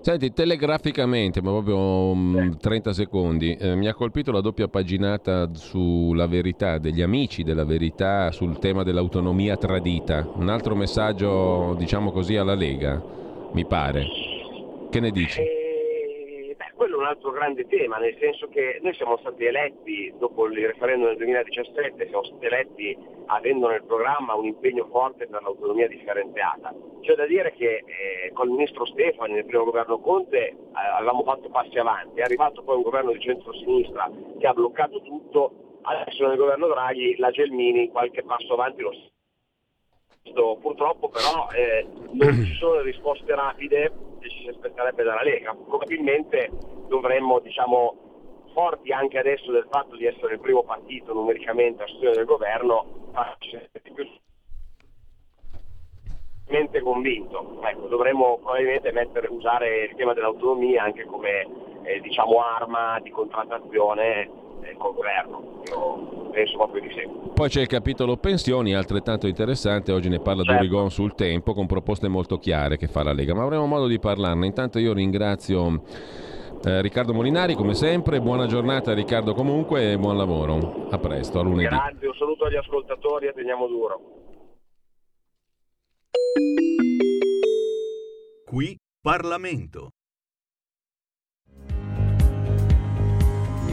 Senti, telegraficamente, ma proprio um, 30 secondi, eh, mi ha colpito la doppia paginata sulla verità, degli amici della verità sul tema dell'autonomia tradita. Un altro messaggio, diciamo così, alla Lega, mi pare. Che ne dici? Quello è un altro grande tema, nel senso che noi siamo stati eletti, dopo il referendum del 2017, siamo stati eletti avendo nel programma un impegno forte per l'autonomia differenziata. C'è da dire che eh, con il ministro Stefani nel primo governo Conte eh, avevamo fatto passi avanti, è arrivato poi un governo di centro-sinistra che ha bloccato tutto, adesso nel governo Draghi la Gelmini qualche passo avanti lo sta purtroppo però eh, non ci sono risposte rapide ci si aspetterebbe dalla Lega. Probabilmente dovremmo, diciamo, forti anche adesso del fatto di essere il primo partito numericamente a sostegno del governo, farci più convinto. Ecco, dovremmo probabilmente mettere, usare il tema dell'autonomia anche come eh, diciamo, arma di contrattazione col governo. Io penso proprio di sì. Poi c'è il capitolo pensioni, altrettanto interessante, oggi ne parla certo. Dorigon sul tempo, con proposte molto chiare che fa la Lega, ma avremo modo di parlarne. Intanto io ringrazio eh, Riccardo Molinari, come sempre, buona giornata Riccardo comunque e buon lavoro. A presto, a lunedì. Grazie, un saluto agli ascoltatori e teniamo duro. Qui Parlamento.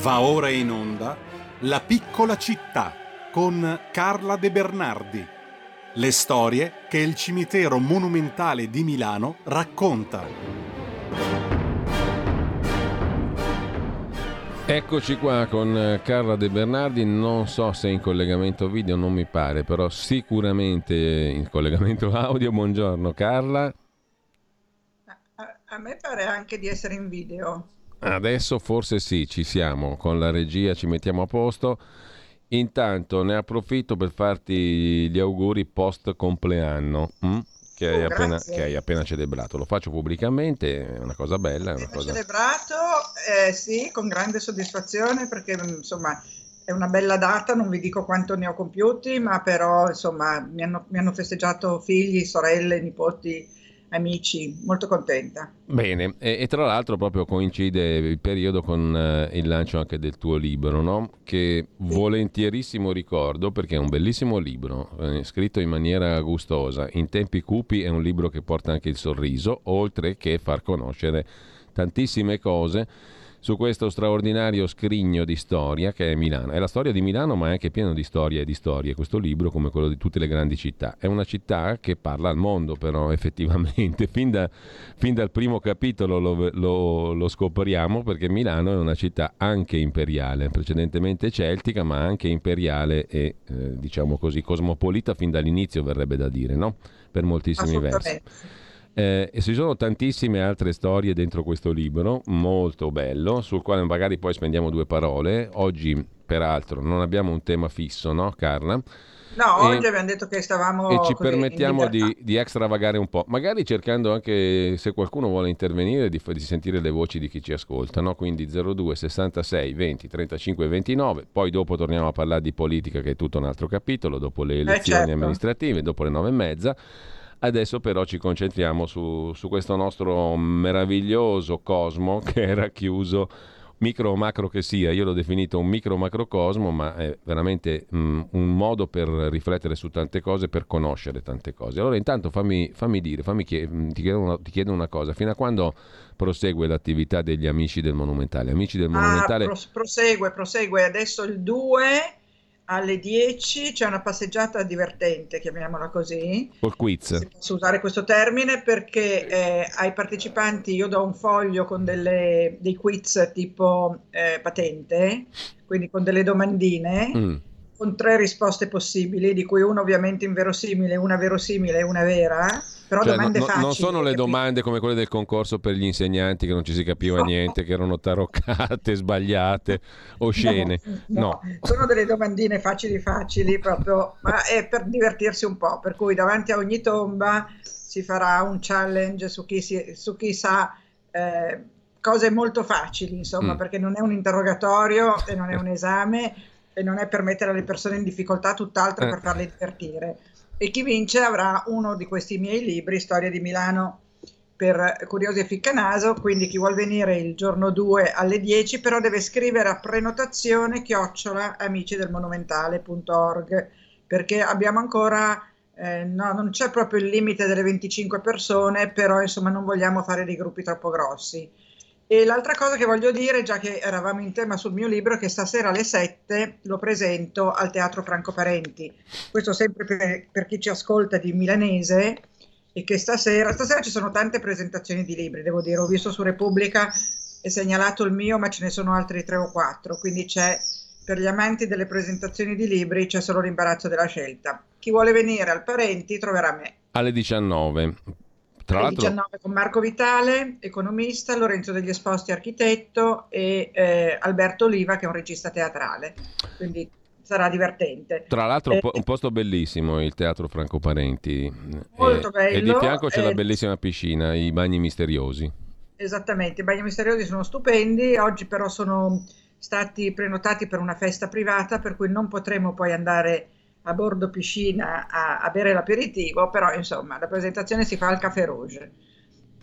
Va ora in onda La piccola città con Carla De Bernardi. Le storie che il cimitero monumentale di Milano racconta. Eccoci qua con Carla De Bernardi, non so se in collegamento video, non mi pare, però sicuramente in collegamento [LAUGHS] audio. Buongiorno Carla. A, a me pare anche di essere in video. Adesso forse sì, ci siamo, con la regia ci mettiamo a posto. Intanto ne approfitto per farti gli auguri post compleanno. Hm? Che, hai oh, appena, che, hai appena, celebrato. Lo faccio pubblicamente, è una cosa bella. È una cosa... celebrato, eh, sì, con grande soddisfazione perché insomma è una bella data, non vi dico quanto ne ho compiuti, ma però insomma mi hanno, mi hanno festeggiato figli, sorelle, nipoti amici, molto contenta. Bene, e, e tra l'altro proprio coincide il periodo con eh, il lancio anche del tuo libro, no? che volentierissimo ricordo perché è un bellissimo libro, eh, scritto in maniera gustosa, in tempi cupi è un libro che porta anche il sorriso, oltre che far conoscere tantissime cose su questo straordinario scrigno di storia che è Milano. È la storia di Milano, ma è anche pieno di storie e di storie. Questo libro, come quello di tutte le grandi città, è una città che parla al mondo, però [LAUGHS] effettivamente. Fin, da, fin dal primo capitolo lo, lo, lo, scopriamo perché Milano è una città anche imperiale, precedentemente celtica, ma anche imperiale e eh, diciamo così cosmopolita fin dall'inizio, verrebbe da dire, no? Per moltissimi versi. Eh, e ci sono tantissime altre storie dentro questo libro, molto bello, sul quale magari poi spendiamo due parole. Oggi, peraltro, non abbiamo un tema fisso, no, Carla? No, e, oggi abbiamo detto che stavamo. E ci permettiamo di, di, extravagare un po', magari cercando anche, se qualcuno vuole intervenire, di, di sentire le voci di chi ci ascolta. No? Quindi 02 66 20 35 29. Poi dopo torniamo a parlare di politica, che è tutto un altro capitolo, dopo le elezioni eh certo. amministrative, dopo le nove e mezza. Adesso però ci concentriamo su, su questo nostro meraviglioso cosmo [LAUGHS] che era chiuso micro o macro che sia, io l'ho definito un micro macrocosmo, ma è veramente mm, un modo per riflettere su tante cose, per conoscere tante cose. Allora intanto fammi, fammi dire, fammi chied- mm, ti, chiedo una, ti, chiedo una, cosa, fino a quando prosegue l'attività degli amici del Monumentale? Amici del Monumentale... Ah, prosegue, prosegue, adesso il 2 alle 10 c'è una passeggiata divertente, chiamiamola così. Col quiz. Posso usare questo termine perché eh, ai partecipanti io do un foglio con delle, dei quiz tipo eh, patente, quindi con delle domandine. Mm con tre risposte possibili, di cui una ovviamente inverosimile, una verosimile e una vera, però cioè, domande no, facili. Non sono le domande come quelle del concorso per gli insegnanti che non ci si capiva no. niente, che erano taroccate, sbagliate, oscene. No, no, sono delle domandine facili facili proprio, ma è per divertirsi un po', per cui davanti a ogni tomba si farà un challenge su chi, si, su chi sa... Eh, cose molto facili, insomma, mm. perché non è un interrogatorio e non è un esame, e non è per mettere le persone in difficoltà, tutt'altro eh. per farle divertire. E chi vince avrà uno di questi miei libri, Storia di Milano per curiosi e ficcanaso, quindi chi vuol venire il giorno 2 alle 10 però deve scrivere a prenotazione chiocciola amici del monumentale.org perché abbiamo ancora eh, no, non c'è proprio il limite delle 25 persone, però insomma non vogliamo fare dei gruppi troppo grossi. E l'altra cosa che voglio dire, già che eravamo in tema sul mio libro, è che stasera alle 7 lo presento al Teatro Franco Parenti. Questo sempre per, per chi ci ascolta di milanese e che stasera, stasera ci sono tante presentazioni di libri, devo dire, ho visto su Repubblica è segnalato il mio, ma ce ne sono altri tre o quattro, quindi c'è per gli amanti delle presentazioni di libri c'è solo l'imbarazzo della scelta. Chi vuole venire al Parenti troverà me. Alle 19 tra l'altro... 19 con Marco Vitale, economista, Lorenzo degli Esposti, architetto e eh, Alberto Oliva che è un regista teatrale. Quindi sarà divertente. Tra l'altro eh, un posto bellissimo il Teatro Franco Parenti. Molto eh, bello. E di fianco c'è la bellissima piscina, i bagni misteriosi. Esattamente, i bagni misteriosi sono stupendi, oggi però sono stati prenotati per una festa privata per cui non potremo poi andare a bordo piscina a, a bere l'aperitivo, però insomma la presentazione si fa al Café Rouge.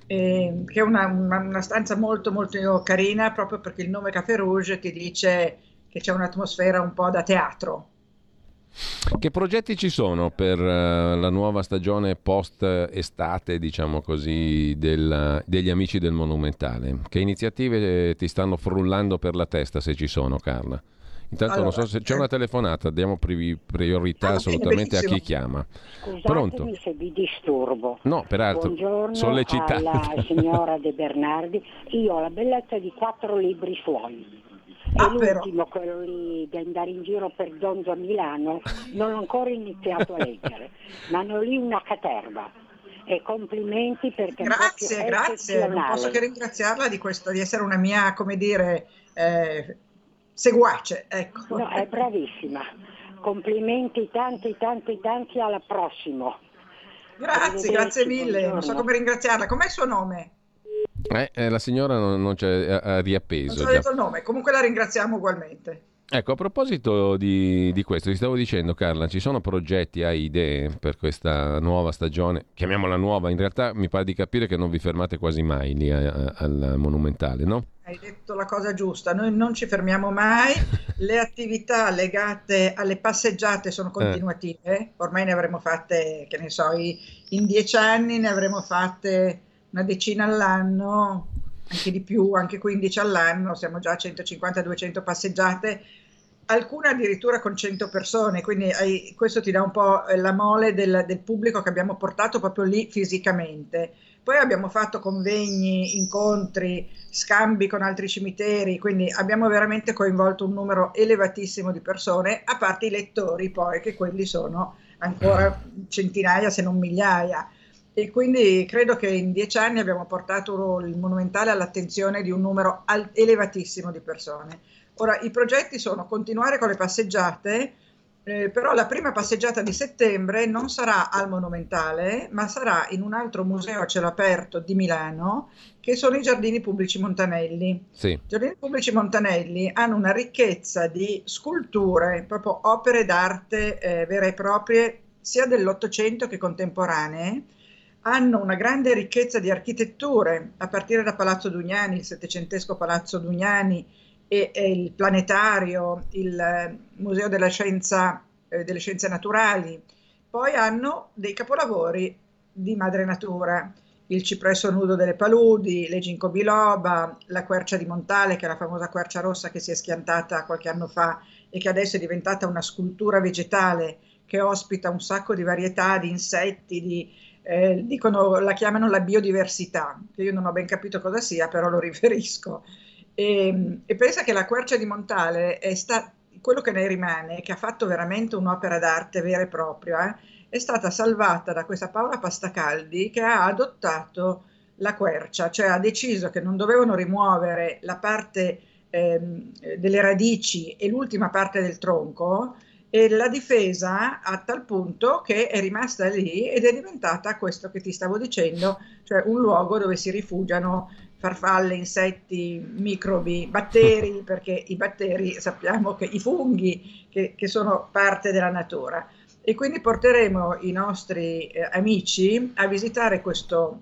Eh, che è una, una, una, stanza molto molto carina proprio perché il nome Café Rouge ti dice che c'è un'atmosfera un po' da teatro. Che progetti ci sono per uh, la nuova stagione post-estate, diciamo così, del, degli amici del Monumentale? Che iniziative ti stanno frullando per la testa, se ci sono, Carla? Intanto allora, non so se c'è una telefonata, diamo pri- priorità ah, assolutamente a chi chiama. Scusatemi Pronto? se vi disturbo. No, peraltro, Buongiorno sollecitata. alla [LAUGHS] signora De Bernardi. Io ho la bellezza di quattro libri suoi. E ah, l'ultimo, però. quello lì di andare in giro per Donzo a Milano, non ho ancora iniziato a leggere, [LAUGHS] ma hanno lì una caterva e complimenti perché grazie, grazie, non posso che ringraziarla di questo, di essere una mia, come dire, eh, seguace. Ecco. No, è bravissima. Complimenti tanti, tanti, tanti, alla prossima. Grazie, grazie mille. Buongiorno. Non so come ringraziarla. Com'è il suo nome? Eh, eh, la signora non, non c'è, ha riappeso. Non so detto il nome, comunque la ringraziamo ugualmente. Ecco, a proposito di, di, questo, ti stavo dicendo Carla, ci sono progetti, hai idee per questa nuova stagione? Chiamiamola nuova, in realtà mi pare di capire che non vi fermate quasi mai lì al Monumentale, no? Hai detto la cosa giusta, noi non ci fermiamo mai, [LAUGHS] le attività legate alle passeggiate sono eh. continuative, eh. ormai ne avremo fatte, che ne so, in dieci anni ne avremo fatte una decina all'anno, anche di più, anche 15 all'anno, siamo già a 150-200 passeggiate, alcune addirittura con 100 persone, quindi hai, questo ti dà un po' la mole del, del, pubblico che abbiamo portato proprio lì fisicamente. Poi abbiamo fatto convegni, incontri, scambi con altri cimiteri, quindi abbiamo veramente coinvolto un numero elevatissimo di persone, a parte i lettori poi, che quelli sono ancora centinaia se non migliaia e quindi credo che in dieci anni abbiamo portato il Monumentale all'attenzione di un numero elevatissimo di persone. Ora, i progetti sono continuare con le passeggiate, eh, però la prima passeggiata di settembre non sarà al Monumentale, ma sarà in un altro museo a cielo aperto di Milano, che sono i Giardini Pubblici Montanelli. Sì. I Giardini Pubblici Montanelli hanno una ricchezza di sculture, proprio opere d'arte eh, vere e proprie, sia dell'Ottocento che contemporanee, hanno una grande ricchezza di architetture, a partire da Palazzo Dugnani, il settecentesco Palazzo Dugnani e, e il planetario, il eh, Museo della Scienza, eh, delle Scienze Naturali. Poi hanno dei capolavori di madre natura, il cipresso nudo delle paludi, le ginkgo biloba, la quercia di Montale, che è la famosa quercia rossa che si è schiantata qualche anno fa e che adesso è diventata una scultura vegetale che ospita un sacco di varietà di insetti, di, eh, dicono, la chiamano la biodiversità, che io non ho ben capito cosa sia, però lo riferisco. E, e pensa che la quercia di Montale è stato quello che ne rimane, che ha fatto veramente un'opera d'arte vera e propria, eh, è stata salvata da questa Paola Pastacaldi che ha adottato la quercia, cioè ha deciso che non dovevano rimuovere la parte ehm, delle radici e l'ultima parte del tronco, e la difesa a tal punto che è rimasta lì ed è diventata questo che ti stavo dicendo, cioè un luogo dove si rifugiano farfalle, insetti, microbi, batteri, [LAUGHS] perché i batteri sappiamo che i funghi che, che sono parte della natura. E quindi porteremo i nostri eh, amici a visitare questo,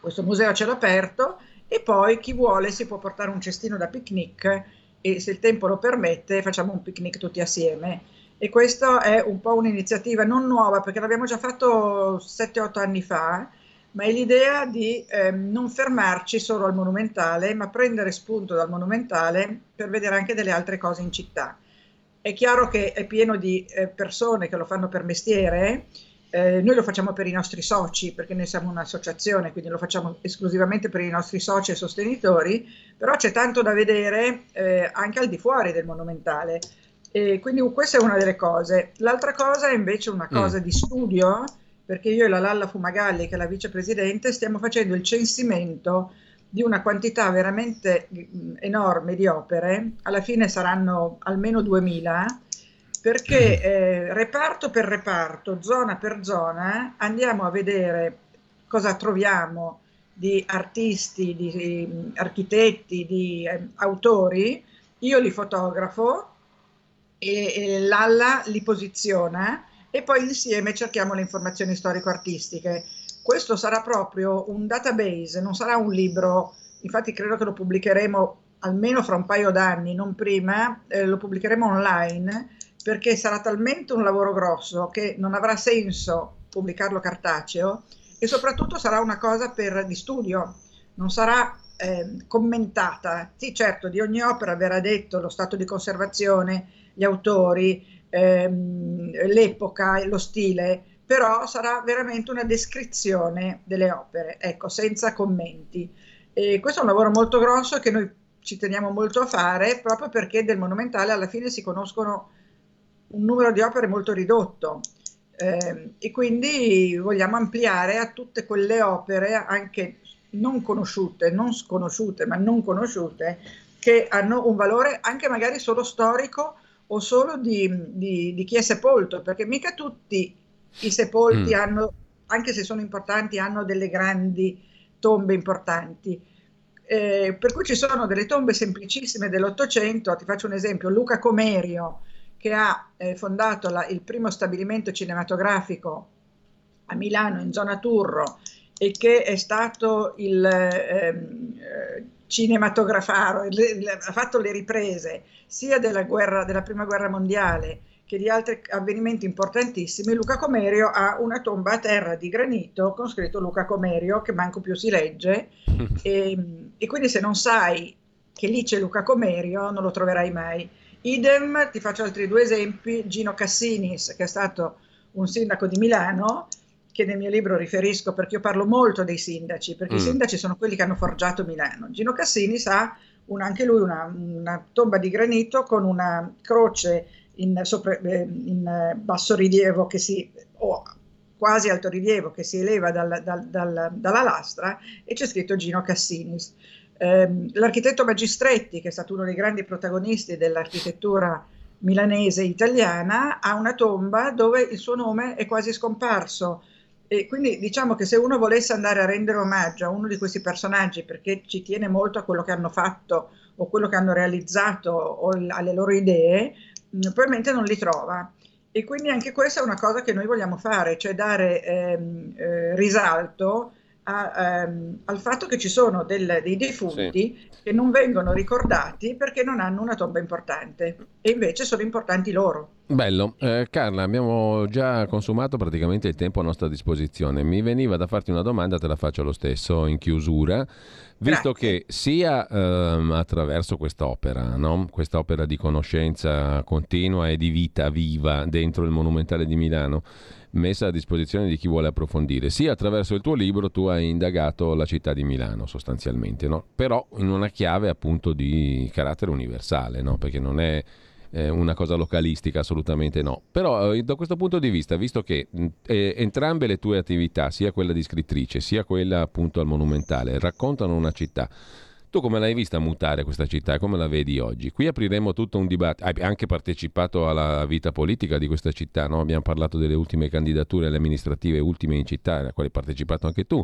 questo museo a cielo aperto e poi chi vuole si può portare un cestino da picnic e se il tempo lo permette facciamo un picnic tutti assieme e questa è un po' un'iniziativa non nuova perché l'abbiamo già fatto 7-8 anni fa, ma è l'idea di eh, non fermarci solo al monumentale, ma prendere spunto dal monumentale per vedere anche delle altre cose in città. È chiaro che è pieno di eh, persone che lo fanno per mestiere, eh, noi lo facciamo per i nostri soci perché noi siamo un'associazione, quindi lo facciamo esclusivamente per i nostri soci e sostenitori, però c'è tanto da vedere eh, anche al di fuori del monumentale. E quindi questa è una delle cose. L'altra cosa è invece una cosa mm. di studio, perché io e la Lalla Fumagalli, che è la vicepresidente, stiamo facendo il censimento di una quantità veramente mm, enorme di opere, alla fine saranno almeno 2000, perché mm. eh, reparto per reparto, zona per zona, andiamo a vedere cosa troviamo di artisti, di, di architetti, di eh, autori, io li fotografo e, e l'alla li posiziona e poi insieme cerchiamo le informazioni storico-artistiche. Questo sarà proprio un database, non sarà un libro, infatti credo che lo pubblicheremo almeno fra un paio d'anni, non prima, eh, lo pubblicheremo online perché sarà talmente un lavoro grosso che non avrà senso pubblicarlo cartaceo e soprattutto sarà una cosa per, di studio, non sarà eh, commentata. Sì, certo, di ogni opera verrà detto lo stato di conservazione, gli autori, ehm, l'epoca, lo stile, però sarà veramente una descrizione delle opere, ecco, senza commenti. E questo è un lavoro molto grosso che noi ci teniamo molto a fare, proprio perché del monumentale alla fine si conoscono un numero di opere molto ridotto. Eh, e quindi vogliamo ampliare a tutte quelle opere anche non conosciute, non sconosciute, ma non conosciute, che hanno un valore anche magari solo storico o solo di, di, di chi è sepolto, perché mica tutti i sepolti mm. hanno, anche se sono importanti, hanno delle grandi tombe importanti. Eh, per cui ci sono delle tombe semplicissime dell'Ottocento, ti faccio un esempio, Luca Comerio, che ha eh, fondato la, il primo stabilimento cinematografico a Milano in zona Turro e che è stato il ehm, eh, il, ha fatto le riprese sia della, guerra, della prima guerra mondiale che di altri avvenimenti importantissimi, Luca Comerio ha una tomba a terra di granito con scritto Luca Comerio, che manco più si legge, [LAUGHS] e, e quindi se non sai che lì c'è Luca Comerio non lo troverai mai. Idem, ti faccio altri due esempi, Gino Cassinis, che è stato un sindaco di Milano, che nel mio libro riferisco perché io parlo molto dei sindaci, perché mm. i sindaci sono quelli che hanno forgiato Milano. Gino Cassinis ha una, anche lui una, una, tomba di granito con una croce in, sopra, eh, in basso rilievo che si, o quasi alto rilievo che si eleva dal, dal, dal, dalla lastra e c'è scritto Gino Cassinis. Eh, l'architetto Magistretti, che è stato uno dei grandi protagonisti dell'architettura milanese italiana, ha una tomba dove il suo nome è quasi scomparso. E quindi diciamo che se uno volesse andare a rendere omaggio a uno di questi personaggi perché ci tiene molto a quello che hanno fatto o quello che hanno realizzato o alle loro idee, probabilmente non li trova. E quindi anche questa è una cosa che noi vogliamo fare, cioè dare ehm, eh, risalto a, ehm, al fatto che ci sono del, dei defunti sì. che non vengono ricordati perché non hanno una tomba importante e invece sono importanti loro. Bello. Eh, Carla, abbiamo già consumato praticamente il tempo a nostra disposizione. Mi veniva da farti una domanda, te la faccio lo stesso in chiusura. Visto Grazie. che sia ehm, attraverso quest'opera, no? quest'opera di conoscenza continua e di vita viva dentro il Monumentale di Milano, messa a disposizione di chi vuole approfondire. Sia attraverso il tuo libro tu hai indagato la città di Milano sostanzialmente, no? però in una chiave appunto di carattere universale, no? perché non è eh, una cosa localistica, assolutamente no. Però eh, da questo punto di vista, visto che eh, entrambe le tue attività, sia quella di scrittrice sia quella appunto al monumentale, raccontano una città tu come l'hai vista mutare questa città e come la vedi oggi? Qui apriremo tutto un dibattito. Hai anche partecipato alla vita politica di questa città, no? abbiamo parlato delle ultime candidature alle amministrative ultime in città, alle quali hai partecipato anche tu.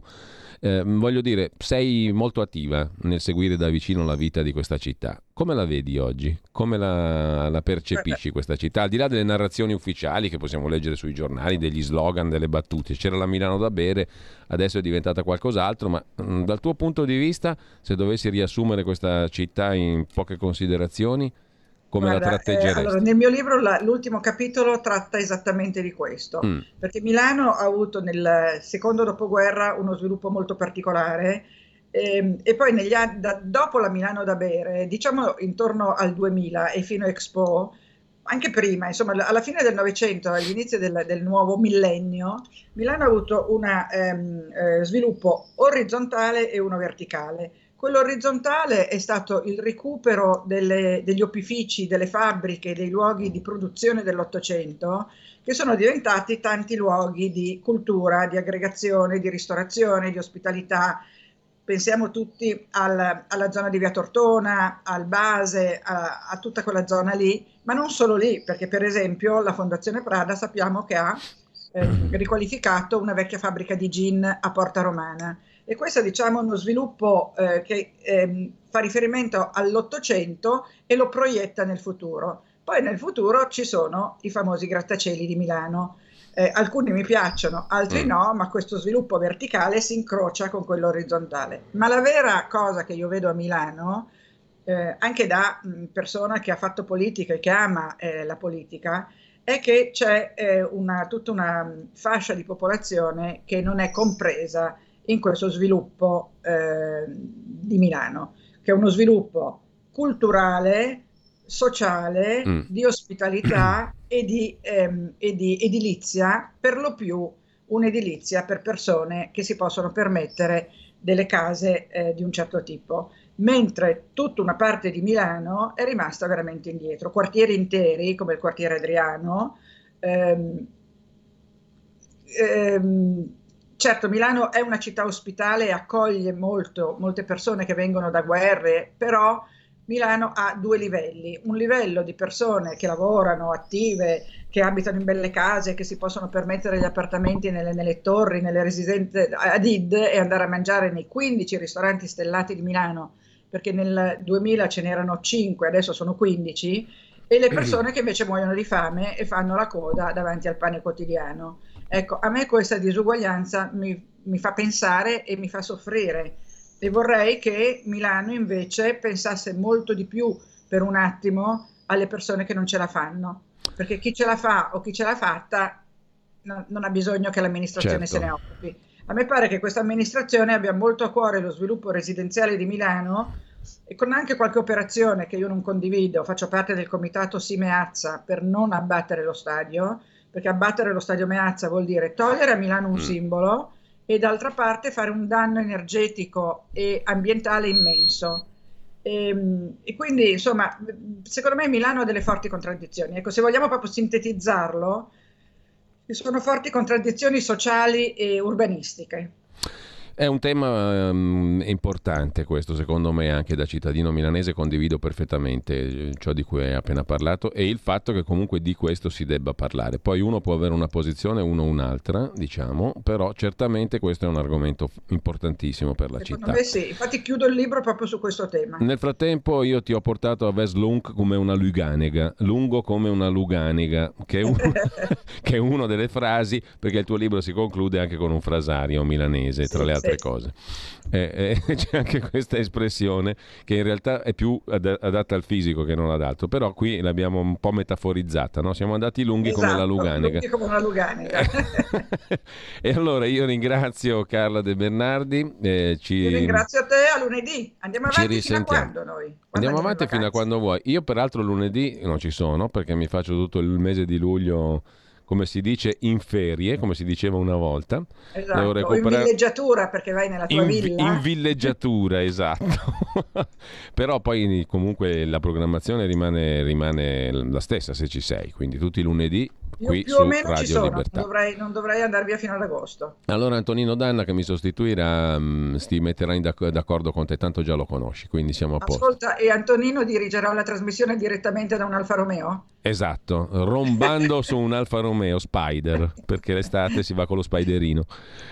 Eh, voglio dire, sei molto attiva nel seguire da vicino la vita di questa città. Come la vedi oggi? Come la, la percepisci questa città? Al di là delle narrazioni ufficiali che possiamo leggere sui giornali, degli slogan, delle battute, c'era la Milano da bere, adesso è diventata qualcos'altro, ma mh, mm, dal tuo punto di vista, se dovessi riassumere questa città in poche considerazioni, come Guarda, la tratteggeresti? Eh, allora, nel mio libro la, l'ultimo capitolo tratta esattamente di questo, mm. perché Milano ha avuto nel secondo dopoguerra uno sviluppo molto particolare e, ehm, e poi negli anni, da, dopo la Milano da bere, diciamo intorno al 2000 e fino a Expo, anche prima, insomma, alla fine del Novecento, all'inizio del, del, nuovo millennio, Milano ha avuto un ehm, eh, sviluppo orizzontale e uno verticale. Quello orizzontale è stato il recupero delle, degli opifici, delle fabbriche, dei luoghi di produzione dell'Ottocento, che sono diventati tanti luoghi di cultura, di aggregazione, di ristorazione, di ospitalità, pensiamo tutti al, alla zona di Via Tortona, al Base, a, a, tutta quella zona lì, ma non solo lì, perché per esempio la Fondazione Prada sappiamo che ha eh, [CLEARS THROAT] riqualificato una vecchia fabbrica di gin a Porta Romana. E questo diciamo, è uno sviluppo eh, che eh, fa riferimento all'Ottocento e lo proietta nel futuro. Poi nel futuro ci sono i famosi grattacieli di Milano, eh, alcuni mi piacciono, altri mm. no, ma questo sviluppo verticale si incrocia con quello orizzontale. Ma la vera cosa che io vedo a Milano, eh, anche da mh, persona che ha fatto politica e che ama eh, la politica, è che c'è eh, una, tutta una fascia di popolazione che non è compresa in questo sviluppo eh, di Milano, che è uno sviluppo culturale, sociale, mm. di ospitalità [CLEARS THROAT] e di, ehm, e di edilizia, per lo più un'edilizia per persone che si possono permettere delle case eh, di un certo tipo, mentre tutta una parte di Milano è rimasta veramente indietro. Quartieri interi, come il quartiere Adriano, ehm, ehm, certo Milano è una città ospitale e accoglie molto, molte persone che vengono da guerre, però Milano ha due livelli, un livello di persone che lavorano, attive, che abitano in belle case, che si possono permettere gli appartamenti nelle, nelle torri, nelle residenze ad id e andare a mangiare nei 15 ristoranti stellati di Milano, perché nel 2000 ce n'erano 5, adesso sono 15, e le persone che invece muoiono di fame e fanno la coda davanti al pane quotidiano. Ecco, a me questa disuguaglianza mi, mi fa pensare e mi fa soffrire e vorrei che Milano invece pensasse molto di più per un attimo alle persone che non ce la fanno, perché chi ce la fa o chi ce l'ha fatta no, non ha bisogno che l'amministrazione certo. se ne occupi. A me pare che questa amministrazione abbia molto a cuore lo sviluppo residenziale di Milano e con anche qualche operazione che io non condivido, faccio parte del comitato Simeazza per non abbattere lo stadio, perché abbattere lo stadio Meazza vuol dire togliere a Milano un mm. simbolo e d'altra parte fare un danno energetico e ambientale immenso. E, ehm, e, quindi, insomma, secondo me Milano ha delle forti contraddizioni. Ecco, se vogliamo proprio sintetizzarlo, ci sono forti contraddizioni sociali e urbanistiche. È un tema um, importante questo, secondo me, anche da cittadino milanese condivido perfettamente eh, ciò di cui hai appena parlato e il fatto che comunque di questo si debba parlare. Poi uno può avere una posizione, uno un'altra, diciamo, però certamente questo è un argomento importantissimo per la secondo città. Me sì, infatti chiudo il libro proprio su questo tema. Nel frattempo io ti ho portato a Veslunk come una luganega, lungo come una luganega, che è, un, [LAUGHS] [LAUGHS] che è una delle frasi, perché il tuo libro si conclude anche con un frasario milanese, tra sì, le altre altre cose. Eh, eh, [LAUGHS] c'è anche questa espressione che in realtà è più ad- adatta al fisico che non ad altro, però qui l'abbiamo un po' metaforizzata, no? siamo andati lunghi esatto, come la Luganica. Lunghi come una Luganica. e allora io ringrazio Carla De Bernardi. Eh, ci... Io ringrazio te a lunedì. Andiamo avanti fino a quando noi? Quando andiamo avanti fino a quando vuoi. Io peraltro lunedì non ci sono perché mi faccio tutto il mese di luglio come si dice, in ferie, come si diceva una volta. Esatto, recuperare... in villeggiatura perché vai nella tua in, villa. In villeggiatura, [LAUGHS] esatto. [LAUGHS] Però poi comunque la programmazione rimane, rimane, la stessa se ci sei, quindi tutti i lunedì qui più o meno Radio ci sono, Libertà. Non dovrei, non dovrei andare via fino ad agosto. Allora Antonino Danna che mi sostituirà um, si metterà d'ac- d'accordo con te, tanto già lo conosci, quindi siamo a posto. Ascolta, e Antonino dirigerà la trasmissione direttamente da un Alfa Romeo? Esatto, rombando su un Alfa Romeo Spider, perché l'estate si va con lo Spiderino.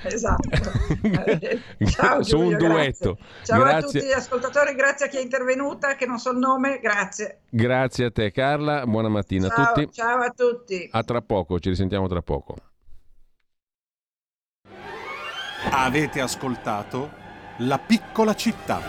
Esatto. [LAUGHS] Ciao, su un duetto. Grazie. Ciao grazie. a tutti gli ascoltatori, grazie a chi è intervenuta, che non so il nome, grazie. Grazie a te Carla, buona mattina ciao, a tutti. Ciao a tutti. A tra poco, ci risentiamo tra poco. Avete ascoltato La piccola città.